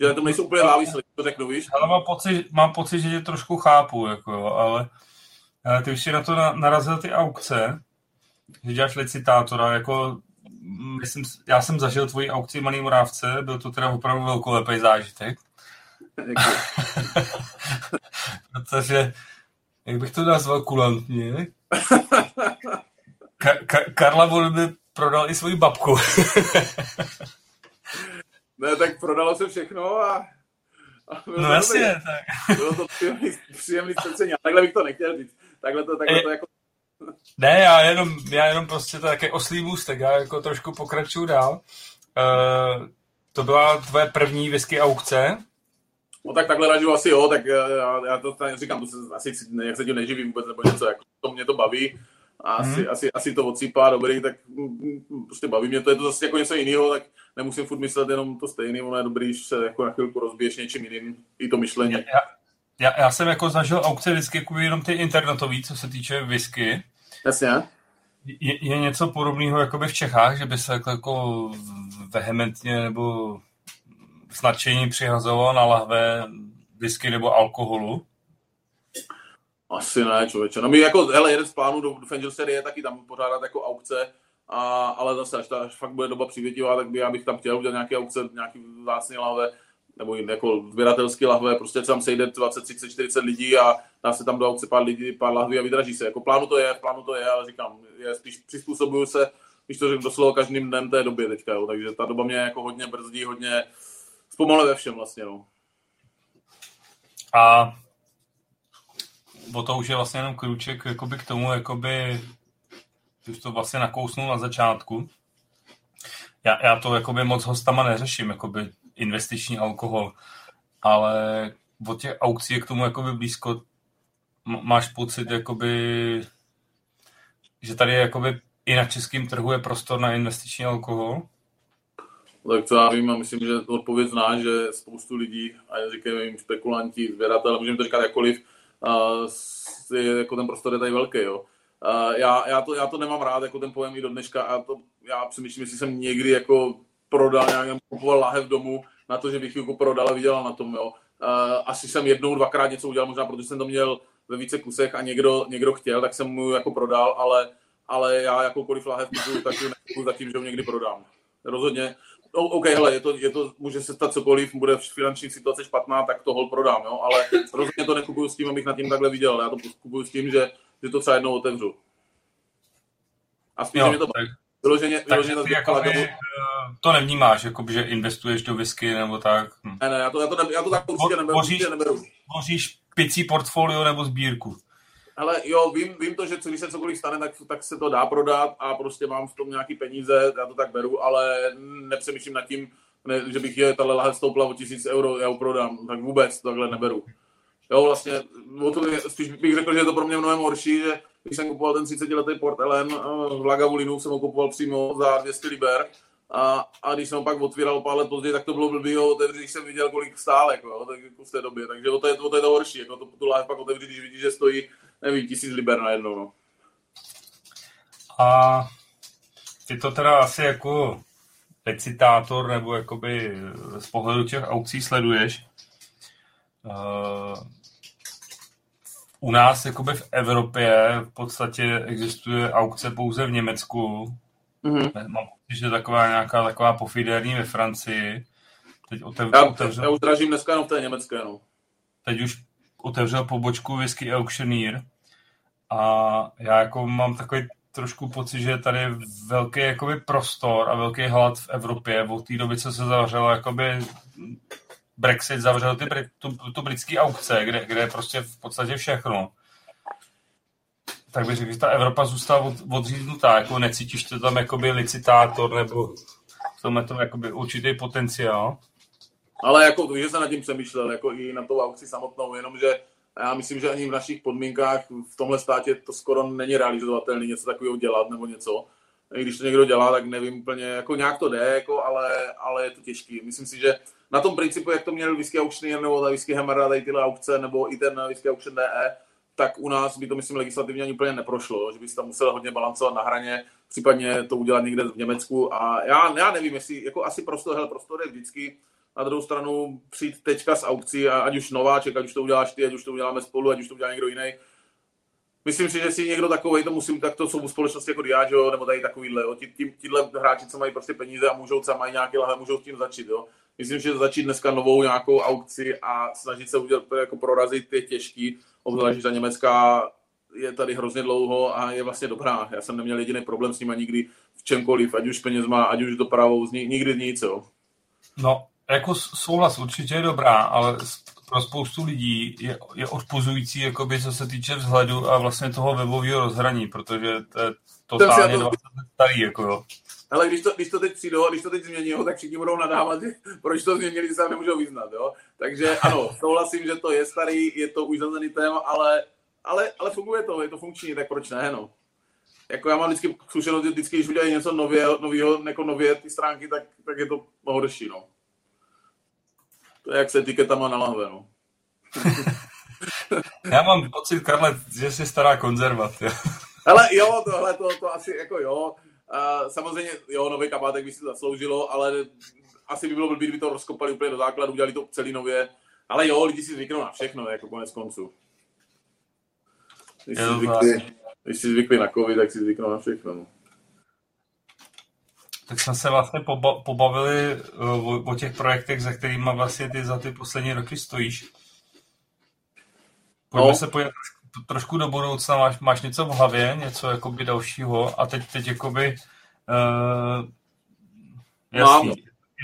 že na tom nejsou úplně závislí, to řeknu, víš? Ale mám pocit, mám pocit, že tě trošku chápu, jako, ale, ale ty už si na to narazil ty aukce, že děláš licitátora, jako myslím, já jsem zažil tvoji aukci Malý Morávce, byl to teda opravdu velkolepý zážitek. [laughs] Protože, jak bych to nazval kulantně, [laughs] Ka- Ka- Karla by prodal i svoji babku. [laughs] ne, tak prodalo se všechno a... a no jasně, tak. Bylo to příjemný, příjemný ztrcení. Takhle bych to nechtěl říct. Takhle to, takhle to jako... Ne, já jenom, já jenom prostě to také oslý můstek, já jako trošku pokračuju dál. Uh, to byla tvoje první whisky aukce? No tak takhle ražu asi jo, tak já, já to tady říkám, to se, asi jak se tím neživím vůbec nebo něco, jako to mě to baví. A asi, hmm. asi, asi to odsýpá dobrý, tak prostě baví mě to, je to zase jako něco jiného, tak nemusím furt myslet jenom to stejné, ono je dobrý, když se jako na chvilku rozbiješ něčím jiným, i to myšlení. Já, já, já jsem jako zažil aukce vždycky jako jenom ty internetový, co se týče whisky. Jasně. Je, je něco podobného jakoby v Čechách, že by se jako, jako vehementně nebo s nadšením přihazoval na lahve whisky nebo alkoholu? Asi ne, člověče. No my jako, hele, jeden z plánů do, do Fangel série je taky tam pořádat jako aukce, a, ale zase, až, ta, až fakt bude doba přivětivá, tak by já bych tam chtěl udělat nějaké aukce, nějaký vzácný lahve, nebo jako sběratelský lahve, prostě tam sejde 20, 30, 40 lidí a dá se tam do aukce pár lidí, pár lahví a vydraží se. Jako plánu to je, plánu to je, ale říkám, je spíš přizpůsobuju se, když to řeknu doslova každým dnem té doby teďka, jo. takže ta doba mě jako hodně brzdí, hodně zpomaluje ve všem vlastně, no. A o to už je vlastně jenom krůček jakoby k tomu, jakoby, ty už to vlastně nakousnul na začátku. Já, já to jakoby moc hostama neřeším, jakoby investiční alkohol, ale od těch aukcí je k tomu jakoby blízko. Máš pocit, jakoby, že tady jakoby i na českém trhu je prostor na investiční alkohol? Tak co já vím, a myslím, že odpověď zná, že spoustu lidí, a říkají jim spekulanti, sběratele, můžeme to říkat jakkoliv, je, jako ten prostor je tady velký, jo. Já, já, to, já to nemám rád, jako ten pojem i do dneška, a to, já přemýšlím, jestli jsem někdy jako prodal nějak, kupoval láhev domů na to, že bych ji jako prodal a vydělal na tom, jo. Asi jsem jednou, dvakrát něco udělal, možná protože jsem to měl ve více kusech a někdo, někdo chtěl, tak jsem mu jako prodal, ale, ale já jakoukoliv láhev kupuju, tak ji zatím, že ho někdy prodám. Rozhodně, No, OK, hele, je to, je to, může se stát cokoliv, bude finanční situace špatná, tak to hol prodám, jo? ale rozhodně to nekupuju s tím, abych na tím takhle viděl. Já to kupuju s tím, že, že to třeba jednou otevřu. A spíš, jo, mě to tak, vyloženě, vyloženě ty jako by, eh, to nevnímáš, jakoby, že investuješ do whisky nebo tak. Hm. Ne, ne, já to, já to, já to tak určitě neberu. Neberu. voříš picí portfolio nebo sbírku. Ale jo, vím, vím to, že když se cokoliv stane, tak, tak se to dá prodat a prostě mám v tom nějaký peníze, já to tak beru, ale nepřemýšlím nad tím, ne, že bych je, tahle lahev stoupla o tisíc euro, já ho prodám, tak vůbec takhle neberu. Jo, vlastně, o to spíš bych řekl, že je to pro mě mnohem horší, že když jsem kupoval ten 30 letý Port Ellen eh, v Lagavulinu, jsem ho kupoval přímo za 200 liber, a, a když jsem ho pak otvíral pár let později, tak to bylo blbý ho otevřít, když jsem viděl, kolik stál, jako, jo, tak jako v té době. Takže o to je, o to, je to horší, jako to, tu láhev pak otevřít, když vidíš, že stojí nevím, tisíc liber na jednou. No. A ty to teda asi jako recitátor nebo jakoby z pohledu těch aukcí sleduješ. Uh, u nás jakoby v Evropě v podstatě existuje aukce pouze v Německu. Mm-hmm. Mám pocit, že taková nějaká taková pofidérní ve Francii. Teď otev, já, otevřel, já už dražím dneska jenom v té německé, no. Teď už otevřel pobočku Whisky Auctioneer a já jako mám takový trošku pocit, že tady je velký jakoby prostor a velký hlad v Evropě od té doby, co se zavřelo jakoby Brexit, zavřel ty, tu, tu britský aukce, kde, kde je prostě v podstatě všechno. Tak bych řekl, že ta Evropa zůstala od, odříznutá, jako necítíš to tam jakoby licitátor nebo v tomhle to jakoby určitý potenciál. Ale jako, že jsem nad tím přemýšlel, jako i na tou aukci samotnou, jenomže já myslím, že ani v našich podmínkách v tomhle státě to skoro není realizovatelné něco takového dělat nebo něco. I když to někdo dělá, tak nevím úplně, jako nějak to jde, jako, ale, ale je to těžký. Myslím si, že na tom principu, jak to měl Whisky Auctioneer nebo ta Whisky Hammer, tady tyhle aukce, nebo i ten Whisky Auction DE, tak u nás by to, myslím, legislativně ani úplně neprošlo, že bys tam musel hodně balancovat na hraně, případně to udělat někde v Německu. A já, já nevím, jestli, jako asi prostor, hele, prostor je vždycky, na druhou stranu přijít teďka z aukcí, ať už nováček, ať už to uděláš ty, ať už to uděláme spolu, ať už to udělá někdo jiný. Myslím si, že si někdo takový to musím, tak to jsou společnosti jako Diageo, nebo tady takovýhle, jo. Tí, tíhle hráči, co mají prostě peníze a můžou, co mají nějaké lahve, můžou s tím začít, jo. Myslím, že začít dneska novou nějakou aukci a snažit se udělat jako prorazit je těžký, obzvlášť, že ta německá je tady hrozně dlouho a je vlastně dobrá. Já jsem neměl jediný problém s nima nikdy v čemkoliv, ať už penězma, ať už dopravou, nikdy nic, jo. No, jako souhlas určitě je dobrá, ale pro spoustu lidí je, je odpuzující, jakoby, co se týče vzhledu a vlastně toho webového rozhraní, protože to je totálně to... 20 let starý, jako jo. Ale když to, když to teď přijdou, když to teď změní, tak všichni budou nadávat, proč to změnili, se nemůžou vyznat, jo. Takže ano, souhlasím, že to je starý, je to už zazený téma, ale, ale, ale funguje to, je to funkční, tak proč ne, no. Jako já mám vždycky zkušenost, vždycky, když udělají něco nového, nového, jako nově ty stránky, tak, tak je to horší, no. To je jak se etiketama na lahve, no. [laughs] Já mám pocit, Karle, že jsi stará konzerva. [laughs] Ale jo, tohle to, to asi jako jo. Uh, samozřejmě, jo, nový kabátek by si zasloužilo, ale asi by bylo blbý, kdyby to rozkopali úplně do základu, udělali to celý nově. Ale jo, lidi si zvyknou na všechno, jako konec konců. Když, si zvykli, když si zvykli na covid, tak si zvyknou na všechno. No tak jsme se vlastně pobavili eh, o, o těch projektech, za kterými vlastně ty za ty poslední roky stojíš. Pojďme no. se pojít trošku do budoucna. Máš, máš něco v hlavě, něco jakoby dalšího a teď, teď jakoby uh, jasný,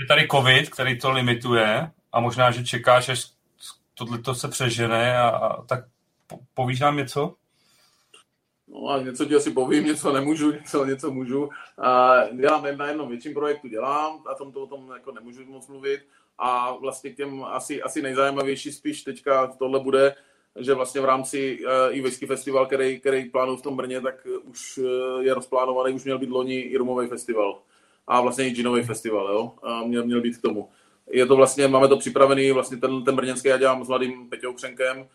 je tady covid, který to limituje a možná, že čekáš, až tohle se přežene a, a tak povíš nám něco? No a něco ti asi povím, něco nemůžu, něco, něco můžu. A dělám na jednom větším projektu, dělám, a tom to o tom jako nemůžu moc mluvit. A vlastně k těm asi, asi nejzajímavější spíš teďka tohle bude, že vlastně v rámci uh, i whisky festival, který, který plánuju v tom Brně, tak už uh, je rozplánovaný, už měl být loni i rumový festival. A vlastně i ginový festival, jo, a měl, měl být k tomu. Je to vlastně, máme to připravený, vlastně ten, ten brněnský já dělám s mladým Peťou Křenkem,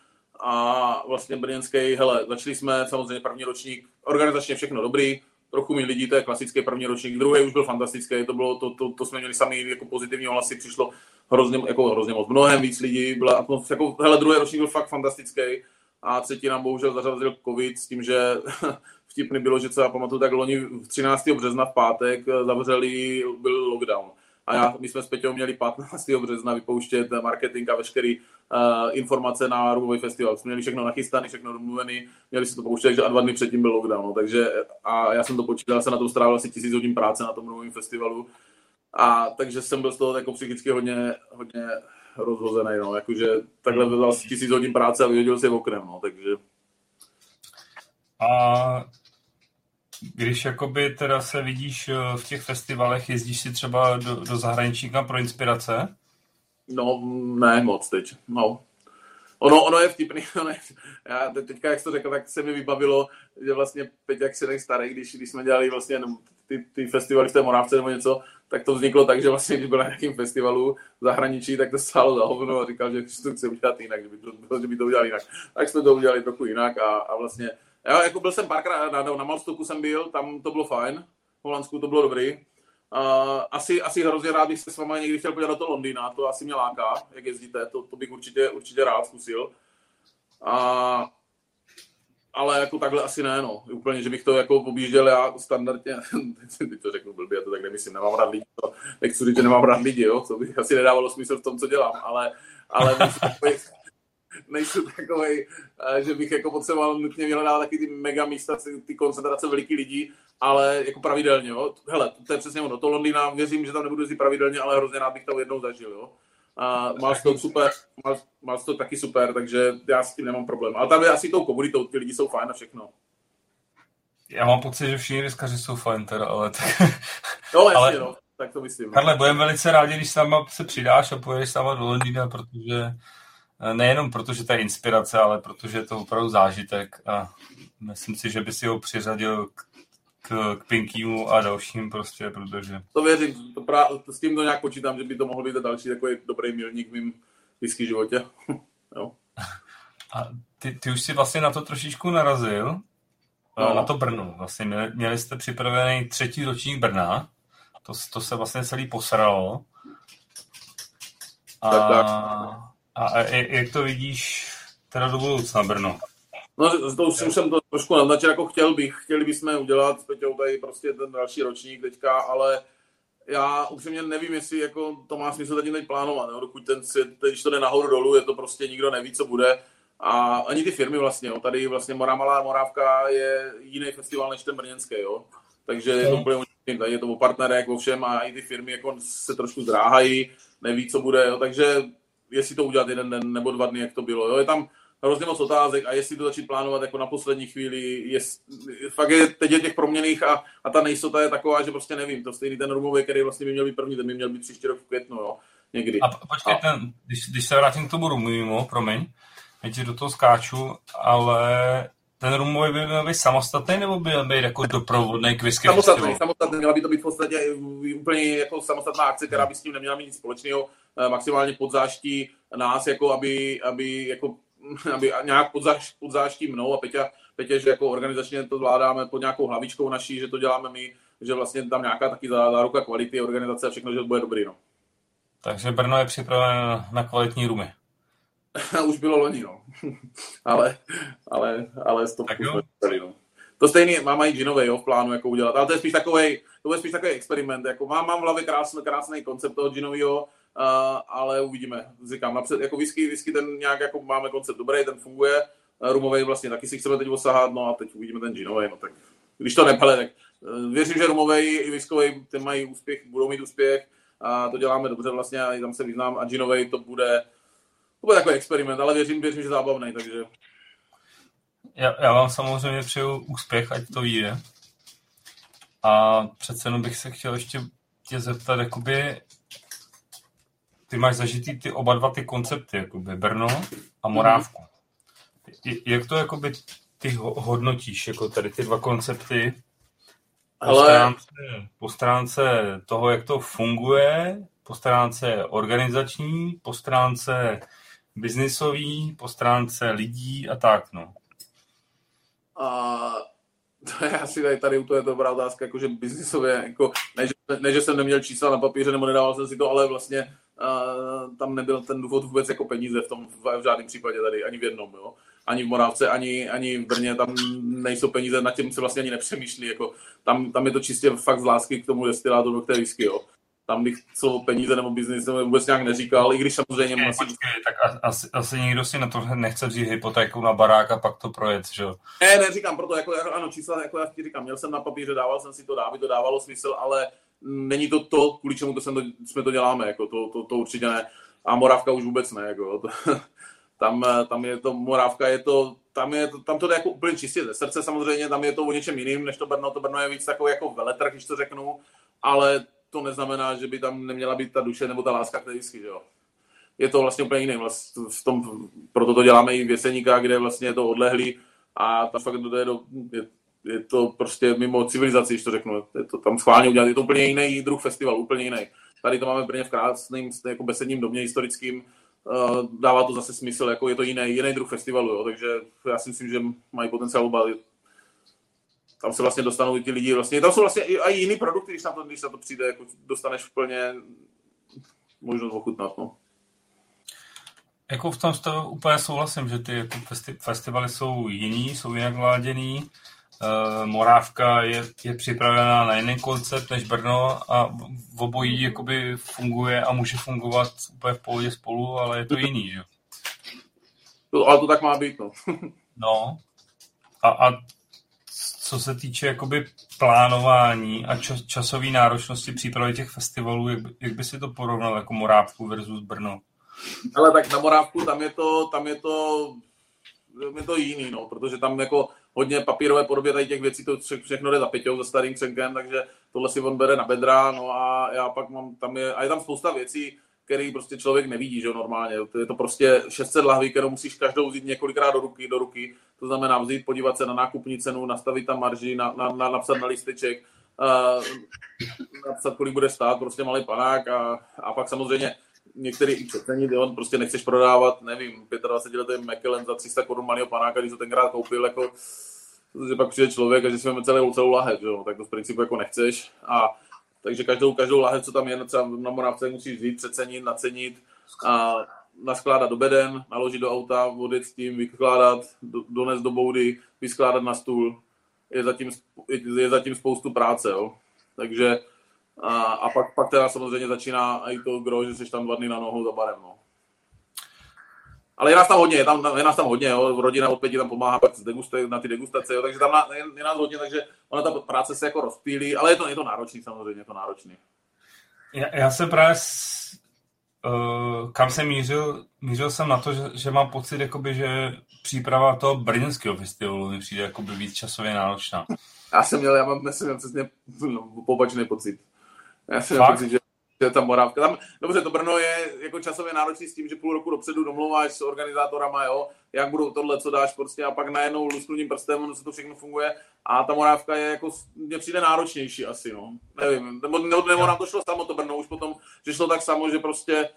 a vlastně brněnský, hele, začali jsme samozřejmě první ročník, organizačně všechno dobrý, trochu mi lidí, to je klasický první ročník, druhý už byl fantastický, to bylo, to, to, to jsme měli sami jako pozitivní hlasy, přišlo hrozně, jako hrozně moc, mnohem víc lidí, byla, jako, hele, druhý ročník byl fakt fantastický a třetí nám bohužel zařadil covid s tím, že [laughs] vtipný bylo, že co já pamatuju, tak loni 13. března v pátek zavřeli, byl lockdown a já, my jsme s Peťou měli 15. března vypouštět marketing a veškerý uh, informace na Rumový festival. Jsme měli všechno nachystané, všechno domluvené, měli si to pouštět, takže a dva dny předtím byl lockdown. No. Takže a já jsem to počítal, se na tom strávil asi tisíc hodin práce na tom Rumovém festivalu. A takže jsem byl z toho jako psychicky hodně, hodně rozhozený, no. Jakože takhle vzal tisíc hodin práce a vyhodil si v oknem, no. Takže... A když jakoby teda se vidíš eh, v těch festivalech, jezdíš si třeba do, do zahraničí pro inspirace? No, ne moc teď, no. Ono, ono je vtipný, [laughs] ono je, já teďka, jak jsi to řekl, tak se mi vybavilo, že vlastně Peťa, jak si starý, když, když jsme dělali vlastně ty, ty festivaly v té Moravce nebo něco, tak to vzniklo tak, že vlastně, když byl na nějakém festivalu v zahraničí, tak to stálo za hovno a říkal, že to chce udělat jinak, že by to, že by to udělal jinak. Tak jsme to udělali trochu jinak a, a vlastně já jako byl jsem párkrát na, na Malstoku jsem byl, tam to bylo fajn, v Holandsku to bylo dobrý. Uh, asi, asi hrozně rád bych se s vámi někdy chtěl podívat do toho Londýna, to asi mě láká, jak jezdíte, to, to bych určitě, určitě rád zkusil. Uh, ale jako takhle asi ne, no. Úplně, že bych to jako objížděl já standardně, [laughs] teď to řeknu blbě, já to tak nemyslím, nemám rád lidi, to, nechci říct, že nemám rád lidi, jo, to by asi nedávalo smysl v tom, co dělám, ale, ale [laughs] nejsou takový, eh, že bych jako potřeboval nutně vyhledávat taky ty mega místa, ty koncentrace velikých lidí, ale jako pravidelně, jo. Hele, to je přesně ono, to Londýna, věřím, že tam nebudu jezdit pravidelně, ale hrozně rád bych to jednou zažil, jo. A máš to super, máš, máš to taky super, takže já s tím nemám problém. Ale tam je asi tou komunitou, ty lidi jsou fajn a všechno. Já mám pocit, že všichni riskaři jsou fajn teda, ale tak... [laughs] No, jasně, ale... no, tak to myslím. Karle, budeme velice rádi, když sama se přidáš a pojedeš sama do Londýna, protože nejenom protože to je inspirace, ale protože je to opravdu zážitek a myslím si, že by si ho přiřadil k, k, k Pinkymu a dalším prostě, protože... To věřím, to pra, to s tím to nějak počítám, že by to mohl být další takový dobrý milník v mým whisky životě. [laughs] jo. A ty, ty už si vlastně na to trošičku narazil, no. na to Brno. Vlastně měli, měli jste připravený třetí ročník Brna, to, to se vlastně celý posralo. A... Tak, tak a jak to vidíš teda do budoucna, Brno? No, to už, už jsem to trošku naznačil, jako chtěl bych, chtěli bychom udělat s Peťou tady prostě ten další ročník teďka, ale já upřímně nevím, jestli jako to má smysl teď, teď plánovat, no? dokud ten svět, když to jde nahoru dolů, je to prostě nikdo neví, co bude A ani ty firmy vlastně, jo. tady vlastně Morá Malá Morávka je jiný festival než ten brněnský, jo. Takže je to úplně tady je to o partnerech, o všem a i ty firmy jako se trošku zdráhají, neví, co bude, jo. takže jestli to udělat jeden den nebo dva dny, jak to bylo. Jo. Je tam hrozně moc otázek a jestli to začít plánovat jako na poslední chvíli, je, fakt je teď je těch proměných a, a ta nejistota je taková, že prostě nevím, to stejný ten rumový, který vlastně by měl být první, ten by měl být příští rok v květnu, jo, někdy. A počkej, a... Ten, když, když se vrátím k tomu rumovému, promiň, já ti do toho skáču, ale ten rumový by měl být samostatný nebo by měl být jako doprovodný k whisky Samostatný, festivalu? samostatný, měla by to být v podstatě úplně jako samostatná akce, která by s tím neměla mít nic společného, eh, maximálně pod záští nás, jako aby, aby jako [laughs] aby nějak pod, záš, pod záští mnou a Peťa, Petě, že jako organizačně to zvládáme pod nějakou hlavičkou naší, že to děláme my, že vlastně tam nějaká taky záruka kvality organizace a všechno, že to bude dobrý. No. Takže Brno je připraven na kvalitní rumy. [laughs] Už bylo loni, no. [laughs] ale, ale, ale stop. No. To stejný mám i Ginové, jo, v plánu, jako udělat. Ale to je spíš takový, to je spíš takový experiment. Jako mám, mám v hlavě krásný, krásný koncept toho Ginového, uh, ale uvidíme. Říkám, napřed, jako whisky, whisky ten nějak jako máme koncept dobrý, ten funguje. Rumový vlastně taky si chceme teď osahat, no a teď uvidíme ten ginový, no tak když to nepele, tak uh, věřím, že rumový i whiskový ten mají úspěch, budou mít úspěch a to děláme dobře vlastně a tam se vyznám a ginový to bude, to bude takový experiment, ale věřím, věřím, že zábavný, takže já, já vám samozřejmě přeju úspěch, ať to vyjde. A přece jenom bych se chtěl ještě tě zeptat, jakoby, ty máš zažitý ty oba dva ty koncepty, jakoby Brno a mhm. Morávku. Mm-hmm. Jak to jakoby ty hodnotíš, jako tady ty dva koncepty po, Ale... stránce, po stránce toho, jak to funguje, po stránce organizační, po stránce biznisový, po stránce lidí a tak, no. A to je asi tady, tady to je dobrá otázka, jakože biznisově, jako, ne, že, ne, že jsem neměl čísla na papíře, nebo nedával jsem si to, ale vlastně uh, tam nebyl ten důvod vůbec jako peníze v tom, v, v žádném případě tady, ani v jednom, jo. Ani v Morávce, ani, ani v Brně, tam nejsou peníze, nad tím se vlastně ani nepřemýšlí, jako, tam, tam je to čistě fakt z lásky k tomu destilátu, do té whisky, jo tam bych slovo peníze nebo biznis nebo vůbec nějak neříkal, i když samozřejmě počkej, asi... Počkej, tak asi, asi nikdo si na to nechce vzít hypotéku na barák a pak to projet, že jo? Ne, neříkám, proto jako, jako, ano, čísla, jako já ti říkám, měl jsem na papíře, dával jsem si to, aby to dávalo smysl, ale není to to, kvůli čemu to, jsem to, jsme to děláme, jako to, to, to určitě ne. A Morávka už vůbec ne, jako, to, [laughs] tam, tam je to, Morávka je to, tam, je to, tam to jde jako úplně čistě ze srdce samozřejmě, tam je to o něčem jiným, než to Brno, to Brno je víc takový jako veletrh, když to řeknu, ale to neznamená, že by tam neměla být ta duše nebo ta láska k té whisky, že jo. Je to vlastně úplně jiný. Vlastně v tom, proto to děláme i v Jeseníka, kde vlastně je to odlehlý a ta fakt do, je, je, to prostě mimo civilizaci, když to řeknu. Je to tam schválně udělat. Je to úplně jiný druh festival, úplně jiný. Tady to máme Brně v krásném jako besedním domě historickým. Uh, dává to zase smysl, jako je to jiný, jiný druh festivalu, jo. takže já si myslím, že mají potenciál oba tam se vlastně dostanou i ti lidi, vlastně, tam jsou vlastně i, i jiný produkty, když na to, když na to přijde, jako dostaneš úplně možnost ochutnat, no. Jako v tom s to úplně souhlasím, že ty jako festi- festivaly jsou jiný, jsou jinak vláděný. Uh, Morávka je, je připravená na jiný koncept než Brno a v obojí jakoby funguje a může fungovat úplně v pohodě spolu, ale je to jiný, že? To, ale to tak má být, no. no. A, a co se týče jakoby plánování a čas, časové náročnosti přípravy těch festivalů, jak, by, jak by si to porovnal jako Morávku versus Brno? Ale tak na Morávku tam je to, tam je to, je to jiný, no, protože tam jako hodně papírové podobě tady těch věcí, to všechno jde za Peťou, za starým křenkem, takže tohle si on bere na bedra, no a já pak mám, tam je, a je tam spousta věcí, který prostě člověk nevidí, že normálně. Je to prostě 600 lahví, kterou musíš každou vzít několikrát do ruky, do ruky. To znamená vzít, podívat se na nákupní cenu, nastavit tam marži, na, na, na, napsat na listeček, uh, napsat, kolik bude stát, prostě malý panák a, a pak samozřejmě některý i přecenit, on prostě nechceš prodávat, nevím, 25 letý McKellen za 300 korun malého panáka, když to tenkrát koupil, jako že pak přijde člověk a že si máme celou, celou lahev, jo, tak to z principu jako nechceš a takže každou, každou lahev, co tam je třeba na Moravce, musíš vzít, přecenit, nacenit a naskládat do beden, naložit do auta, vodit s tím, vykládat, do, donést do boudy, vyskládat na stůl. Je zatím, je zatím spoustu práce, jo. Takže a, a pak, pak teda samozřejmě začíná i to gro, že jsi tam dva dny na nohou za barem, no. Ale je nás tam hodně, je, tam, je nás tam hodně, jo. rodina od pěti tam pomáhá pak deguste, na ty degustace, jo. takže tam na, je, je, nás hodně, takže ona ta práce se jako rozpílí, ale je to, je to náročný samozřejmě, je to náročný. Já, já se právě s, uh, kam jsem mířil, mířil jsem na to, že, že mám pocit, jakoby, že příprava toho brněnského festivalu mi přijde jakoby víc časově náročná. Já jsem měl, já mám, myslím, přesně no, pocit. Já jsem měl pocit, že je ta Morávka. Tam, dobře, to Brno je jako časově náročný s tím, že půl roku dopředu domluváš s organizátorama, jo, jak budou tohle, co dáš prostě a pak najednou lusknutím prstem, ono se to všechno funguje a ta Morávka je jako, mně přijde náročnější asi, no. Nevím, nebo, nebo, nebo nám to šlo samo to Brno, už potom, že šlo tak samo, že prostě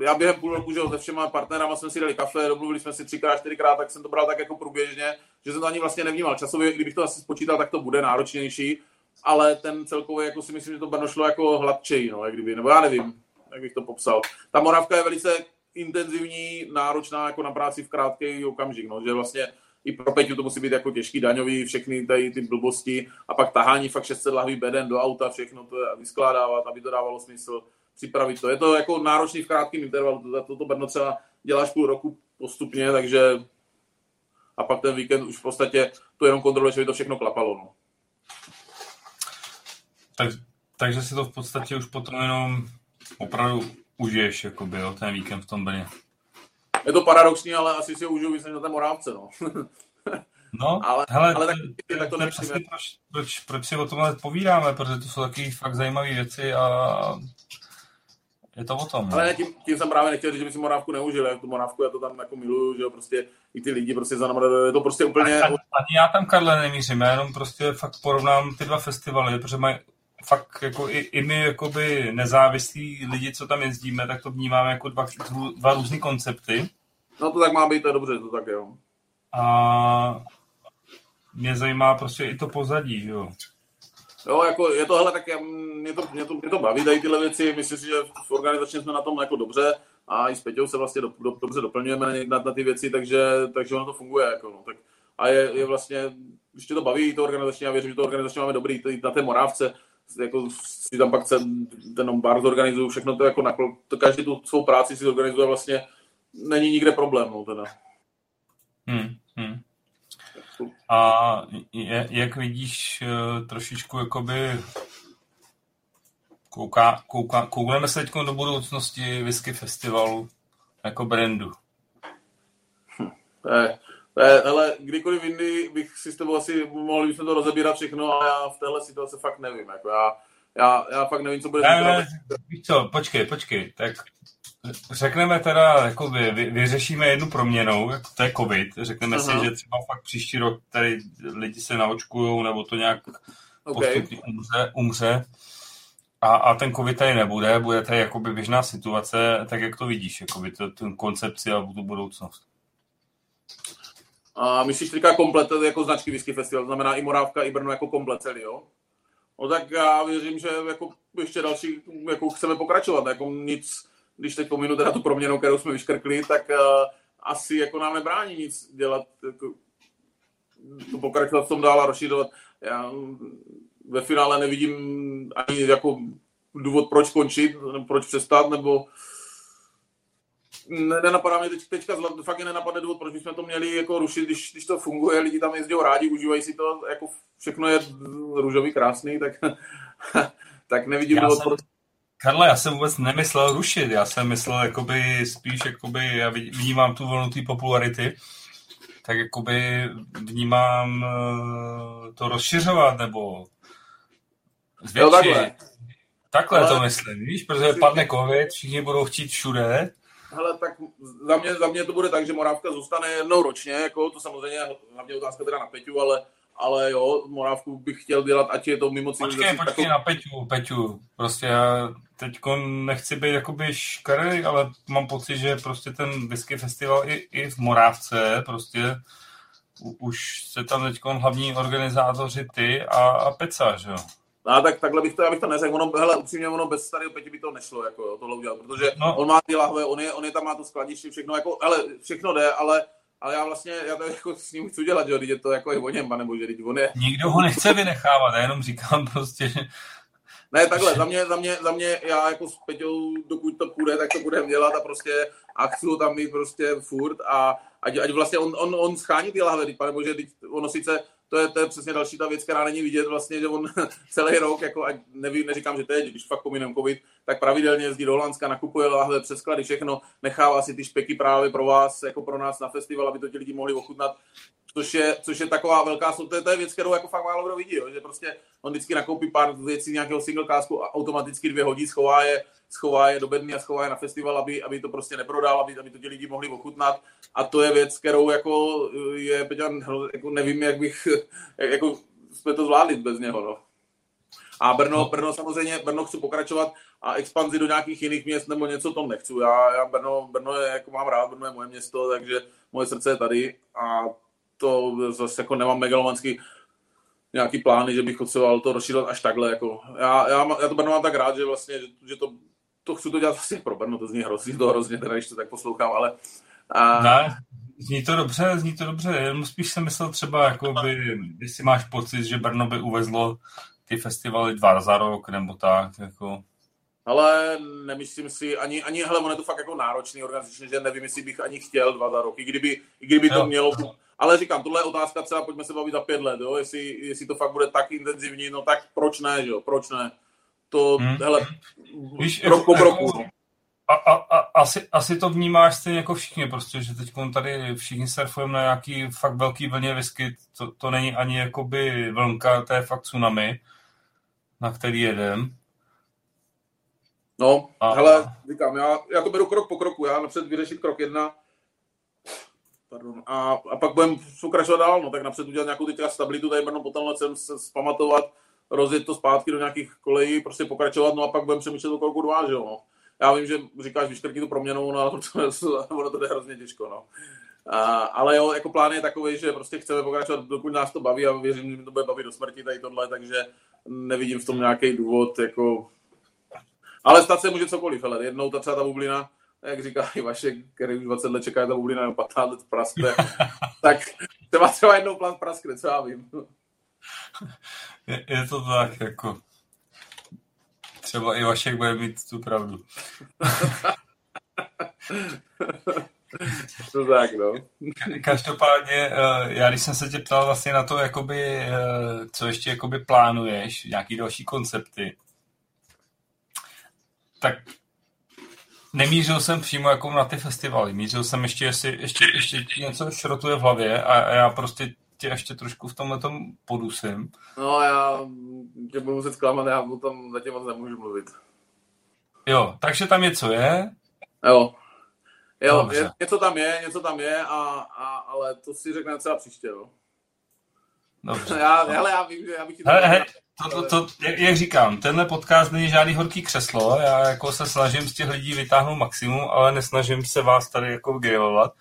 já během půl roku, že se všema partnerama jsme si dali kafe, domluvili jsme si třikrát, čtyřikrát, tak jsem to bral tak jako průběžně, že jsem to ani vlastně nevnímal. Časově, kdybych to asi spočítal, tak to bude náročnější, ale ten celkově, jako si myslím, že to Brno šlo jako hladčej, no, jak kdyby, nebo já nevím, jak bych to popsal. Ta Moravka je velice intenzivní, náročná jako na práci v krátký okamžik, no, že vlastně i pro Peťu to musí být jako těžký daňový, všechny tady ty blbosti a pak tahání fakt 600 lahví beden do auta, všechno to vyskládávat, aby to dávalo smysl, připravit to. Je to jako náročný v krátkém intervalu, to, to, to Brno třeba děláš půl roku postupně, takže a pak ten víkend už v podstatě to jenom kontroluješ, aby to všechno klapalo. No. Tak, takže si to v podstatě už potom jenom opravdu užiješ, jakoby, jo, ten víkend v tom Brně. Je to paradoxní, ale asi si užiju víc než na té Morávce, no. [laughs] No, ale, hele, ale tak, tak, tak to, to přesně proč, proč, proč si o tomhle povídáme, protože to jsou taky fakt zajímavé věci a je to o tom. Ale ne, tím, tím, jsem právě nechtěl říct, že by si Morávku neužil, jak tu Morávku já to tam jako miluju, že jo, prostě i ty lidi prostě za je to prostě úplně... Ani, ani já tam, Karle, nemířím, já jenom prostě fakt porovnám ty dva festivaly, protože mají fakt jako i, i my jakoby nezávislí lidi, co tam jezdíme, tak to vnímáme jako dva, dva různé koncepty. No to tak má být, to je dobře, to tak jo. A mě zajímá prostě i to pozadí, jo. Jo, jako je tohle, tak já, mě, to, mě, to, mě to baví, tady tyhle věci, myslím si, že v organizačně jsme na tom jako dobře a i s Peťou se vlastně do, do, dobře doplňujeme na, na, ty věci, takže, takže ono to funguje. Jako, no. tak, a je, je vlastně, ještě to baví to organizačně, já věřím, že to organizačně máme dobrý, na té Morávce, jako si tam pak se, ten bar zorganizuju, všechno to jako nakl, to každý tu svou práci si zorganizuje vlastně, není nikde problém, no teda. Hmm, hmm. A jak vidíš eh, trošičku jakoby kouká, kouká, koukneme se teď do budoucnosti Whisky Festivalu jako brandu. Hm, eh, eh, hele, kdykoliv jindy bych si s tebou asi mohli bychom to rozebírat všechno, ale já v téhle situaci fakt nevím. Jako já, já, já fakt nevím, co bude. Ne, ne, víš co, počkej, počkej, tak řekneme teda, jako vy, vy, vyřešíme jednu proměnou, to je covid, řekneme uh-huh. si, že třeba fakt příští rok tady lidi se naočkují, nebo to nějak okay. postupně umře, umře. A, a ten covid tady nebude, bude tady jakoby běžná situace, tak jak to vidíš, jakoby to, ten koncepci a tu budoucnost. A myslíš teďka komplet jako značky Whisky Festival, to znamená i Morávka, i Brno jako komplet celý, jo? No tak já věřím, že jako ještě další, jako chceme pokračovat, jako nic, když teď pominu teda tu proměnu, kterou jsme vyškrkli, tak uh, asi jako nám nebrání nic dělat, jako, to pokračovat v tom dál a rozšířovat. Já ve finále nevidím ani jako důvod, proč končit, proč přestat, nebo ne, nenapadá mě teď, teďka fakt nenapadne důvod, proč bychom to měli jako rušit, když, když to funguje, lidi tam jezdí rádi, užívají si to, jako všechno je růžový, krásný, tak, [laughs] tak nevidím já důvod, jsem, proč... Karle, já jsem vůbec nemyslel rušit, já jsem myslel jakoby spíš, jakoby, já vnímám tu vlnu té popularity, tak jakoby vnímám eh, to rozšiřovat, nebo zvětšit. Jo, takhle. Takhle Ale... to myslím, víš, protože padne [laughs] covid, všichni budou chtít všude. Hele, tak za mě, za mě to bude tak, že Morávka zůstane jednou ročně, jako to samozřejmě hlavně otázka teda na Peťu, ale ale jo, Morávku bych chtěl dělat, ať je to mimo civilizaci. Počkej, počkej takovou... na Peťu, Peťu, prostě já teď nechci být jakoby škarý, ale mám pocit, že prostě ten whisky festival i, i v Morávce prostě už se tam teď hlavní organizátoři ty a, a Peca, že jo? No, tak takhle bych to, já bych to neřekl. Ono, hele, upřímně, ono bez starého Peti by to nešlo, jako jo, tohle udělat, protože no. on má ty lahve, on je, on je tam má to skladiště, všechno, jako, ale všechno jde, ale ale já vlastně, já to jako s ním chci dělat, že je to jako je o něm, nebo že on je... Nikdo ho nechce vynechávat, já jenom říkám prostě, že Ne, takhle, za mě, za mě, za mě, já jako s Peťou, dokud to půjde, tak to budeme dělat a prostě a chci ho tam mít prostě furt a ať, ať vlastně on, on, on schání ty lahve, pane bože, ono sice to je, to je přesně další ta věc, která není vidět vlastně, že on [laughs] celý rok, jako ať nevím, neříkám, že teď, když fakt pominem covid, tak pravidelně jezdí do Holandska, nakupuje lahve, přesklady, všechno, nechává si ty špeky právě pro vás, jako pro nás na festival, aby to ti lidi mohli ochutnat což je, což je taková velká, to je, to je věc, kterou jako fakt málo kdo vidí, jo, že prostě on vždycky nakoupí pár věcí nějakého single casku a automaticky dvě hodí, schová je, schová je do bedny a schová je na festival, aby, aby to prostě neprodal, aby, aby to ti lidi mohli ochutnat a to je věc, kterou jako je, Peťan, jako nevím, jak bych, [laughs] jako jsme to zvládli bez něho, no. A Brno, Brno samozřejmě, Brno chci pokračovat a expanzi do nějakých jiných měst nebo něco to nechci. Já, já Brno, Brno je, jako mám rád, Brno je moje město, takže moje srdce je tady a to zase jako nemám megalomanský nějaký plány, že bych potřeboval to rozšířit až takhle. Jako. Já, já, já, to Brno mám tak rád, že vlastně, že, že to, to chci to dělat vlastně pro Brno, to zní hrozně, to hrozně, teda, když to tak poslouchám, ale... A... Ne, zní to dobře, zní to dobře, jenom spíš jsem myslel třeba, jako by, jestli máš pocit, že Brno by uvezlo ty festivaly dva za rok, nebo tak, jako... Ale nemyslím si, ani, ani hele, on je to fakt jako náročný organizačně, že nevím, jestli bych ani chtěl dva za roky, kdyby, kdyby to mělo, ale říkám, tohle je otázka třeba, pojďme se bavit za pět let, jo? Jestli, jestli to fakt bude tak intenzivní, no tak proč ne, že jo? proč ne? To, hmm. hele, Víš, rok po roku. No. A, a, a, asi, asi to vnímáš stejně jako všichni, prostě, že teď tady všichni surfujeme na nějaký fakt velký vlně vyskyt, to, to není ani jakoby vlnka, to je fakt tsunami, na který jedem. No, a... hele, říkám, já, já to beru krok po kroku, já napřed vyřešit krok jedna, Pardon. A, a pak budeme pokračovat dál, no tak napřed udělat nějakou teďka stabilitu, tady Brno potom jsem se zpamatovat, rozjet to zpátky do nějakých kolejí, prostě pokračovat, no a pak budeme přemýšlet o kolku dva, že jo. No. Já vím, že říkáš vyškrtí tu proměnou, no ale to, [laughs] ono to jde hrozně těžko, no. A, ale jo, jako plán je takový, že prostě chceme pokračovat, dokud nás to baví a věřím, že to bude bavit do smrti tady tohle, takže nevidím v tom nějaký důvod, jako... Ale stát se může cokoliv, ale jednou ta třeba ta bublina, jak říká i Vašek, který už 20 let čeká ta bublina, nebo 15 let praskne, [laughs] tak třeba třeba jednou plán praskne, co já vím. [laughs] Je, je to tak, jako třeba i Vašek bude mít tu pravdu. to tak, no. Každopádně, eh, já když jsem se tě ptal vlastně na to, jakoby, eh, co ještě jakoby plánuješ, nějaký další koncepty, tak nemířil jsem přímo jako na ty festivaly. Mířil jsem ještě, jestli ještě, ještě něco šrotuje v hlavě a já prostě tě ještě trošku v tomhle tom podusím. No já tě budu muset zklamat, já o tom zatím moc nemůžu mluvit. Jo, takže tam něco je? Jo. Jo, je, něco tam je, něco tam je, a, a, ale to si řekneme třeba příště, jo. Dobře. já, hele, já vím, že já bych. Hele, he, to, to, to, jak, jak říkám, tenhle podcast není žádný horký křeslo, já jako se snažím z těch lidí vytáhnout maximum, ale nesnažím se vás tady jako grilovat.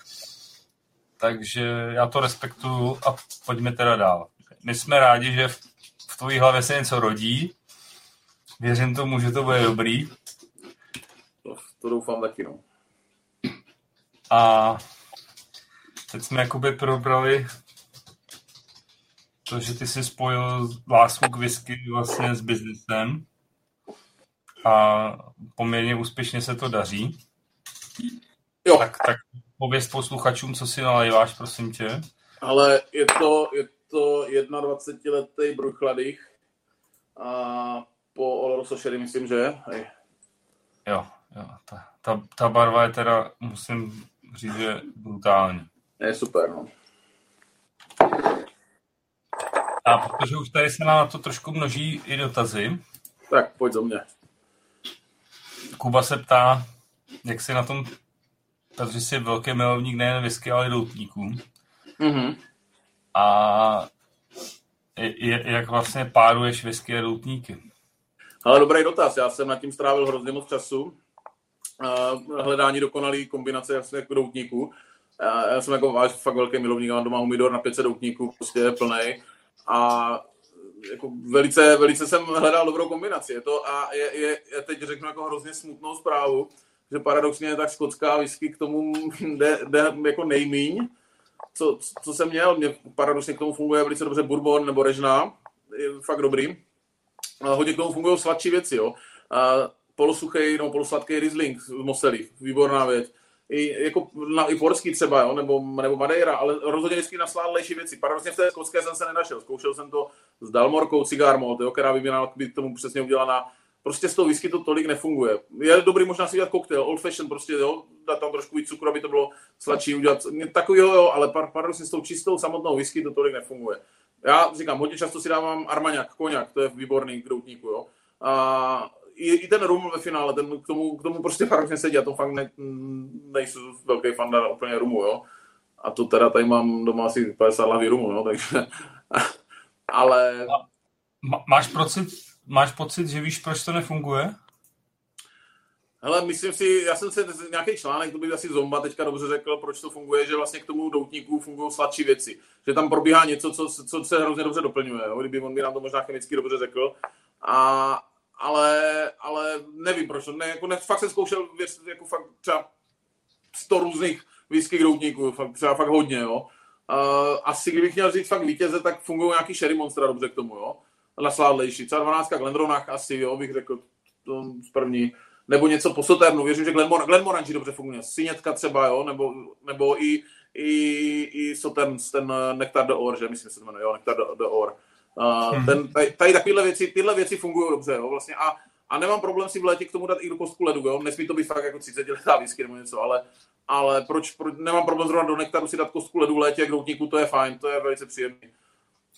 Takže já to respektuju a pojďme teda dál. My jsme rádi, že v, v tvojí hlavě se něco rodí. Věřím tomu, že to bude dobrý. To, to doufám taky, no. A teď jsme jakoby probrali to, že ty jsi spojil lásku k whisky vlastně s biznesem a poměrně úspěšně se to daří. Jo. Tak, tak pověst posluchačům, co si nalejváš, prosím tě. Ale je to, je to 21-letý bruchladých a po Oloroso Sherry, myslím, že Hej. Jo, jo. Ta, ta, ta barva je teda, musím říct, že brutální. Je super, no. A protože už tady se na to trošku množí i dotazy. Tak, pojď do mě. Kuba se ptá, jak si na tom, protože jsi velký milovník nejen whisky, ale i doutníků. Mm-hmm. A je, jak vlastně páruješ whisky a doutníky? Ale dobrý dotaz, já jsem nad tím strávil hrozně moc času. Hledání dokonalý kombinace jasně jako doutníků. Já jsem jako váš fakt velký milovník, mám doma humidor na 500 doutníků, prostě je plnej a jako velice, velice jsem hledal dobrou kombinaci. Je to, a je, je, je, teď řeknu jako hrozně smutnou zprávu, že paradoxně tak skotská whisky k tomu jde, jde jako nejmíň. Co, co jsem měl, mě paradoxně k tomu funguje velice dobře bourbon nebo režna, je fakt dobrý. hodně k tomu fungují sladší věci, jo. polosuchý nebo polosladký Riesling z Mosely, výborná věc. I, jako na, i porský třeba, jo, nebo, nebo Madeira, ale rozhodně vždycky nasládlejší věci. Paradoxně v té skotské jsem se nenašel. Zkoušel jsem to s Dalmorkou Cigar která by měla být tomu přesně udělaná. Prostě z toho whisky to tolik nefunguje. Je dobrý možná si udělat koktejl, old fashion, prostě jo, dát tam trošku víc cukru, aby to bylo sladší, udělat takový jo, ale paradoxně s tou čistou samotnou whisky to tolik nefunguje. Já říkám, hodně často si dávám armaňák, koněk, to je výborný k doutníku, jo. A i, i ten rum ve finále, ten k tomu, k tomu prostě paradoxně sedí, a to fakt ne, nejsou velký fan úplně rumu, jo. A to teda tady mám doma asi 50 lahví rumu, no, takže... [laughs] ale... Máš pocit, máš pocit, že víš, proč to nefunguje? Hele, myslím si, já jsem se nějaký článek, to by asi Zomba teďka dobře řekl, proč to funguje, že vlastně k tomu doutníku fungují sladší věci. Že tam probíhá něco, co, co se hrozně dobře doplňuje, jo? kdyby on by nám to možná chemicky dobře řekl. A, ale, ale nevím proč. Ne, jako ne, fakt jsem zkoušel věc, jako fakt třeba 100 různých whisky doutníků, fakt, třeba fakt hodně, jo. Uh, asi kdybych měl říct fakt vítěze, tak fungují nějaký Sherry Monster dobře k tomu, jo. Nasládlejší. Třeba 12 Glendronach asi, jo, bych řekl to z první nebo něco po Soternu. Věřím, že Glenmor- Glenmorangie dobře funguje. Synětka třeba, jo, nebo, nebo i, i, i Sotern, ten Nektar de Or, že myslím, že se to jmenuje, jo, Nektar de Or. Uh, ten, tady, tady takovéhle věci, tyhle věci fungují dobře, jo, vlastně a, a nemám problém si v létě k tomu dát i do kostku ledu, jo, nesmí to být fakt jako 30 letá whisky nebo něco, ale, ale proč, proč, nemám problém zrovna do nektaru si dát kostku ledu v létě, k doutníku, to je fajn, to je velice příjemný.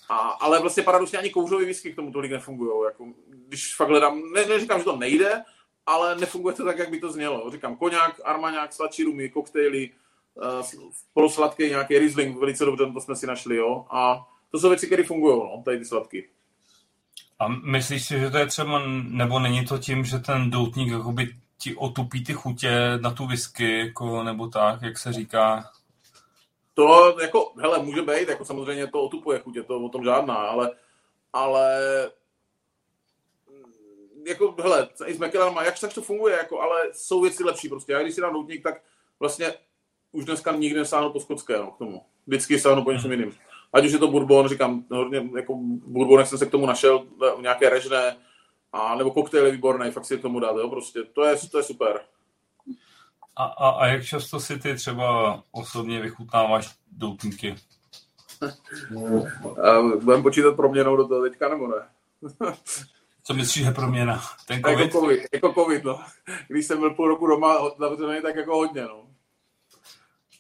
A, ale vlastně paradoxně ani kouřový whisky k tomu tolik nefungují. Jako, když fakt hledám, ne, neříkám, že to nejde, ale nefunguje to tak, jak by to znělo. Říkám, koněk, armaňák, sladší rumy, koktejly, uh, polosladký nějaký Riesling, velice dobře, to jsme si našli, jo. A to jsou věci, které fungují, no, tady ty sladky. A myslíš si, že to je třeba, nebo není to tím, že ten doutník jakoby ti otupí ty chutě na tu whisky, jako, nebo tak, jak se říká? To jako, hele, může být, jako samozřejmě to otupuje chutě, to o tom žádná, ale, ale jako, hele, i s má, jak tak to funguje, jako, ale jsou věci lepší prostě. Já když si dám doutník, tak vlastně už dneska nikdy nesáhnu po skotské, no, k tomu. Vždycky sáhnu po něčem jiným. Ať už je to bourbon, říkám, hodně, jako bourbon, jsem se k tomu našel, nějaké režné, a nebo koktejl je výborný, fakt si k tomu dát, jo, prostě, to je, to je super. A, a, a jak často si ty třeba osobně vychutnáváš doutníky? Budeme počítat proměnou do toho teďka, nebo ne? Co myslíš, že proměna? Ten COVID? Jako COVID, jako COVID no. Když jsem byl půl roku doma zavřený, tak jako hodně, no.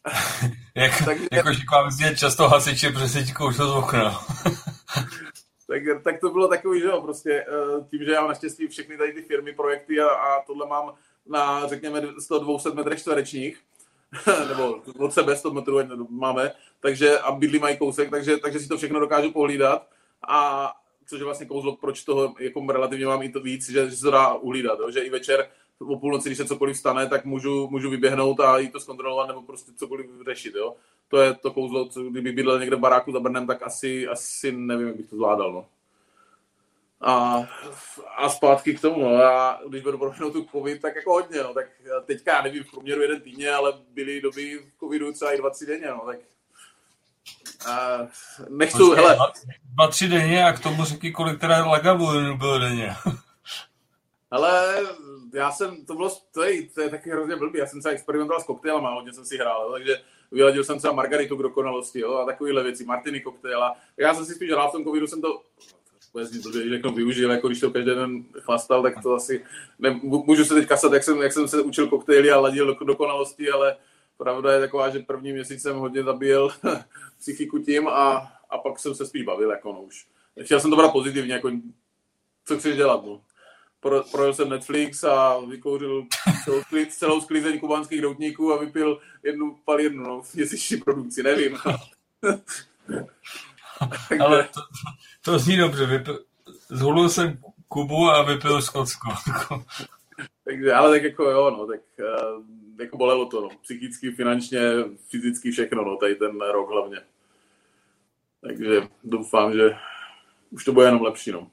[laughs] Jak, tak, jako, že k vám často hasiči přesně koušel z okna. [laughs] tak, tak to bylo takový, že jo, prostě eh, tím, že já naštěstí všechny tady ty firmy, projekty a, a tohle mám na, řekněme, 100-200 metrech čtverečních, [laughs] nebo od sebe 100 metrů máme, takže a bydlí mají kousek, takže, takže si to všechno dokážu pohlídat a což je vlastně kouzlo, proč toho jako relativně mám i to víc, že, že se to dá uhlídat, jo? že i večer o půlnoci, když se cokoliv stane, tak můžu, můžu vyběhnout a jít to zkontrolovat nebo prostě cokoliv řešit. Jo? To je to kouzlo, co kdyby bydlel někde v baráku za Brnem, tak asi, asi nevím, jak bych to zvládal. No. A, a zpátky k tomu, no. já když budu proměnout tu covid, tak jako hodně, no. tak teďka já nevím, v průměru jeden týdně, ale byly doby v covidu třeba i dva, tři denně, no. tak Uh, nechci, Počkej, hele. Dva, tři denně a k tomu řekni, kolik teda lagavulinu bylo denně. [laughs] Ale já jsem, to bylo, to je, to je taky hrozně blbý, já jsem se experimentoval s koktejlama, hodně jsem si hrál, takže vyladil jsem třeba margaritu k dokonalosti, jo, a takovéhle věci, martiny koktejla. Já jsem si spíš hrál v tom covidu, jsem to vůbec to řeknu, využil, jako když to každý den chlastal, tak to asi, ne, můžu se teď kasat, jak jsem, jak jsem se učil koktejly a ladil do dokonalosti, ale pravda je taková, že první měsíc jsem hodně zabíjel [laughs] psychiku tím a, a pak jsem se spíš bavil, jako no už. Chtěl jsem to brát pozitivně, jako co chceš dělat, no. Pro, projel jsem Netflix a vykouřil celou, sklid, celou sklizeň kubánských doutníků a vypil jednu palírnu, no, měsíční produkci, nevím. [laughs] [laughs] Ale to, to zní dobře, vypil, zhulil jsem Kubu a vypil Skotsko. [laughs] Takže, ale tak jako jo, no, tak uh, jako bolelo to, no. Psychicky, finančně, fyzicky všechno, no, tady ten rok hlavně. Takže doufám, že už to bude jenom lepší, no.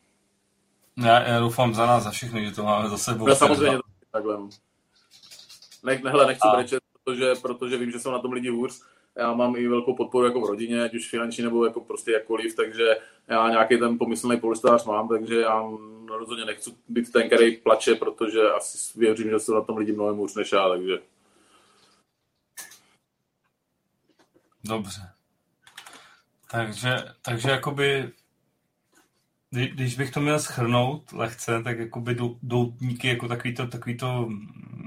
Já, já doufám za nás, za všechny, že to máme za sebou. Já samozřejmě to takhle, no. Ne, nehle, nechci a... brečet, protože, protože vím, že jsou na tom lidi hůř, já mám i velkou podporu jako v rodině, ať už finanční nebo jako prostě jakkoliv, takže já nějaký ten pomyslný polestář mám, takže já rozhodně nechci být ten, který plače, protože asi věřím, že jsou na tom lidi mnohem hůř než já, takže. Dobře. Takže, takže jakoby když bych to měl schrnout lehce, tak jakoby doutníky jako takový to, takový to,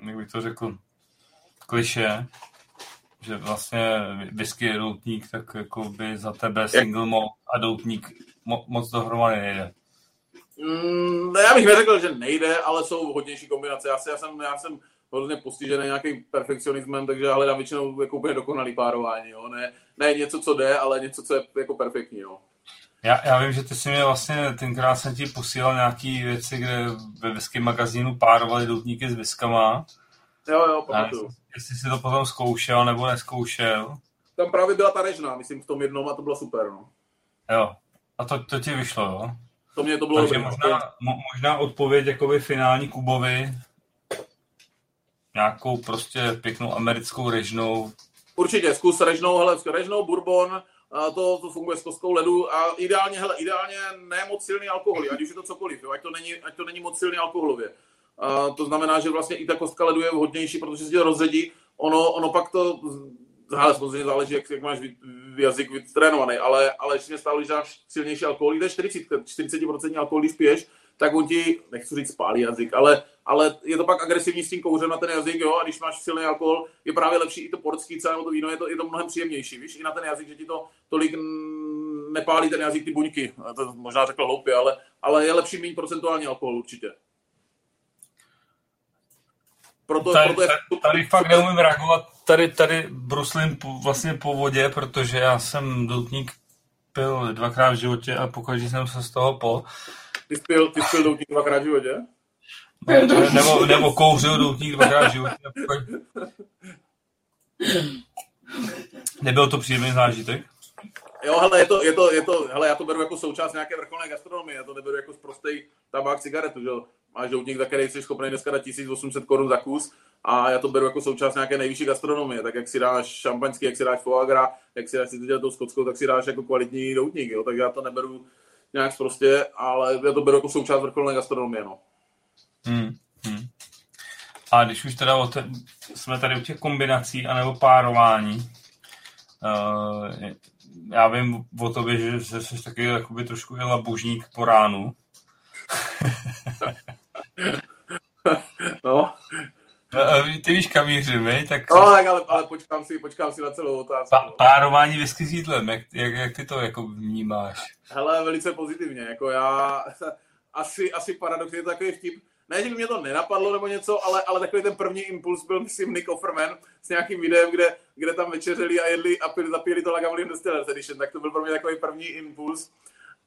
jak bych to řekl, kliše, že vlastně whisky je doutník, tak jako by za tebe single malt a doutník mo, moc dohromady nejde. Mm, já bych neřekl, že nejde, ale jsou hodnější kombinace. Já, si, já jsem, já jsem hodně postižený nějakým perfekcionismem, takže hledám většinou jako úplně dokonalý párování. Jo? Ne, ne něco, co jde, ale něco, co je jako perfektní. Jo? Já, já vím, že ty si mě vlastně, tenkrát jsem ti posílal nějaký věci, kde ve whisky magazínu párovali doutníky s viskama. Jo, jo, pamatuju. Jestli jsi to potom zkoušel nebo neskoušel. Tam právě byla ta režna, myslím, v tom jednom a to bylo super, no. Jo, a to, to ti vyšlo, jo? To mě to bylo Takže dobrý, možná, mo, možná odpověď jakoby finální Kubovi nějakou prostě pěknou americkou režnou. Určitě, zkus režnou, hele, režnou, bourbon, to, to funguje s kostkou ledu a ideálně, hele, ideálně ne moc silný alkohol, ať už je to cokoliv, jo, ať, to není, ať to není moc silný alkoholově. A to znamená, že vlastně i ta kostka ledu je vhodnější, protože se to rozředí. Ono, ono pak to, hele, samozřejmě záleží, jak, jak máš jazyk vytrénovaný, ale, ale ještě stále, když dáš silnější alkohol, jde 40, 40% alkohol, když piješ, tak on ti, nechci říct spálí jazyk, ale, ale je to pak agresivní s tím kouřem na ten jazyk, jo, a když máš silný alkohol, je právě lepší i to portský nebo to víno, je to, je to mnohem příjemnější, víš, i na ten jazyk, že ti to tolik nepálí ten jazyk ty buňky, to možná řekl hloupě, ale, ale je lepší mít procentuální alkohol určitě. Proto, tady, proto je... tady, tady fakt neumím reagovat, tady, tady bruslím po, vlastně po vodě, protože já jsem doutník pil dvakrát v životě a pokud jsem se z toho po, ty jsi pil, ty jsi pil doutník dvakrát v životě? Ne, nebo, nebo kouřil doutník dvakrát v životě. Nebyl to příjemný zážitek? Jo, hele, je to, je to, je to, hele, já to beru jako součást nějaké vrcholné gastronomie, já to neberu jako prostý tabák, cigaretu, že Máš doutník, za který jsi schopný dneska dát 1800 korun za kus a já to beru jako součást nějaké nejvyšší gastronomie, tak jak si dáš šampaňský, jak si dáš foie gras, jak si dáš si tou skotskou, tak si dáš jako kvalitní doutník, jo, tak já to neberu nějak prostě, ale já to beru jako součást vrcholné gastronomie, no. Hmm, hmm. A když už teda te, jsme tady u těch kombinací anebo párování, uh, já vím o tobě, že, jsi taky trošku i labužník po ránu. No, ty víš, kam mířím, Tak... No, tak ale, ale počkám, si, počkám si na celou otázku. Pa, párování whisky s jídlem, jak, jak, jak, ty to jako vnímáš? Hele, velice pozitivně, jako já [laughs] asi, asi paradoxně je to takový vtip, ne, že by mě to nenapadlo nebo něco, ale, ale takový ten první impuls byl, myslím, Nick Offerman s nějakým videem, kde, kde tam večeřeli a jedli a pili, zapíjeli to Lagavulin Distillers Edition, tak to byl pro mě takový první impuls.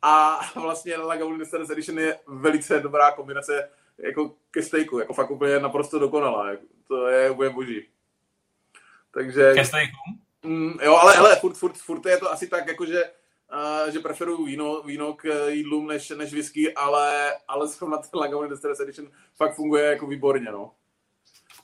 A vlastně Lagavulin Distillers Edition je velice dobrá kombinace jako ke stejku, jako fakt úplně naprosto dokonalá. Jako, to je úplně boží. Takže... Ke stejku? Mm, jo, ale hele, furt, furt, furt je to asi tak, jako že, uh, že preferuju víno, víno k jídlům než, než whisky, ale, ale zrovna ten Lagavulin Distillers Edition fakt funguje jako výborně, no.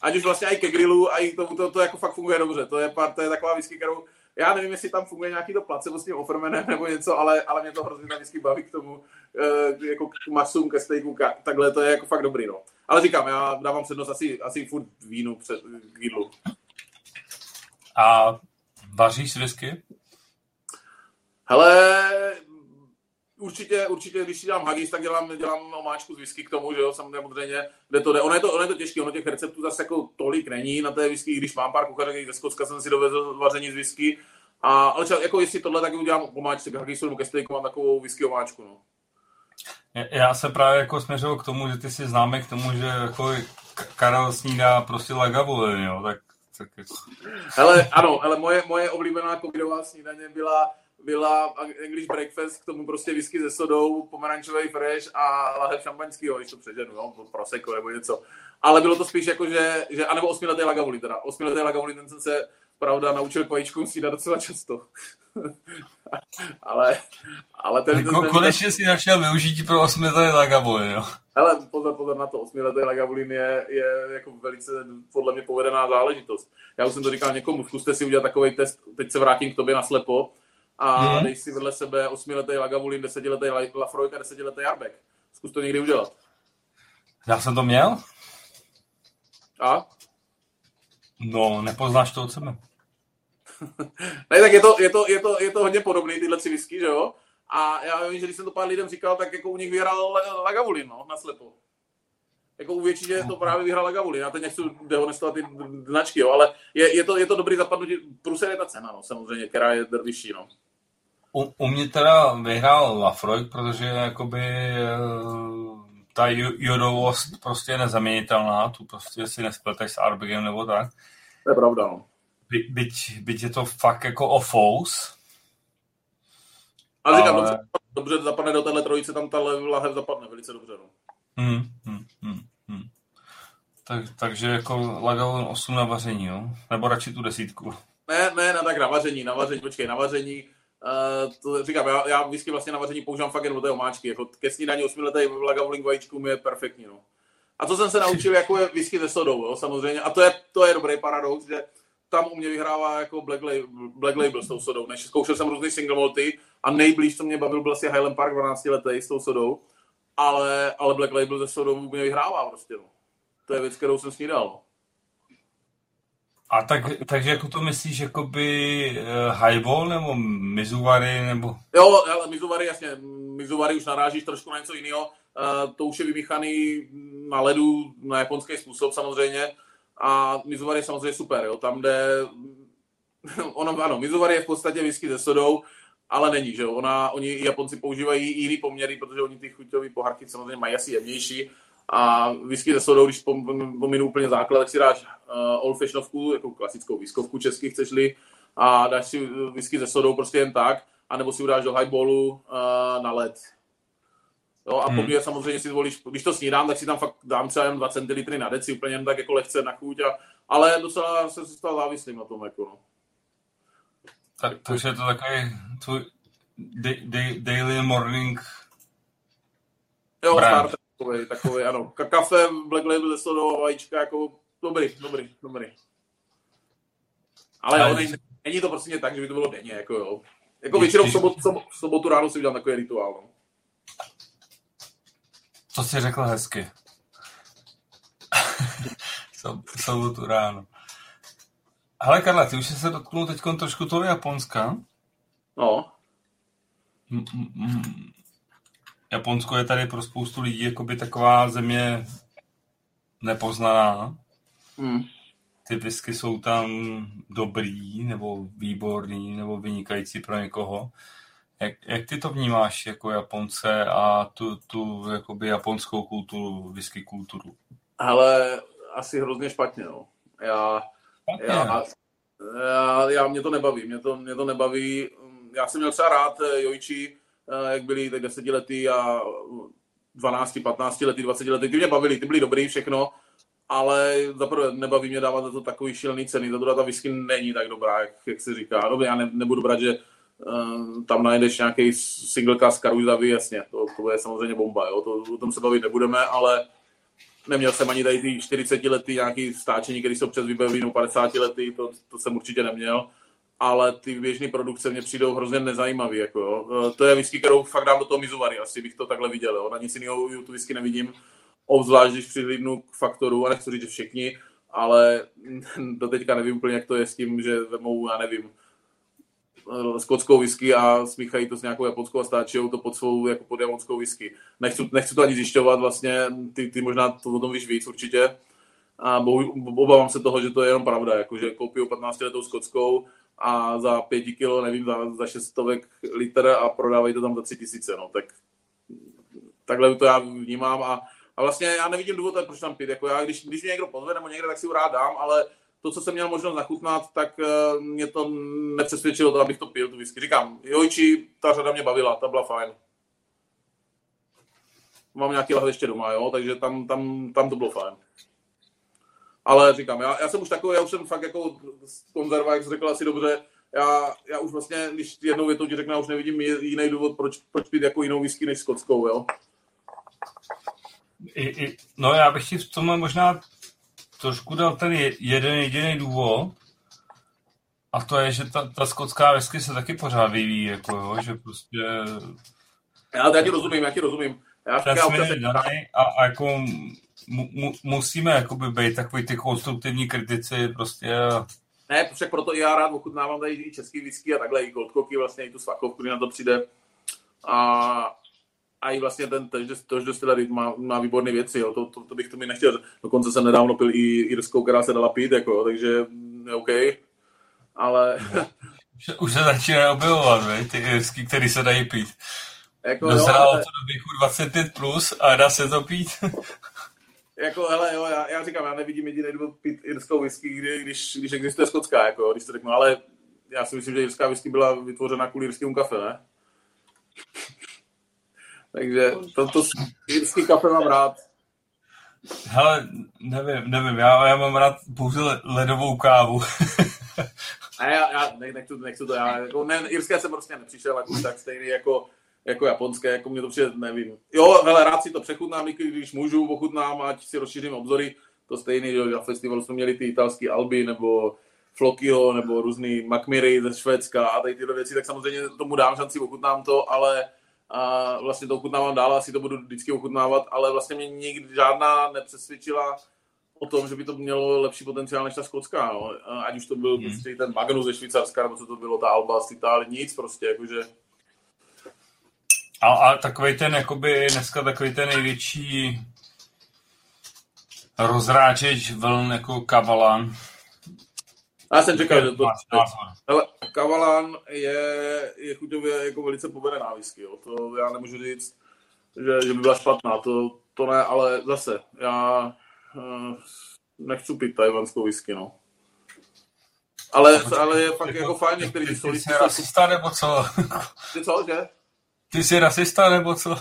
Ať už vlastně i ke grillu, a i to, to, to, jako fakt funguje dobře. To je, to je taková whisky, kterou já nevím, jestli tam funguje nějaký to placebo s tím offermanem nebo něco, ale, ale mě to hrozně vždycky baví k tomu, uh, jako k masům, ke stejku, takhle to je jako fakt dobrý, no. Ale říkám, já dávám přednost asi, asi furt vínu před k jídlu. A vaříš whisky? Hele, určitě, určitě, když si dám hagis, tak dělám, dělám omáčku z whisky k tomu, že jo, samozřejmě, kde to jde. Ono je to, ono je to těžké, ono těch receptů zase jako tolik není na té whisky, když mám pár kuchařek, ze Skotska jsem si dovezl vaření z whisky, a, ale třeba, jako jestli tohle, tak udělám omáčku, k hagisu nebo ke stejku mám takovou whisky omáčku, no. Já se právě jako směřil k tomu, že ty si známe k tomu, že jako Karel snídá prostě lagavulin, jo, tak, tak Hele, ano, ale moje, moje oblíbená covidová snídaně byla byla English breakfast, k tomu prostě whisky se sodou, pomerančový fresh a lahev šampaňského, když to přeženu, no, prosecco nebo něco. Ale bylo to spíš jako, že, že anebo osmiletý lagavulin teda. Osmiletý lagavulin, ten jsem se pravda, naučil k vajíčkům snídat docela často. [laughs] ale, ale ten, ten, ten, konečně si našel využití pro osmiletý Lagavulin, jo. Ale pozor, pozor na to, osmiletý Lagavulin je, je jako velice podle mě povedená záležitost. Já už jsem to říkal někomu, zkuste si udělat takový test, teď se vrátím k tobě na slepo, a hmm. dej si vedle sebe osmiletý Lagavulin, desetiletý Lafroik a desetiletý Arbek. Zkus to někdy udělat. Já jsem to měl? A? No, nepoznáš to od sebe. [laughs] ne, tak je to, je, to, je, to, je to hodně podobný, tyhle tři whisky, že jo? A já vím, že když jsem to pár lidem říkal, tak jako u nich vyhrál Lagavulin, no, naslepo. Jako u většině to právě vyhrál Lagavulin. Já teď nechci dehonestovat ty značky, jo, ale je, je, to, je to dobrý zapadnutí. Průser je ta cena, no, samozřejmě, která je vyšší, no. U, u mě teda vyhrál Lafroig, protože jakoby eh, ta jodovost prostě je nezaměnitelná, tu prostě si nespleteš s Arbigem nebo tak. To je pravda, no. By, byť, byť je to fakt jako o fous. Ale říkám, ale... dobře, dobře zapadne do téhle trojice, tam ta lahev zapadne velice dobře, no. Hmm, hmm, hmm, hmm. Tak, takže jako Lagavulin 8 na vaření, jo? Nebo radši tu desítku? Ne, ne, na tak na vaření, na vaření, počkej, na vaření To říkám, já, já whisky vlastně na vaření používám fakt jen do té omáčky. Jako ke snídaní osmiletý Lagavulin vajíčkům je perfektní. No. A co jsem se naučil, jako je whisky se sodou, jo, samozřejmě. A to je, to je dobrý paradox, že tam u mě vyhrává jako Black Label, Black Label s tou sodou. Než zkoušel jsem různý single malty a nejblíž, co mě bavil, byl asi Highland Park 12 letý s tou sodou. Ale, ale Black Label se sodou mě vyhrává prostě. No. To je věc, kterou jsem snídal. No. A tak, takže jako to myslíš, jakoby uh, highball nebo Mizuvari nebo... Jo, ale Mizuvari, jasně, Mizuvari už narážíš trošku na něco jiného. Uh, to už je vymíchaný na ledu na japonský způsob samozřejmě. A Mizuvari je samozřejmě super, jo. Tam, kde... [laughs] ono, ano, Mizuvari je v podstatě whisky se sodou, ale není, že jo. Ona, oni Japonci používají jiný poměry, protože oni ty chuťové pohárky samozřejmě mají asi jemnější a whisky ze sodou, když pominu úplně základ, tak si dáš uh, old fashionovku, jako klasickou whiskovku česky chceš-li, a dáš si whisky ze sodou prostě jen tak, anebo si udáš do highballu uh, na led. Jo, a hmm. poměr samozřejmě si zvolíš, když to snídám, tak si tam fakt dám třeba jen 2 centilitry na deci, úplně jen tak jako lehce na chuť, a, ale docela se stal závislým na tom. Jako, no. Tak, takže je to takový tvůj daily morning Jo, brand. starter takový, takový, ano. Kafe, Black Label, sodou vajíčka, jako dobrý, dobrý, dobrý. Ale jo, není, není to prostě tak, že by to bylo denně, jako jo. Jako většinou v sobotu, v sobotu ráno si udělám takový rituál, no. To jsi řekl hezky. [laughs] v sobotu ráno. Ale Karla, ty už jsi se dotknul teď trošku toho Japonska. No. Japonsko je tady pro spoustu lidí jakoby taková země nepoznaná. Hmm. Ty whisky jsou tam dobrý, nebo výborný, nebo vynikající pro někoho. Jak, jak ty to vnímáš jako Japonce a tu, tu jakoby japonskou kulturu, whisky kulturu? Ale asi hrozně špatně, no. Já, já, já, já, mě to nebaví, mě to, mě to nebaví. Já jsem měl třeba rád Jojči, Eh, jak byli tak desetiletí a 12, 15 letý, 20 letý, ty mě bavili, ty byly dobrý všechno, ale zaprvé nebaví mě dávat za to takový šílený ceny, za to ta whisky není tak dobrá, jak, jak se říká. No, já ne, nebudu brát, že uh, tam najdeš nějaký single cast Karuzavy, jasně, to, to je samozřejmě bomba, jo? To, o tom se bavit nebudeme, ale neměl jsem ani tady ty 40 letý nějaký stáčení, který jsou přes vybavení 50 letý, to, to jsem určitě neměl ale ty běžné produkce mě přijdou hrozně nezajímavý. Jako jo. E, to je whisky, kterou fakt dám do toho Mizuvary, asi bych to takhle viděl. Jo. Na nic jiného tu whisky nevidím, obzvlášť když přihlídnu k faktoru, a nechci říct, že všichni, ale [laughs] do teďka nevím úplně, jak to je s tím, že vemou, já nevím, e, skotskou whisky a smíchají to s nějakou japonskou a stáčí to pod svou jako pod japonskou whisky. Nechci, nechci to ani zjišťovat, vlastně ty, ty možná to o tom víš víc určitě. A obávám se toho, že to je jenom pravda, jako, že koupí 15 letou skotskou, a za pěti kilo, nevím, za, za šestovek litr a prodávají to tam za tři tisíce, no, tak takhle to já vnímám a, a vlastně já nevidím důvod, proč tam pít, jako já, když, když mě někdo pozve nebo někde, tak si ho rád dám, ale to, co jsem měl možnost nachutnat, tak uh, mě to nepřesvědčilo to, abych to pil, tu whisky. Říkám, Jojči, ta řada mě bavila, ta byla fajn. Mám nějaký lahve ještě doma, jo, takže tam, tam, tam to bylo fajn. Ale říkám, já, já jsem už takový, já už jsem fakt jako konzerva, jak jsi řekl asi dobře, já, já už vlastně, když jednou větou ti řeknu, já už nevidím jiný důvod, proč, proč pít jako jinou whisky než skotskou, jo. I, i, no já bych ti v tomhle možná trošku dal ten jeden jediný důvod, a to je, že ta, ta skotská whisky se taky pořád vyvíjí, jako jo, že prostě... Já, já ti rozumím, já ti rozumím. Já, ten já občas... a, a jako mu, mu, musíme jakoby být takový ty konstruktivní kritici, prostě ne, však proto i já rád ochutnávám tady i český whisky a takhle i Goldcocky, vlastně i tu svakovku, kdy na to přijde. A, a i vlastně ten Tož Distillery má, má výborné věci, jo. To, to, to, bych to mi nechtěl. Dokonce jsem nedávno pil i irskou, která se dala pít, jako, takže je OK. Ale... [laughs] Už se začíná objevovat, ne? ty irsky, které se dají pít. Jako, Dozrálo ale... to do věku 25 plus a dá se to pít. [laughs] jako, hele, jo, já, já, říkám, já nevidím jediný důvod pít irskou whisky, kdy, když, když existuje skotská, jako, když to řeknu, ale já si myslím, že irská whisky byla vytvořena kvůli irskému kafe, ne? [laughs] Takže to, to irský kafe mám rád. Hele, nevím, nevím, já, já mám rád pouze ledovou kávu. [laughs] A já, já nechci, nechci to, já, jako, ne, irské jsem prostě nepřišel, jako, tak stejný jako jako japonské, jako mě to přijde, nevím. Jo, hele, rád si to přechutnám, když můžu, ochutnám, ať si rozšířím obzory. To stejný, že na festivalu jsme měli ty italské Alby, nebo Flokyho, nebo různý Macmiry ze Švédska a tady tyhle věci, tak samozřejmě tomu dám šanci, ochutnám to, ale a vlastně to ochutnávám dál, asi to budu vždycky ochutnávat, ale vlastně mě nikdy žádná nepřesvědčila o tom, že by to mělo lepší potenciál než ta skotská, no. Ať už to byl hmm. prostě ten Magnus ze Švýcarska, nebo co to bylo, ta Alba z Itálie, nic prostě, jakože a, a takový ten, jakoby dneska takový ten největší rozráčeč vln jako Kavalan. Já jsem čekal, že to... Ale Kavalan je, je chuťově jako velice povedená whisky, jo. To já nemůžu říct, že, že by byla špatná, to, to ne, ale zase, já uh, nechci pít tajvanskou whisky, no. Ale, ale je fakt jako fajn, některý ty solisti... Jsi rasista nebo co? Ty co, že? Ty jsi rasista, nebo co?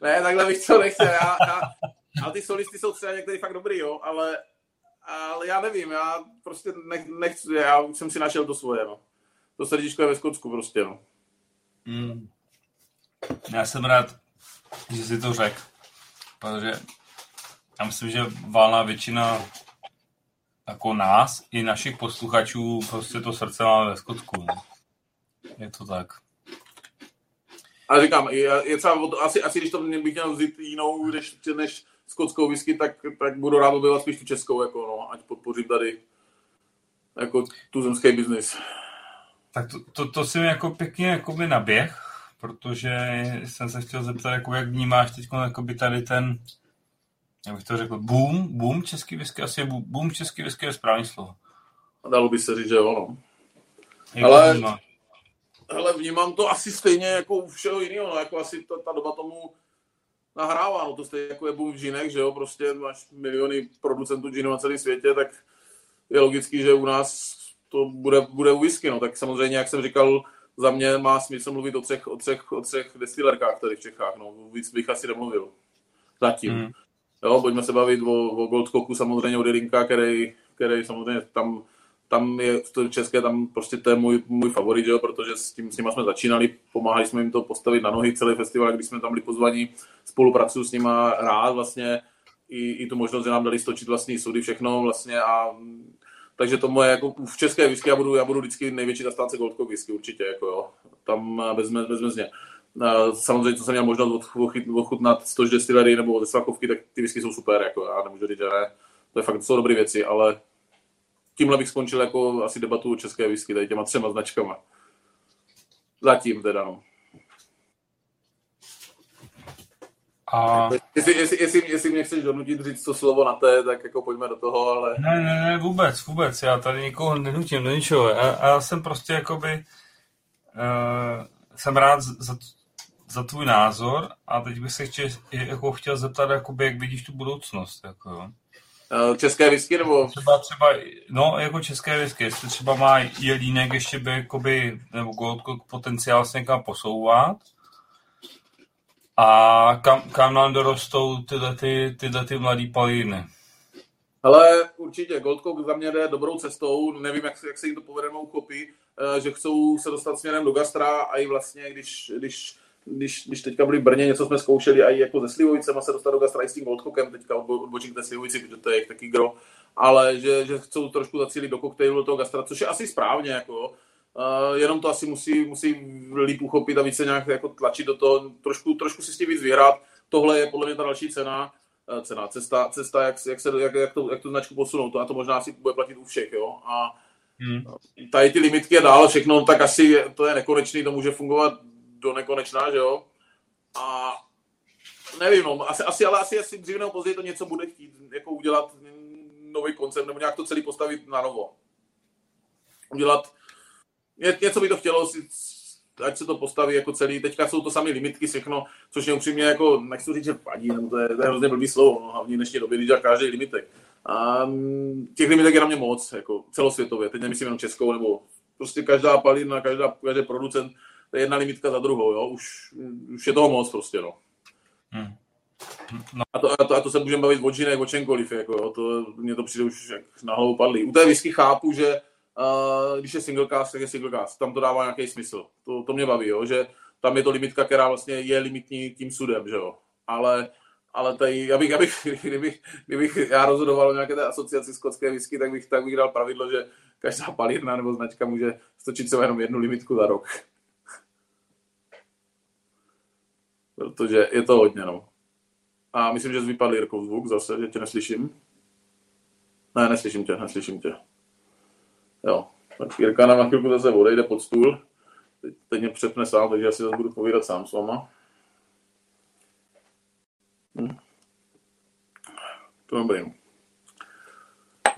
Ne, takhle bych to nechtěl. Já, já, ale ty solisty jsou třeba některý fakt dobrý, jo, ale, ale já nevím, já prostě nech, nechci, já už jsem si našel to svoje, no. To srdíčko je ve Skotsku prostě, no. Mm. Já jsem rád, že jsi to řekl, protože já myslím, že válná většina jako nás i našich posluchačů prostě to srdce má ve Skotsku. Ne? Je to tak. A říkám, je, je třeba, asi, asi když to bych měl vzít jinou než, než skotskou whisky, tak, tak budu rád objevovat spíš tu českou, jako no, ať podpořím tady jako tuzemský biznis. Tak to, to, to si mi jako pěkně jako by naběh, protože jsem se chtěl zeptat, jako jak vnímáš teď jako by tady ten, jak bych to řekl, boom, boom český whisky, asi je boom český whisky je správný slovo. Dalo by se říct, že jo, no. Ale, vnímáš? Hele, vnímám to asi stejně jako u všeho jiného, no, jako asi ta, ta doba tomu nahrává, no to stejně jako je boom v džinech, že jo, prostě máš miliony producentů džinů na celém světě, tak je logický, že u nás to bude, bude whisky, no, tak samozřejmě, jak jsem říkal, za mě má smysl mluvit o třech, o třech, o třech destilerkách tady v Čechách, no, víc bych asi nemluvil. Zatím. Mm. Jo, pojďme se bavit o, o Goldcocku, samozřejmě o Dylinka, který, který samozřejmě tam tam je to české, tam prostě to je můj, můj favorit, jo, protože s tím s nimi jsme začínali, pomáhali jsme jim to postavit na nohy celý festival, když jsme tam byli pozvaní, spolupracuju s nima rád vlastně, i, i tu možnost, že nám dali stočit vlastní sudy, všechno vlastně a takže to moje, jako v české whisky, já budu, já budu vždycky největší zastánce Goldco whisky, určitě, jako jo, tam vezme, vezme z ně. Samozřejmě, co jsem měl možnost ochutnat z destillery nebo ze Svakovky, tak ty whisky jsou super, jako já nemůžu říct, že ne. To je fakt, to jsou dobré věci, ale tímhle bych skončil jako asi debatu o české whisky, tady těma třema značkama. Zatím teda, no. A... Jestli, jestli, jestli, jestli mě chceš donutit říct to slovo na té, tak jako pojďme do toho, ale... Ne, ne, ne, vůbec, vůbec, já tady nikoho nenutím do ničeho. Já, já jsem prostě jakoby... Uh, jsem rád za, za tvůj názor a teď bych se chtěl, jako chtěl zeptat, jakoby, jak vidíš tu budoucnost. Jako, jo. Eh, české whisky, nebo? Třeba, třeba, no, jako české whisky, jestli třeba má jelínek ještě by, jakoby, nebo Gold potenciál se někam posouvat. A kam, kam nám dorostou tyhle, ty, tyhle ty mladý palíny? Ale určitě Gold Coke za mě jde dobrou cestou, nevím, jak, jak se jim to povede uchopí, eh, že chcou se dostat směrem do gastra a i vlastně, když, když když, když teďka byli v Brně, něco jsme zkoušeli a i jako ze Slivovicema se dostat do gastra i s tím Goldcockem, teďka odbočím k té Slivovici, protože to je taky gro, ale že, že chcou trošku zacílit do koktejlu do toho gastra, což je asi správně, jako, Uh, jenom to asi musí, musí líp uchopit a více nějak jako tlačit do toho, trošku, trošku si s tím víc vyhrát. Tohle je podle mě ta další cena, uh, cena cesta, cesta jak, jak, se, jak, jak, to, jak tu značku posunout. To, a to možná asi bude platit u všech. Jo? A hmm. tady ty limitky a dál všechno, tak asi to je nekonečný, to může fungovat do nekonečná, že jo? A nevím, no, asi, asi, ale asi, asi dříve nebo později to něco bude chtít jako udělat nový koncept, nebo nějak to celý postavit na novo. Udělat, ně, něco by to chtělo, ať se to postaví jako celý, teďka jsou to sami limitky, všechno, což je upřímně jako, nechci říct, že vadí, nebo to je, to je hrozně blbý slovo, no, hlavně dnešní době, když každý limitek. A mm, těch limitek je na mě moc, jako celosvětově, teď nemyslím jenom Českou, nebo prostě každá palina, každá, každý producent to je jedna limitka za druhou, jo? Už, už je toho moc prostě, no. Hmm. No. A, to, a, to, a to se můžeme bavit o džinek, o čemkoliv, jako, jo? to, mně to přijde už jak na hlavu padlý. U té whisky chápu, že uh, když je single cast, tak je single cast, tam to dává nějaký smysl. To, to mě baví, jo? že tam je to limitka, která vlastně je limitní tím sudem, že jo. Ale ale tady, já bych, já bych, [laughs] kdybych, kdybych já rozhodoval o nějaké té asociaci skotské whisky, tak bych, tak bych dal pravidlo, že každá palírna nebo značka může stočit se jenom jednu limitku za rok. Protože je to hodně, no. A myslím, že jsi vypadl Jirkou zvuk zase, že tě neslyším. Ne, neslyším tě, neslyším tě. Jo, tak Jirka nám na chvilku zase odejde pod stůl. Teď, teď mě přepne sám, takže já si zase budu povídat sám s váma. Hm. To dobrý.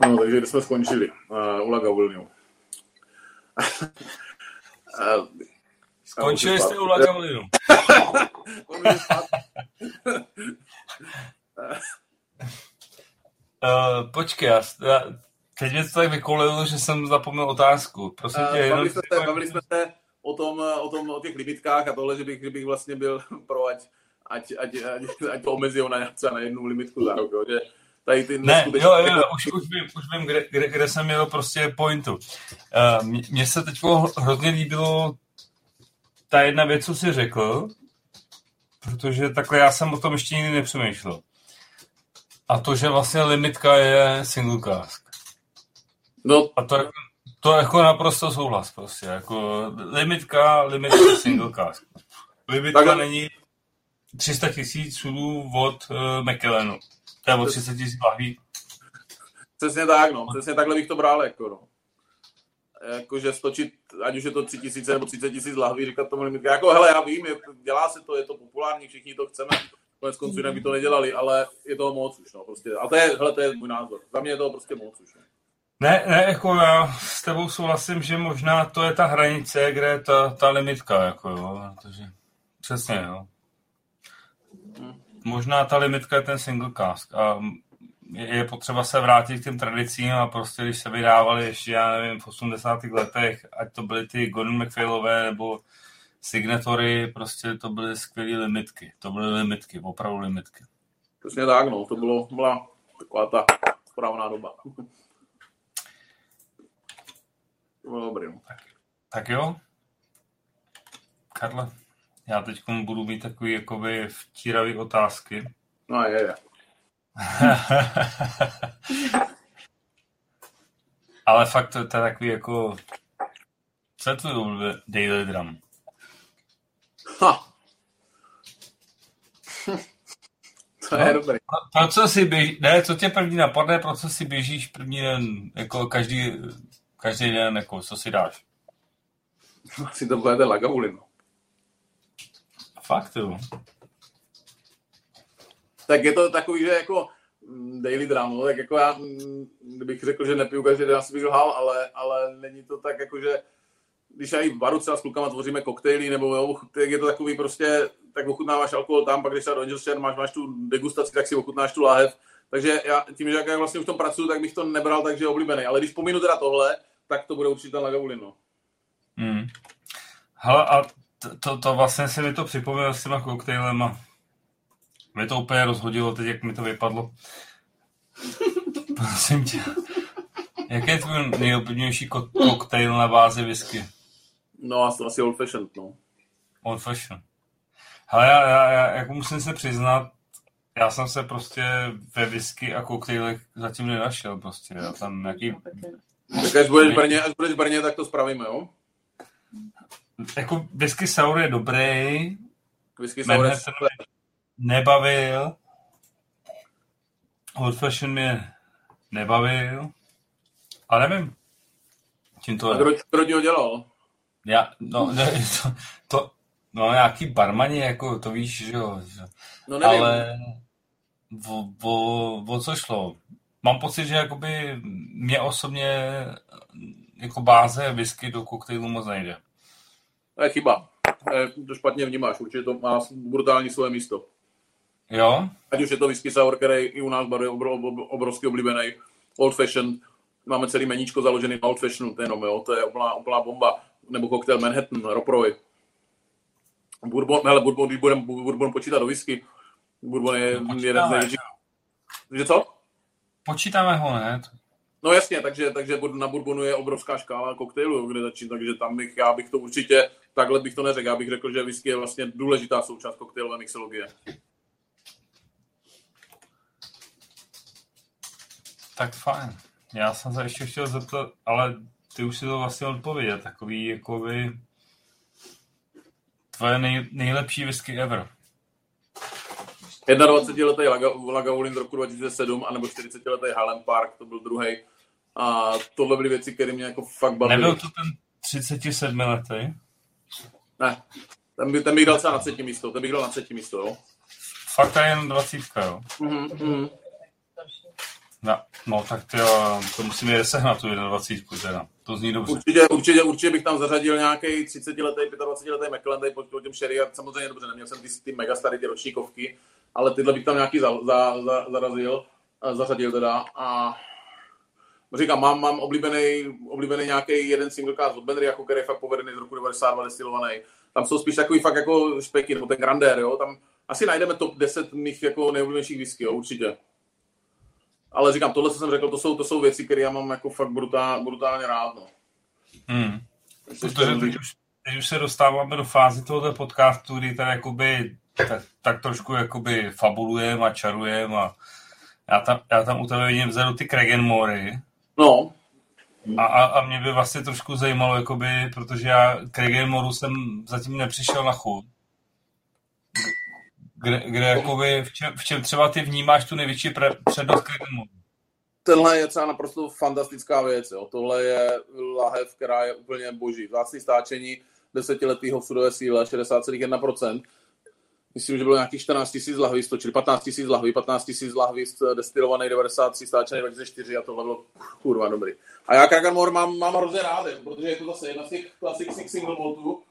No, takže kde jsme skončili? Uh, Ula Gavulniu. Skončili jste u Lagavlinu. Uh, počkej, já, já, teď mě to tak vykolilo, že jsem zapomněl otázku. Prosím tě, uh, bavili, jsme se, bavili jsme se o tom, o tom, o těch limitkách a tohle, že bych, kdybych vlastně byl [laughs] pro, ať, ať, ať, ať, ať to omezí na, na jednu limitku za rok, jo, že tady ty ne, jo, jo, jo, už, už vím, už vím kde, kde, kde jsem měl prostě pointu. Uh, mně se teď hrozně líbilo ta jedna věc, co jsi řekl, protože takhle já jsem o tom ještě nikdy nepřemýšlel. A to, že vlastně limitka je single cask. No. A to, to jako naprosto souhlas prostě. Jako limitka, limitka single cask. Limitka tak... není 300 tisíc sudů od uh, McKellenu. To je o 30 tisíc lahví. Přesně tak, no. Přesně takhle bych to bral, jako no jakože stočit, ať už je to 3 tisíce nebo 30 tisíc lahví, říkat tomu limitka. Jako, hele, já vím, je, dělá se to, je to populární, všichni to chceme, konec konců jinak by to nedělali, ale je to moc už, no, prostě. A to je, hele, to je můj názor. Za mě je to prostě moc už. No. Ne, ne, jako já s tebou souhlasím, že možná to je ta hranice, kde je ta, ta limitka, jako jo, protože přesně, jo. Hm. Možná ta limitka je ten single cask a je potřeba se vrátit k těm tradicím a prostě, když se vydávali ještě, já nevím, v 80. letech, ať to byly ty Gordon McPhailové nebo signatory, prostě to byly skvělé limitky. To byly limitky, opravdu limitky. Přesně tak, no, to bylo, byla taková ta správná doba. to bylo dobrý, no. Tak, tak jo. Karle, já teď budu mít takový jakoby vtíravý otázky. No je, je. [laughs] Ale fakt to, je takový jako... Co je tvůj daily drum? Ha. [laughs] to je no, dobrý. Pro, pro co si běží, ne, co tě první napadne, pro co si běžíš první den, jako každý, každý den, jako co si dáš? Asi to bude Lagavulin. Fakt, jo tak je to takový, že jako mm, daily drama, tak jako já, mm, kdybych řekl, že nepiju každý den, asi bych lhal, ale, ale není to tak jako, že když já i v baru třeba s klukama tvoříme koktejly, nebo jo, tak je to takový prostě, tak ochutnáváš alkohol tam, pak když se do Angel máš, máš tu degustaci, tak si ochutnáš tu láhev. Takže já tím, že jak vlastně v tom pracuji, tak bych to nebral tak, že oblíbený. Ale když pominu teda tohle, tak to bude určitě ten Lagavulin. No. Hmm. Hele, a to, to, vlastně si mi to připomnělo s těma koktejlema. Mě to úplně rozhodilo teď, jak mi to vypadlo. Prosím tě. Jaký je tvůj nejoblíbenější koktejl na bázi whisky? No, asi, asi old fashioned, no. Old fashioned. Ale já, já, já jako musím se přiznat, já jsem se prostě ve whisky a koktejlech zatím nenašel prostě. Já tam nějaký... Tak až budeš v Brně, až budeš v Brně, tak to spravíme, jo? Jako whisky sour je dobrý. Whisky sour je nebavil. Old fashion mě nebavil. A nevím, čím to je. A kdo, kdo ho dělal? Já, no, [laughs] ne, to, to, no, nějaký barmani, jako, to víš, že jo. No nevím. Ale o, o, o co šlo? Mám pocit, že jakoby mě osobně jako báze whisky do koktejlu moc nejde. To je chyba. To špatně vnímáš, určitě to má brutální svoje místo. Jo? Ať už je to whisky sour, který i u nás je obrovský oblíbený, old fashioned, máme celý meníčko založený na old fashioned, jenom, jo, to je úplná, úplná bomba, nebo koktejl Manhattan, Roproy. Bourbon, hele, Bourbon, když budeme Bourbon počítat do whisky, Bourbon je no, jeden z největších. Že co? Počítáme ho, ne? No jasně, takže, takže na Bourbonu je obrovská škála koktejlů, kde začít, takže tam bych, já bych to určitě, takhle bych to neřekl, já bych řekl, že whisky je vlastně důležitá součást koktejlové mixologie. Tak fajn. Já jsem se ještě chtěl zeptat, ale ty už si to vlastně odpověděl, takový jakoby tvoje nej, nejlepší whisky ever. 21-letý Lagavulin z roku 2007, anebo 40-letý Highland Park, to byl druhý. A tohle byly věci, které mě jako fakt bavily. Nebyl to ten 37 letý? Ne, ten, by, ten bych dal třeba na třetí místo, ten bych dal na třetí místo, jo. Fakt to je jen 20, jo? Mhm, mm No, no tak ty, jo, to musíme sehnat tu 21 teda. To zní dobře. Určitě, určitě, určitě bych tam zařadil nějaký 30 letý, 25 letý McLaren, po těm Sherry a samozřejmě dobře, neměl jsem ty, ty mega staré ty ročníkovky, ale tyhle bych tam nějaký za, za, za, zarazil, zařadil teda a říkám, mám, mám oblíbený, oblíbený nějaký jeden single cast od Benry, jako který je fakt povedený z roku 92 destilovaný. Tam jsou spíš takový fakt jako špeky, nebo ten Grandeur, jo, tam asi najdeme top 10 mých jako nejoblíbenějších whisky, jo, určitě. Ale říkám, tohle, co jsem řekl, to jsou, to jsou věci, které já mám jako fakt brutál, brutálně rád. No. Hmm. Protože teď už, teď už se dostáváme do fázy tohoto podcastu, kdy tady jakoby, tak, tak trošku jakoby fabulujem a čarujem a já tam, já tam u tebe vidím vzadu ty Kragenmory. No. A, a, a mě by vlastně trošku zajímalo, jakoby, protože já Kragenmoru jsem zatím nepřišel na chuť. Kde, kde jakoby, v, čem, v čem třeba ty vnímáš tu největší pre, přednost Kragenmoru? Tenhle je třeba naprosto fantastická věc. Jo. Tohle je lahev, která je úplně boží. Vzácný stáčení desetiletého v sudové síle 60,1%. Myslím, že bylo nějakých 14 000 lahví, stočili 15 000 lahví, 15 000 lahví destilovaný 93, stáčený 24 a tohle bylo kurva dobrý. A já Kraganmore mám, mám hrozně rád, protože je to zase jedna z těch Six Single Maltů,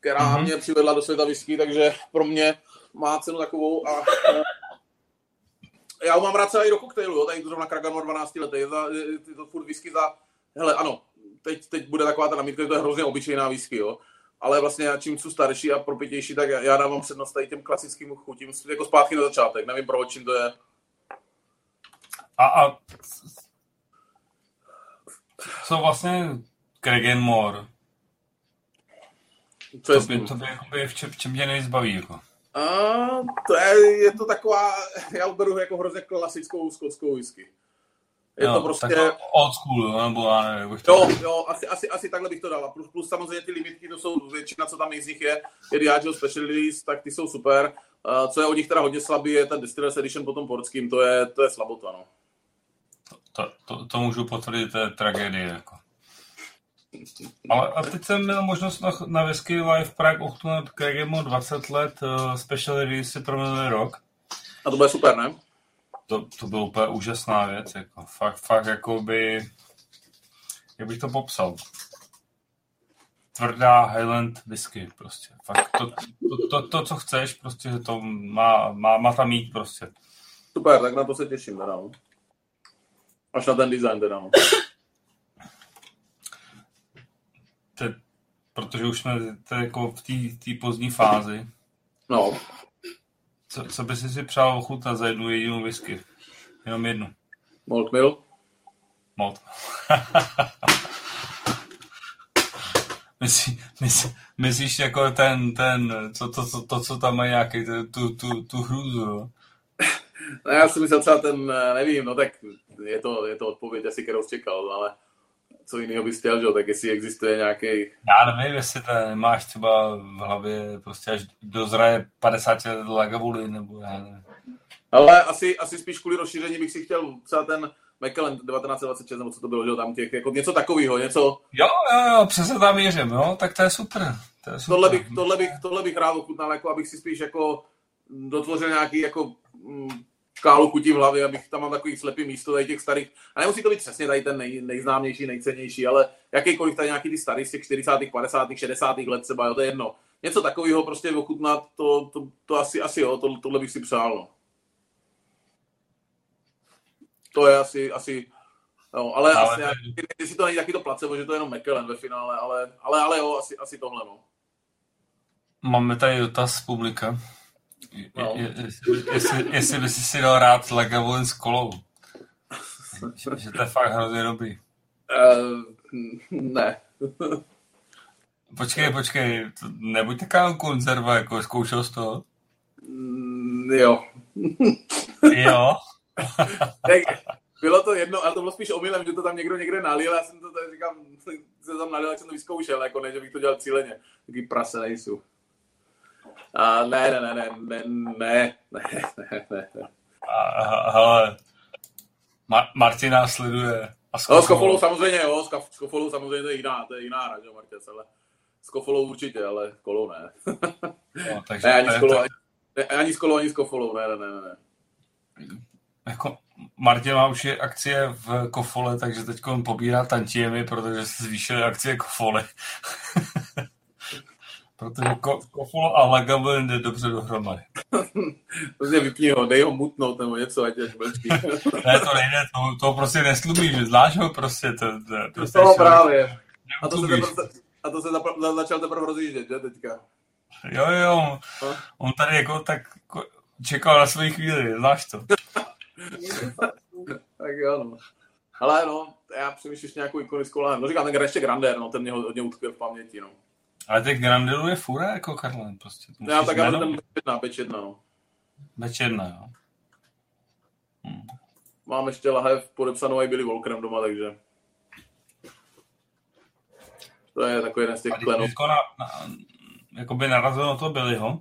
která mm-hmm. mě přivedla do světa whisky, takže pro mě má cenu takovou a já ho mám rád celý do koktejlu, jo, tady to zrovna Kraganmore 12 letý, je, za, je to furt whisky za, hele ano, teď, teď bude taková ta namítka, že to je hrozně obyčejná whisky, jo, ale vlastně čím jsou starší a propitější, tak já dávám přednost tady těm klasickým chutím, jako zpátky na začátek, nevím proč, čím to je. A, a co vlastně Kragenmore? Co je to by, to by, jakoby, v, čem, v čem mě nejvíc baví? Jako? A, to je, je to taková, [laughs] já beru jako hrozně klasickou skotskou whisky. Je jo, to prostě... Tak old school, nebo já nevím, Jo, jo, asi, asi, asi takhle bych to dala. Plus, plus samozřejmě ty limitky, to jsou většina, co tam z nich je, je Diageo Special Release, tak ty jsou super. Uh, co je od nich teda hodně slabý, je ten Distillers Edition po tom portským, to je, to je slabota, no. To, to, to můžu potvrdit, to je tragédie, jako. Ale a teď jsem měl možnost na, na Whisky Live Prague ochutnat Kregemu 20 let, uh, special release pro minulý rok. A to bude super, ne? To, to byla úplně úžasná věc, jako fakt, fakt jako by, jak bych to popsal, tvrdá Highland whisky, prostě. Fakt to, to, to, to co chceš, prostě to má, má, má tam mít, prostě. Super, tak na to se těším, teda, no. Až na ten design, teda, no. Te, protože už jsme jako v té pozdní fázi. No. Co, co by si si přál ochutnat za jednu jedinou whisky? Jenom jednu. Malt Mill? Mod. [laughs] Myslí, myslí, myslíš jako ten, ten, co, to, to, to, co tam má nějaký, tu, tu, tu hrůzu, jo? [laughs] No já si myslel třeba ten, nevím, no tak je to, je to odpověď asi, kterou čekal, ale co jiného bys chtěl, že? tak jestli existuje nějaký... Já nevím, jestli to máš třeba v hlavě prostě až dozraje 50 let Lagavuli, nebo já nevím. Ale asi, asi spíš kvůli rozšíření bych si chtěl třeba ten McKellen 1926, nebo co to bylo, že tam těch, jako něco takového, něco... Jo, jo, jo, přesně tam věřím, jo, tak to je super. To je super. Tohle, bych, tohle, bych, tohle bych rád ochutnal, jako abych si spíš jako dotvořil nějaký jako mm, škálu chutí v hlavě, abych tam mám takový slepý místo tady těch starých. A nemusí to být přesně tady ten nej, nejznámější, nejcennější, ale jakýkoliv tady nějaký ty starý z těch 40., 50., 60. let třeba, jo, to je jedno. Něco takového prostě ochutnat, to, to, to asi, asi jo, to, tohle bych si přál. No. To je asi, asi No, ale, ale asi, nějaký, jestli to není taky to placebo, že to je jenom McKellen ve finále, ale, ale, ale jo, asi, asi tohle, no. Máme tady dotaz z publika. No. Jestli, by si si dal rád Lagavulin s kolou. Že, že to je fakt hrozně dobrý. Uh, ne. počkej, počkej, nebuď taková konzerva, jako zkoušel jsi to? Mm, jo. jo? [laughs] bylo to jedno, ale to bylo spíš omylem, že to tam někdo někde nalil, já jsem to tady říkám, se tam nalil, jak jsem to vyzkoušel, jako ne, že bych to dělal cíleně. Taký prase nejsou. A ne, ne, ne, ne, ne, ne, ne, ne, ne. Hele, Ma- Martina sleduje. A s no, Kofolou samozřejmě, jo, s Kofolou samozřejmě to je jiná, to je jiná hra, že Martěs, ale s Kofolou určitě, ale s Kolou ne. No, takže ne, ani s Kolou, ani, ne, ani s Kolou, ani s Kofolou, ne, ne, ne, ne. Jako Martin má už je akcie v Kofole, takže teď pobírá tantiemy, protože se zvýšily akcie Kofole. Protože ko, Kofolo a Lagavulin jde dobře dohromady. [laughs] prostě vypni ho, dej ho mutnout nebo něco, ať je mlčí. [laughs] ne, to nejde, to, to prostě neslumíš, znáš ho prostě. To, to, prostě to právě. A to, se teprve, a to se zapra, začal teprve rozjíždět, že teďka? Jo, jo, no. on tady jako tak čekal na svoji chvíli, znáš to. [laughs] tak jo, no. Ale no, já přemýšlím ještě nějakou ikonickou láhev. No říkám, ten ještě Grander, no, ten mě hodně utkvěl v paměti, no. Ale těch Grandelů je fura jako Karlen prostě. Musíš já tak ale ten B1, B1, no. B1, jo. Hm. Mám ještě lahev podepsanou i Billy Walkerem doma, takže to je takový jeden z těch klenů. Na, na, jakoby narazil na to Billyho.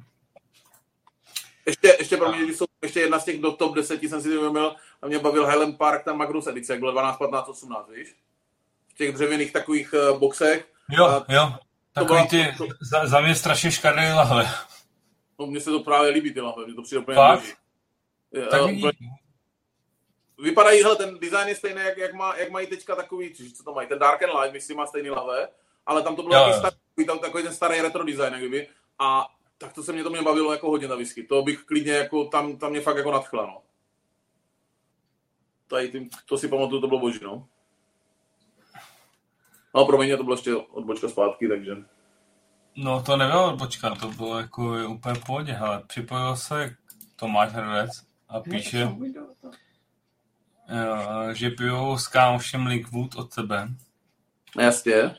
Ještě, ještě pro mě, jsou ještě jedna z těch do top 10 jsem si to uvědomil a mě bavil Highland Park, ten Magnus edice, jak bylo 12, 15, 18, víš? V těch dřevěných takových uh, boxech. Jo, a jo. Takový ty, to, za, za mě strašně škaredý lahve. No mně se to právě líbí ty lahve, to přijde úplně? Tak uh, Vypadají, hele, ten design je stejný, jak, jak, má, jak mají teďka takový, co to mají, ten Dark and Light, myslím, má stejný lahve, ale tam to bylo takový, starý, tam takový ten starý retro design, jak kdyby, a tak to se mě to mě bavilo jako hodně na whisky. To bych klidně jako, tam, tam mě fakt jako nadchla, no. Tady tím, to si pamatuju, to bylo boží, no. No, pro mě to bylo ještě odbočka zpátky, takže... No, to nebylo odbočka, to bylo jako úplně v pohodě, ale připojil se Tomáš Hrdec a píše, že pijou s kámošem Linkwood od tebe. Jasně.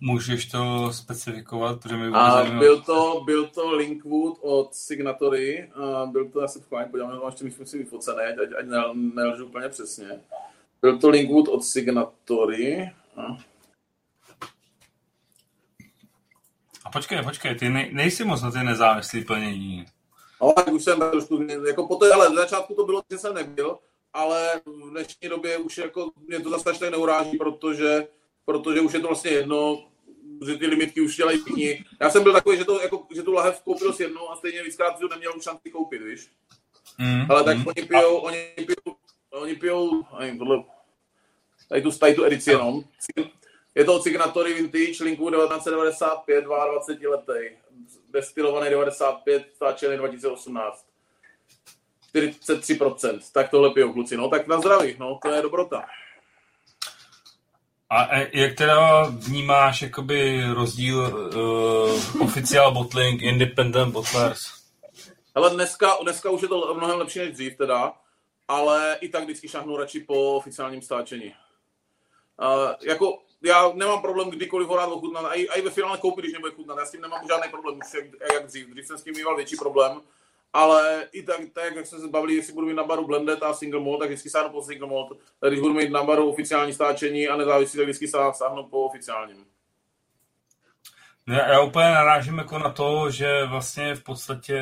Můžeš to specifikovat, protože mi a byl to, byl to Linkwood od Signatory, a byl to, já se fajn, podívám, že ještě myslím si vyfocené, ať, ať nelžu úplně přesně. Byl to Linkwood od Signatory. A... a počkej, počkej, ty nej, nejsi moc na ty nezávislý plnění. No, tak už jsem trošku, jako po té, ale v začátku to bylo, že jsem nebyl, ale v dnešní době už jako mě to zase tak neuráží, protože protože už je to vlastně jedno, že ty limitky už dělají všichni. Já jsem byl takový, že, to, jako, že tu lahev koupil s jednou a stejně víckrát to neměl už šanci koupit, víš? Mm, Ale tak mm. oni pijou, oni pijou, oni pijou, nevím, tohle, tady tu, tady tu edici jenom. Je to od Signatory Vintage, linku 1995, 22 letý. Destilovaný 95, stáčený 2018. 43%. Tak tohle pijou kluci, no tak na zdraví, no to je dobrota. A jak teda vnímáš jakoby rozdíl uh, oficiál bottling, independent bottlers? Ale dneska, dneska už je to mnohem lepší než dřív teda, ale i tak vždycky šáhnu radši po oficiálním stáčení. Uh, jako já nemám problém kdykoliv ho rád ochutnat, a i, ve finále koupit, když nebude chutnat. Já s tím nemám žádný problém, už jak, jak dřív. Dřív jsem s tím měl větší problém, ale i tak, tak jak jsme se bavili, jestli budu mít na baru blended a single malt, tak vždycky sáhnu po single malt. Když budu mít na baru oficiální stáčení a nezávislý, tak vždycky sáhnu po oficiálním. Já, já úplně narážím jako na to, že vlastně v podstatě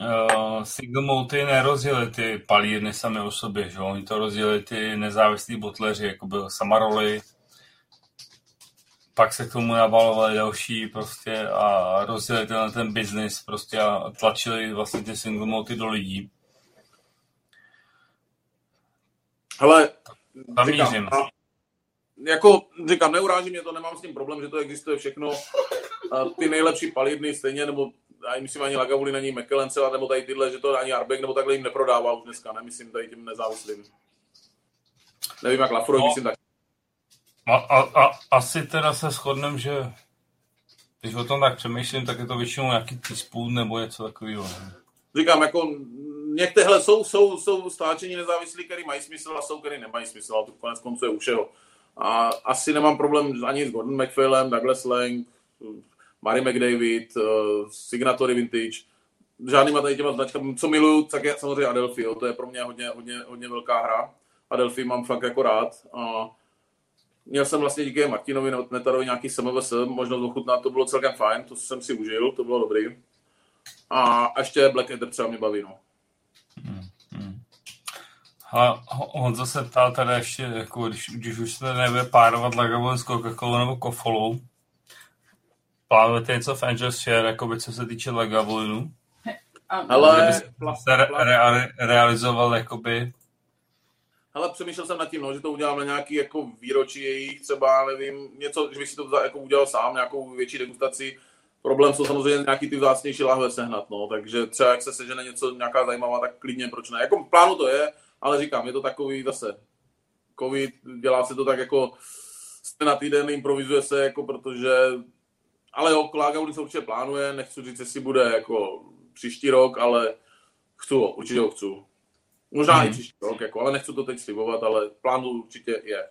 uh, single malty nerozjeli ty palírny sami o sobě, že oni to rozjeli ty nezávislí botleři, jako byl Samaroli, pak se k tomu nabalovali další prostě a rozjeli ten, ten biznis prostě a tlačili vlastně ty single malty do lidí. Hele, tam říkám, a, jako říkám, neuráží mě to, nemám s tím problém, že to existuje všechno. A ty nejlepší palírny stejně, nebo já myslím ani Lagavuli není McKellen nebo tady tyhle, že to ani Arbek nebo takhle jim neprodává už dneska, nemyslím tady tím nezávislým. Nevím, jak Lafroy, no. myslím tak. A, a, a, asi teda se shodnem, že když o tom tak přemýšlím, tak je to většinou nějaký teaspoon nebo něco takového. Říkám, jako některé jsou, jsou, jsou stáčení nezávislí, které mají smysl a jsou, které nemají smysl, ale to konec konců je u všeho. A asi nemám problém ani s Gordon McPhailem, Douglas Lang, Mary McDavid, uh, Signatory Vintage, žádnýma tady těma značkami. Co miluju, tak je samozřejmě Adelphi, jo. to je pro mě hodně, hodně, hodně velká hra. Adelphi mám fakt jako rád. Uh, měl jsem vlastně díky Martinovi Netarovi nějaký SMVS, možnost ochutnat, to bylo celkem fajn, to jsem si užil, to bylo dobrý. A ještě Black Ether třeba mě baví, no. Hmm. A Honza se ptal tady ještě, jako když, když už se nebude párovat Lagavulin s Coca-Colou nebo Kofolou, plánujete něco v Angels Share, jakoby, co se týče Lagavulinu? Ale se re, re, realizoval jakoby ale přemýšlel jsem nad tím, no, že to udělám na nějaký jako výročí jejich, třeba, nevím, něco, že bych si to jako udělal sám, nějakou větší degustaci. Problém jsou samozřejmě nějaký ty vzácnější lahve sehnat, no, takže třeba jak se sežene něco, nějaká zajímavá, tak klidně, proč ne. Jako plánu to je, ale říkám, je to takový zase, covid, dělá se to tak jako jste na týden, improvizuje se, jako protože, ale jo, Klágaudy se určitě plánuje, nechci říct, jestli bude jako příští rok, ale chci ho, určitě ho chci. Možná hmm. i příští rok, jako, ale nechci to teď slibovat, ale plán určitě je.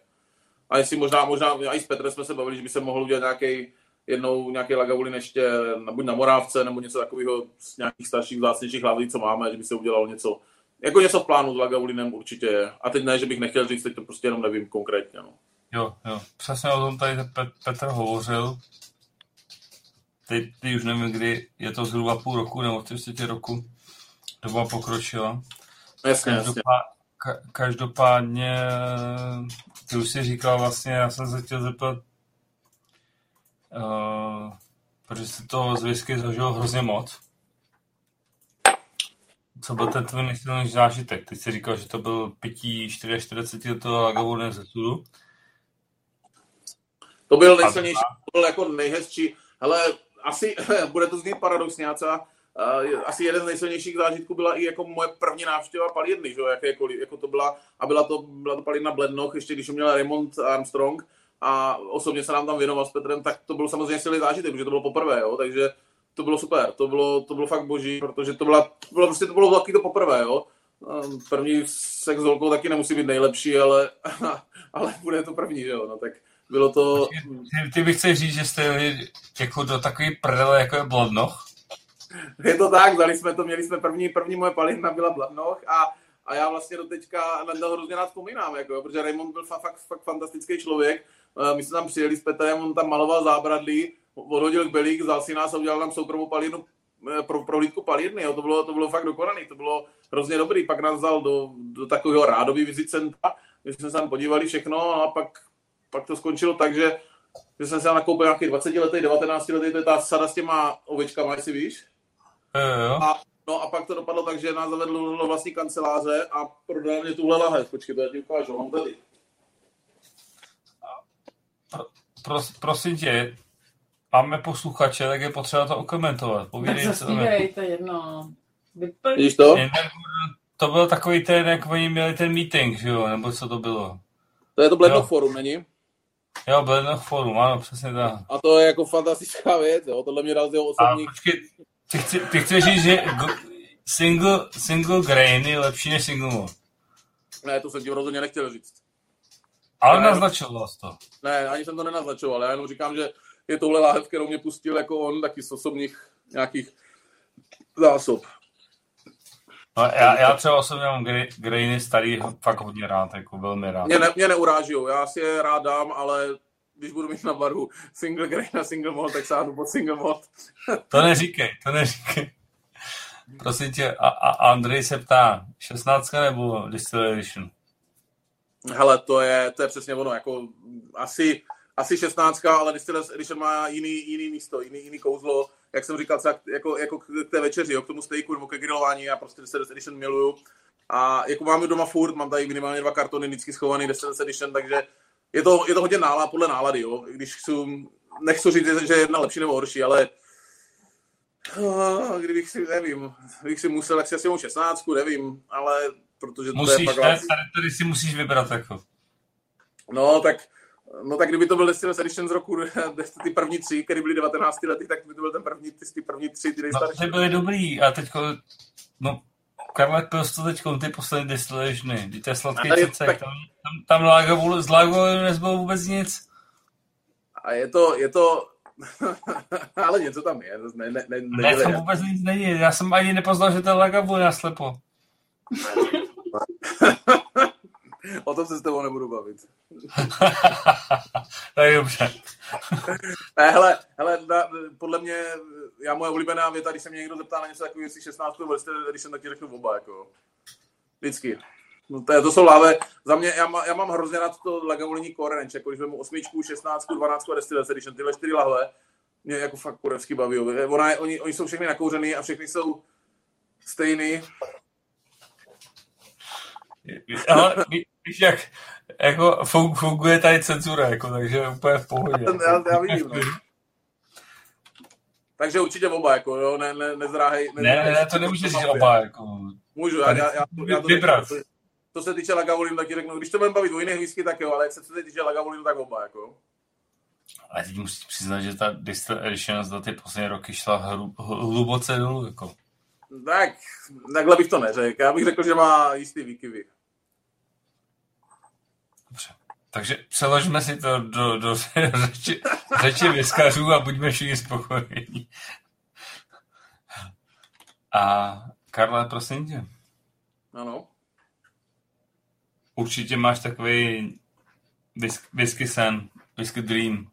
A jestli možná, možná, i s Petrem jsme se bavili, že by se mohl udělat nějaký jednou nějaký Lagavulin ještě buď na Morávce, nebo něco takového z nějakých starších vzácnějších hlaví, co máme, že by se udělalo něco, jako něco v plánu s Lagavulinem určitě je. A teď ne, že bych nechtěl říct, teď to prostě jenom nevím konkrétně. No. Jo, jo, přesně o tom tady Petr hovořil. Teď, teď už nevím, kdy je to zhruba půl roku nebo tři roku. Doba pokročila. Jasně, Každopád, jasně. každopádně, ty už si říkal vlastně, já jsem se chtěl zeptat, uh, protože jsi to z whisky zažil hrozně moc. Co byl ten tvůj nejsilnější zážitek? Ty jsi říkal, že to byl pití 44 toho Lagavulin ze sudu. To byl nejsilnější, to byl jako nejhezčí. Hele, asi [laughs] bude to znít paradoxně, já Uh, asi jeden z nejsilnějších zážitků byla i jako moje první návštěva palírny, že jakékoliv, jako to byla, a byla to, byla to palírna Blednoch, ještě když měla Raymond Armstrong a osobně se nám tam věnoval s Petrem, tak to byl samozřejmě silný zážitek, protože to bylo poprvé, jo, takže to bylo super, to bylo, to bylo fakt boží, protože to, byla, to bylo prostě to bylo taky to poprvé, jo. Ehm, první sex s holkou taky nemusí být nejlepší, ale, [laughs] ale bude to první, jo, no tak bylo to... Ty, ty bych chtěl říct, že jste jako do takový prdele, jako je Blednoch? je to tak, dali jsme to, měli jsme první, první moje palina byla Bladnoch a, a já vlastně do teďka na to hrozně rád vzpomínám, jako, protože Raymond byl fakt, fakt fantastický člověk. Eh, my jsme tam přijeli s Petrem, on tam maloval zábradlí, odhodil belík, vzal si nás a udělal nám soukromou palírnu eh, pro prohlídku palírny, jo. To, bylo, to bylo fakt dokonaný, to bylo hrozně dobrý. Pak nás vzal do, do takového rádový vizit centra, my jsme se tam podívali všechno a pak, pak to skončilo tak, že, že jsem se tam nakoupil nějaký 20 letý, 19 letý, to je ta sada s těma ovečkama, jestli víš. Jo. A, no a pak to dopadlo tak, že nás zavedl do vlastní kanceláře a prodal mě tuhle lahev. Počkej, to já ti ukážu, mám tady. Pro, pros, prosím tě, máme posluchače, tak je potřeba to okomentovat. Povídej, tak zaspívej, to je jedno. Vidíš to? To byl takový ten, jak oni měli ten meeting, že jo, nebo co to bylo? To je to Blednoch Forum, není? Jo, Blednoch Forum, ano, přesně tak. A to je jako fantastická věc, jo, tohle mě dal z jeho osobní... A počkej, ty, chci, ty chceš říct, že single, single grain je lepší než single malt? Ne, to jsem ti rozhodně nechtěl říct. Ale naznačoval to. Ne, ani jsem to nenaznačoval, já jenom říkám, že je tohle láhev, kterou mě pustil jako on taky z osobních nějakých zásob. No, já, já třeba osobně mám grainy starý fakt hodně rád, jako velmi rád. Mě, ne, mě neuráží, já si je rád dám, ale když budu mít na baru single grain a single malt, tak sáhnu pod single malt. to neříkej, to neříkej. Prosím tě, a, a Andrej se ptá, 16 nebo Distillery Edition? Hele, to je, to je přesně ono, jako asi, asi 16, ale Distillery Edition má jiný, jiný místo, jiný, jiný kouzlo, jak jsem říkal, třeba jako, jako k té večeři, jo, k tomu stejku nebo ke grilování, já prostě Distillery Edition miluju. A jako máme doma furt, mám tady minimálně dva kartony vždycky schovaný Distillery Edition, takže je to, je to hodně nála, podle nálady, jo. Když chci, nechci říct, že je jedna lepší nebo horší, ale uh, kdybych si, nevím, kdybych si musel, tak si asi 16, nevím, ale protože musíš, to je pak... Tady, tady si musíš vybrat jako. No, tak No tak kdyby to byl Destiny Edition z roku, [laughs] ty první tři, které byly 19 lety, tak by to byl ten první, ty, ty první tři, ty nejstarší. No, ty byly dobrý a teďko, no, Karle prostě teď ty poslední destilationy, to je sladký přece, tak... tam, tam, tam lágo, z lágo nezbylo vůbec nic. A je to, je to, [laughs] ale něco tam je. Ne, ne, ne, ne, ne tam vůbec nic není. Já jsem ani nepoznal, že to je Lagavulin naslepo. [laughs] o tom se s tebou nebudu bavit. [laughs] to je dobře. [laughs] ne, hele, hele na, podle mě, já moje oblíbená věta, když se mě někdo zeptá na něco takového, jestli 16. vrstě, když jsem taky řeknu oba, jako. Vždycky. No to, je, to jsou láve. Za mě, já, má, já mám hrozně rád to Lagavulini Core jako když vezmu osmičku, 16, 12 a Distillers Edition, tyhle čtyři lahve, mě jako fakt kurevsky baví. Ona je, oni, oni jsou všechny nakouřený a všechny jsou stejný. Ale víš, jak jako funguje tady cenzura, jako, takže úplně v pohodě. Já, já vidím, no. Takže určitě oba, jako, jo, ne, ne, nezráhej. Ne, ne, ne, to nemůžeš říct oba, jako. Můžu, já, já, já, já to vybrat. To, to se týče Lagavulin, tak ti řeknu, když to budeme bavit o jiných whisky, tak jo, ale jak se to týče Lagavulin, tak oba, jako. Ale teď musím přiznat, že ta Distill Edition za ty poslední roky šla hru, hluboce dolů, jako. Tak, takhle bych to neřekl. Já bych řekl, že má jistý výkyvy. Takže přeložme si to do, do řeči, řeči vyskařů a buďme všichni spokojení. A Karle, prosím tě. Ano. Určitě máš takový whisky sen, whisky dream.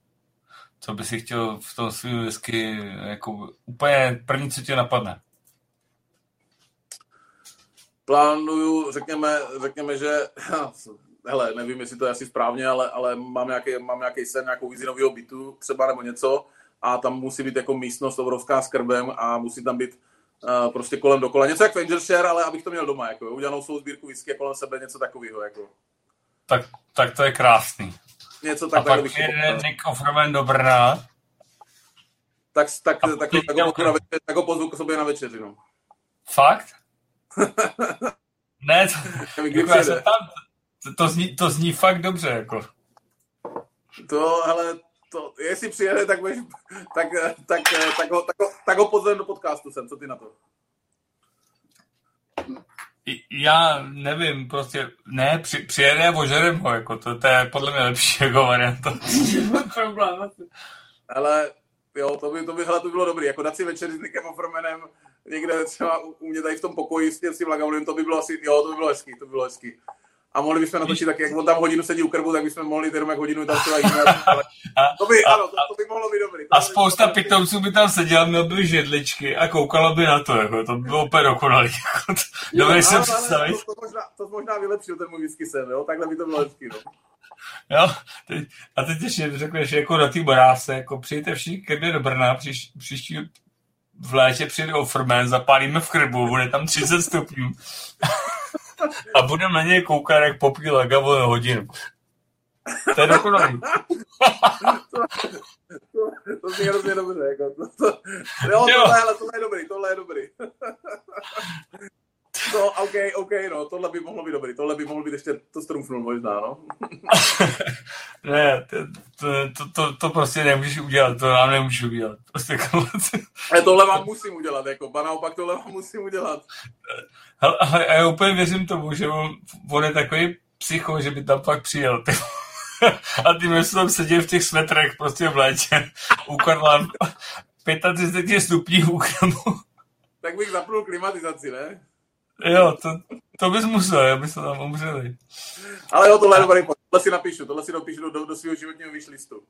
Co by si chtěl v tom svým whisky, jako úplně první, co tě napadne? Plánuju, řekněme, řekněme, že hele, nevím, jestli to je asi správně, ale, ale mám, nějaký, mám nějaký sen, nějakou vizi nového bytu třeba nebo něco a tam musí být jako místnost obrovská s krbem a musí tam být uh, prostě kolem dokola. Něco jak Share, ale abych to měl doma, jako udělanou svou sbírku whisky kolem sebe, něco takového. Jako. Tak, tak to je krásný. Něco tak, a pak bych jede Nick Offerman do Brna. Tak, tak, tak, tak, tak, ho pozvu tak ho pozvu k sobě na večeři, no. Fakt? [laughs] ne, to, jako já jsem tam, to, to, zní, to zní fakt dobře, jako. To, ale to, jestli přijede, tak, bych, tak, tak, tak, ho, tak, ho, tak ho pozvem do podcastu sem, co ty na to? Já nevím, prostě ne, při, přijede a ožerem ho, jako to, to je podle mě lepší [laughs] jako varianta. [laughs] Ale jo, to by, to by, hele, to bylo dobrý, jako dát si večer s Nikem Offermanem někde třeba u mě tady v tom pokoji s tím Lagavulem, to by bylo asi, jo, to by bylo hezký, to by bylo hezký a mohli bychom natočit tak, jak on tam hodinu sedí u krbu, tak bychom mohli jenom jak hodinu tam třeba jiné. To by, a, ano, to, to, by mohlo být dobrý. A spousta pitomců by tam seděl, měl by židličky a koukalo by na to, jako, to by bylo úplně dokonalý. Dobrý se představit. To, to, možná, to možná vylepšil ten můj whisky sen, jo? takhle by to bylo hezký. No. Jo, teď, a teď ještě řekneš jako na té boráse, jako přijďte všichni ke mně do Brna, příš, příští v létě přijde Offerman, zapálíme v krbu, bude tam 30 stupňů a budeme na něj koukat, jak popí Lagavo hodinu. To je dokonalý. to, to, to zní hrozně dobře. Jako, to, to, jo, jo. Tohle, tohle je dobrý, tohle je dobrý. To, OK, OK, no, tohle by mohlo být dobrý, tohle by mohlo být ještě, to strumfnul možná, no. [laughs] ne, to, to, to, to, prostě nemůžeš udělat, to nám nemůžeš udělat. Prostě Ale tohle vám musím udělat, jako, ba naopak tohle vám musím udělat. Ale, ale já úplně věřím tomu, že on, on je takový psycho, že by tam pak přijel. Ty. [laughs] a ty my tam seděli v těch svetrech prostě v létě u Karla 35 stupňů u kremu. Tak bych zapnul klimatizaci, ne? Jo, to, to bys musel, aby se tam umřeli. Ale jo, tohle je dobrý tohle si napíšu, tohle si napíšu do, do, do svého životního vyšlistu.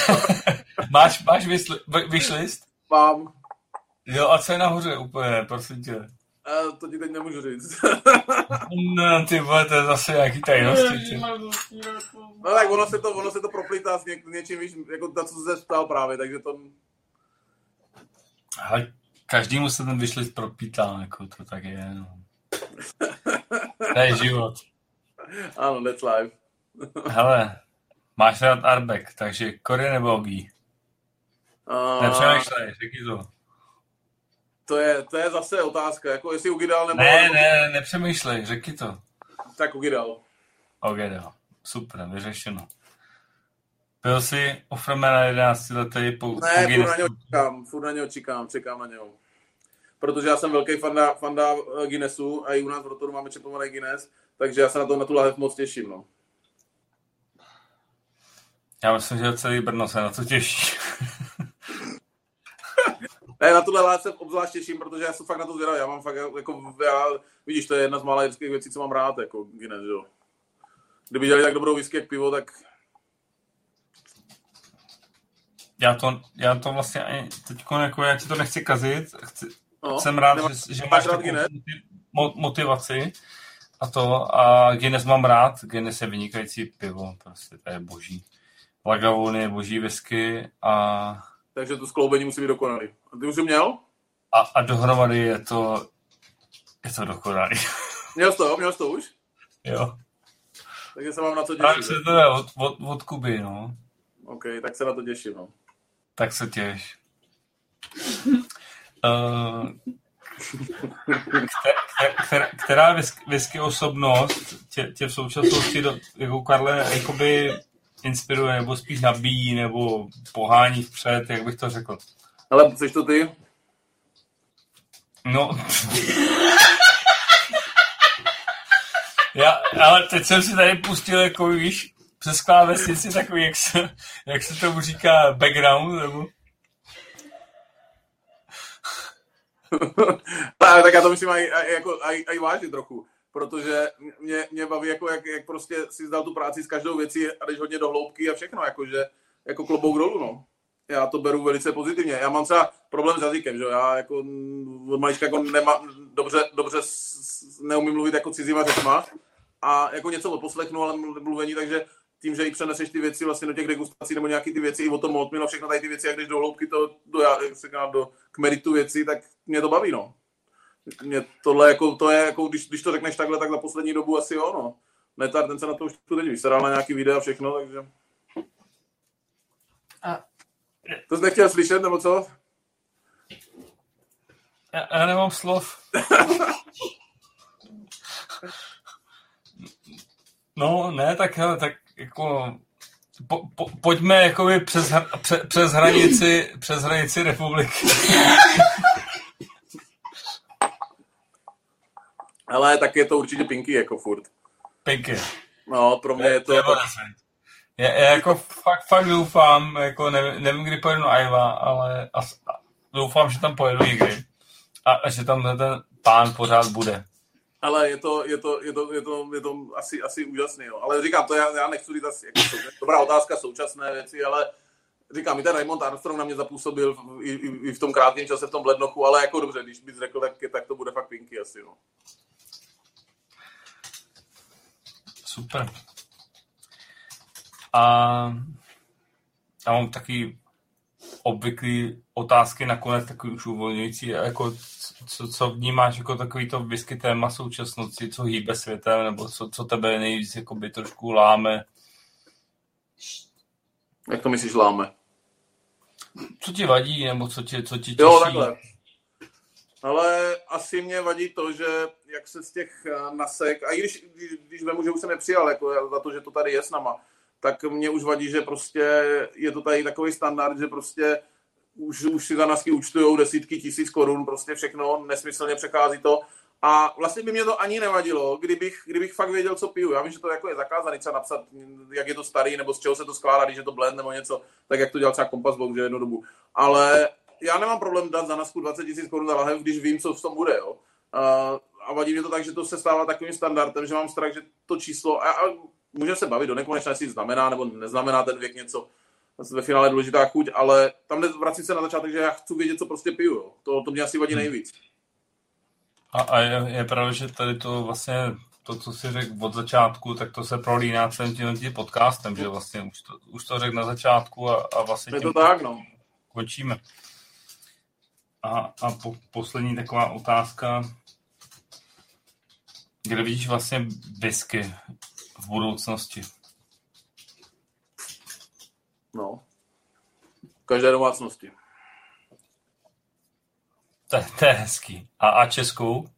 [laughs] máš máš vyšlist? Mám. Jo, a co je nahoře úplně, prosím tě? Uh, to ti teď nemůžu říct. [laughs] no, ty vole, to je zase nějaký tajnosti. no tak ono se to, ono se to proplítá s ně, něčím, víš, jako to, co se ptal právě, takže to... Ale každému se ten vyšlist propítá, jako to tak je, no. To je život. Ano, that's life. Hele, máš rád Arbek, takže Kory nebo Ogi? Uh... Nepřemýšlej, řekni to. To je, to je zase otázka, jako jestli Ugidal nebo... Ne, ne, nepřemýšlej, řekni to. Tak Ugidal. Ugidal, super, vyřešeno. Byl jsi Offermana 11 letý po Ne, furt na něho čekám, furt na něho čekám, čekám na něho. Protože já jsem velký fanda, fanda eh, Guinnessu a i u nás v Rotoru máme čepovaný Guinness, takže já se na to na tu lahev moc těším, no. Já myslím, že celý Brno se na to těší. [laughs] Ne, na tuhle láce se obzvlášť těším, protože já jsem fakt na to zvědavý. Já mám fakt, jako, já, vidíš, to je jedna z mála jirských věcí, co mám rád, jako Guinness, jo. Kdyby dělali tak dobrou whisky jak pivo, tak... Já to, já to vlastně ani teď, jako já ti to nechci kazit, chci, no, jsem rád, že, že máš rád motivaci a to, a Guinness mám rád, Guinness je vynikající pivo, prostě to je boží. Lagavulny je boží whisky a takže to skloubení musí být dokonalý. A ty už jsi měl? A, a dohromady je to, je to dokonalý. [laughs] Měl jsi to, měl jsi to už? Jo. Takže se mám na co těšit. Tak se to je od, od, od Kuby, no. OK, tak se na to těším, no. Tak se těš. Uh, která, která whisky osobnost tě, tě v současnosti do, jako Karle jakoby inspiruje, nebo spíš nabíjí, nebo pohání vpřed, jak bych to řekl. Ale jsi to ty? No. Já, ale teď jsem si tady pustil, jako víš, přes klávesnici takový, jak se, jak se tomu říká, background, nebo... [laughs] tak já to myslím aj, aj, jako, aj, aj vážně trochu protože mě, mě baví, jako jak, jak prostě si zdal tu práci s každou věcí a jdeš hodně do hloubky a všechno, jakože, jako klobouk dolů, no. Já to beru velice pozitivně. Já mám třeba problém s jazykem, že já jako od malička jako nemá, dobře, dobře neumím mluvit jako cizíma řečma a jako něco odposlechnu, ale mluvení, takže tím, že i přeneseš ty věci vlastně do těch degustací nebo nějaký ty věci i o tom a všechno tady ty věci, jak když do hloubky to, do, jak se říká, do, k meritu věci, tak mě to baví, no mě tohle jako, to je jako, když, když to řekneš takhle, tak za poslední dobu asi jo, no. Netar, ten se na to už tu teď vyseral na nějaký videa a všechno, takže... A... To jsi nechtěl slyšet, nebo co? Já, já nemám slov. [laughs] no, ne, tak hele, tak jako po, po, pojďme jakoby přes, pře, přes, hranici, přes hranici republiky. [laughs] Ale tak je to určitě Pinky jako furt. Pinky. No, pro mě je to... Jako... Já, já jako fakt, fakt doufám, jako nevím, nevím, kdy pojedu na Iva, ale as, doufám, že tam pojedu někdy. A, a že tam ten pán pořád bude. Ale je to, je to, je to, je to, je to asi, asi úžasný, jo. Ale říkám, to já, já nechci říct asi, jako sou, dobrá otázka, současné věci, ale říkám, i ten Raymond Armstrong na mě zapůsobil v, i, i, v tom krátkém čase v tom lednochu, ale jako dobře, když bys řekl, tak, tak to bude fakt Pinky asi, no. Super. A já mám taky obvyklý otázky nakonec takový už uvolňující, jako co, co vnímáš jako takový to whisky téma současnosti, co hýbe světem, nebo co, co tebe nejvíc jako by trošku láme? Jak to myslíš láme? Co ti vadí, nebo co ti, co ti těší? Jo, takhle. Ale asi mě vadí to, že jak se z těch eh, nasek, a i když, když, když vemu, že už jsem nepřijal jako za to, že to tady je s nama, tak mě už vadí, že prostě je to tady takový standard, že prostě už, už si za nasky účtujou desítky tisíc korun, prostě všechno, nesmyslně přechází to A vlastně by mě to ani nevadilo, kdybych, kdybych fakt věděl, co piju. Já vím, že to jako je zakázané třeba napsat, jak je to starý, nebo z čeho se to skládá, když je to blend nebo něco, tak jak to dělal třeba Kompas že jednu dobu. Ale já nemám problém dát za nasku 20 000 korun za lahev, když vím, co v tom bude. Jo. A vadí mě to tak, že to se stává takovým standardem, že mám strach, že to číslo, a, a můžeme se bavit do nekonečna, jestli znamená nebo neznamená ten věk něco, ve finále důležitá chuť, ale tam vrací se na začátek, že já chci vědět, co prostě piju. Jo. To, to mě asi vadí nejvíc. A, a je, je pravda, že tady to vlastně, to, co jsi řekl od začátku, tak to se prolíná celým tím, tím podcastem, že vlastně už to, už to řekl na začátku a, a vlastně je to tak, no. končíme. A, a po, poslední taková otázka, kde vidíš vlastně whisky v budoucnosti? No, v každé domácnosti. To, to je hezký. A, a Českou?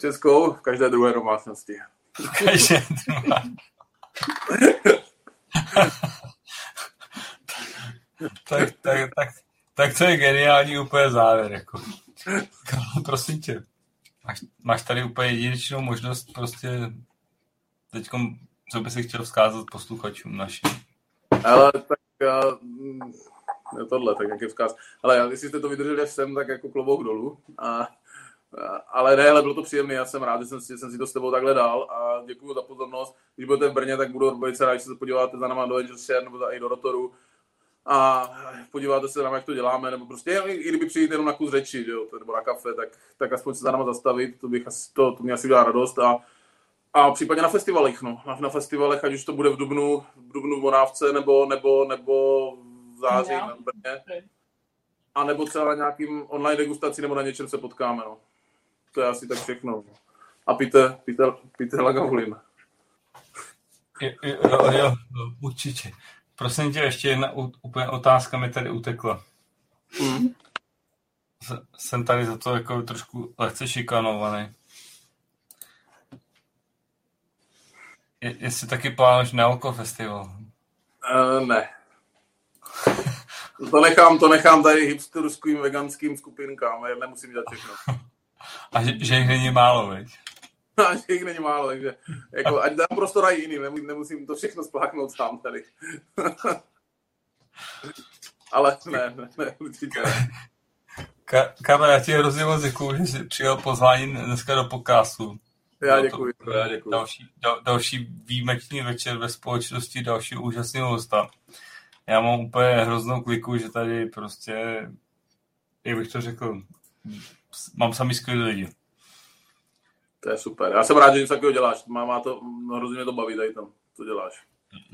Českou v každé druhé domácnosti. V každé [laughs] druhé. tak, tak, tak, tak to je geniální úplně závěr. Jako. Prosím tě, máš, máš tady úplně jedinečnou možnost prostě teď, co by si chtěl vzkázat posluchačům našim? Ale tak je tohle, tak jak je vzkaz. Ale jestli jste to vydrželi až sem, tak jako klobouk dolů. A, ale ne, ale bylo to příjemné, já jsem rád, že jsem, že jsem si to s tebou takhle dal a děkuji za pozornost. Když budete v Brně, tak budu velice rád, že se podíváte za náma do Angel Share nebo i do Rotoru a podíváte se na jak to děláme, nebo prostě i kdyby přijít jenom na kus řeči, jo, nebo na kafe, tak, tak aspoň se za náma zastavit, to, bych asi, to, to mě asi udělá radost a, a případně na festivalech, no. Na, na festivalech, ať už to bude v Dubnu, v Dubnu v Monávce, nebo, nebo, nebo v září na Brně. A nebo třeba na nějakým online degustaci, nebo na něčem se potkáme, no. To je asi tak všechno. A píte, píte, píte Lagavulin. Jo, jo, jo, určitě. Prosím tě, ještě jedna úplně otázka mi tady utekla. Mm. Jsem tady za to jako trošku lehce šikanovaný. Je, jestli taky plánuješ Nealko festival? Uh, ne. to nechám, to nechám tady hipsterským veganským skupinkám, já nemusím dělat všechno. [laughs] A že, že jich není málo, veď? [laughs] A že jich není málo, takže jako, ať dám prostor i jiným, nemusím to všechno spláknout sám tady. [laughs] Ale ne, ne, ne, určitě ne. Ka- Kamera, já ti hrozně moc děkuju, že jsi přijel pozvání dneska do podcastu. Já děkuji, to, já děkuji. Další, dal, další výjimečný večer ve společnosti dalšího úžasného hosta. Já mám úplně hroznou kliku, že tady prostě, jak bych to řekl, mám sami skvělý lidi. To je super. Já jsem rád, že něco takového děláš. Má, má to, hrozně mě to baví tady tam, co děláš.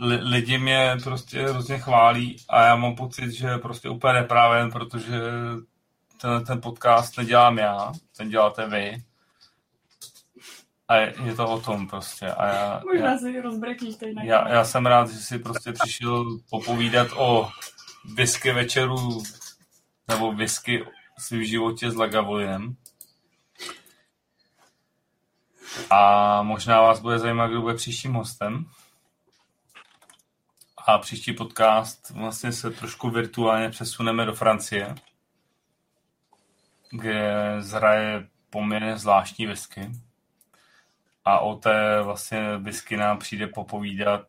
L- lidi mě prostě hrozně chválí a já mám pocit, že prostě úplně neprávě, protože ten, ten podcast nedělám já, ten děláte vy. A je, je to o tom prostě. A já, Možná já, si rozbrekíš tady já, já jsem rád, že jsi prostě přišel popovídat o whisky večeru nebo whisky v životě s Lagavolinem. A možná vás bude zajímat, kdo bude příštím hostem. A příští podcast vlastně se trošku virtuálně přesuneme do Francie, kde zraje poměrně zvláštní whisky. A o té vlastně whisky nám přijde popovídat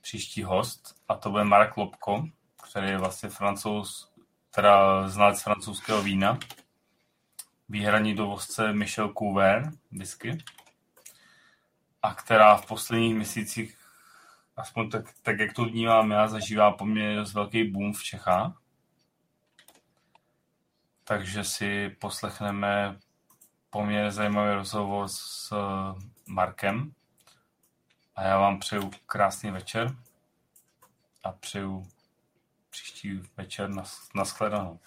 příští host, a to bude Mark Lobko, který je vlastně francouz, teda znalec francouzského vína výhradní dovozce Michel Couver whisky, a která v posledních měsících, aspoň tak, tak jak to vnímám já, zažívá poměrně dost velký boom v Čechách. Takže si poslechneme poměrně zajímavý rozhovor s eh, Markem. A já vám přeju krásný večer a přeju příští večer na, na shledanou.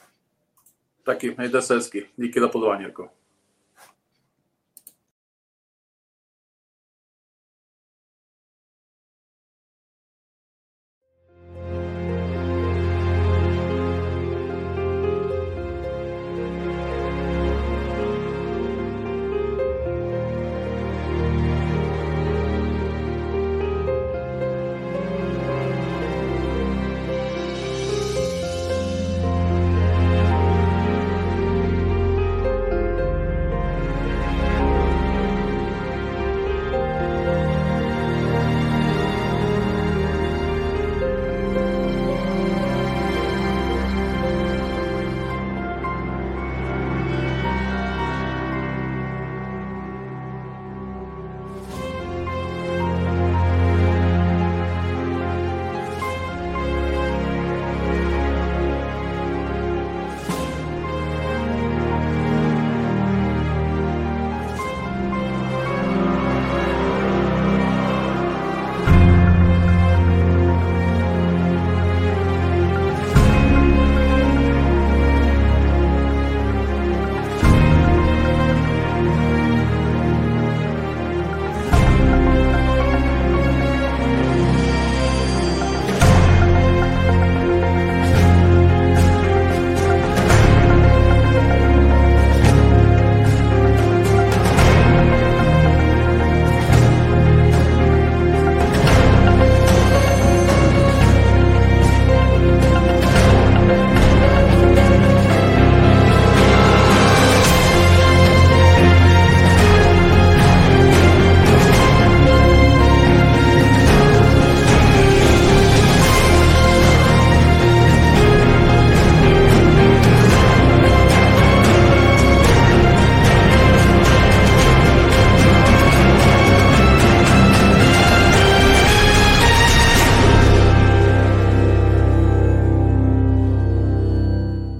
Taky, mějte se hezky. Díky za pozvání, Jirko.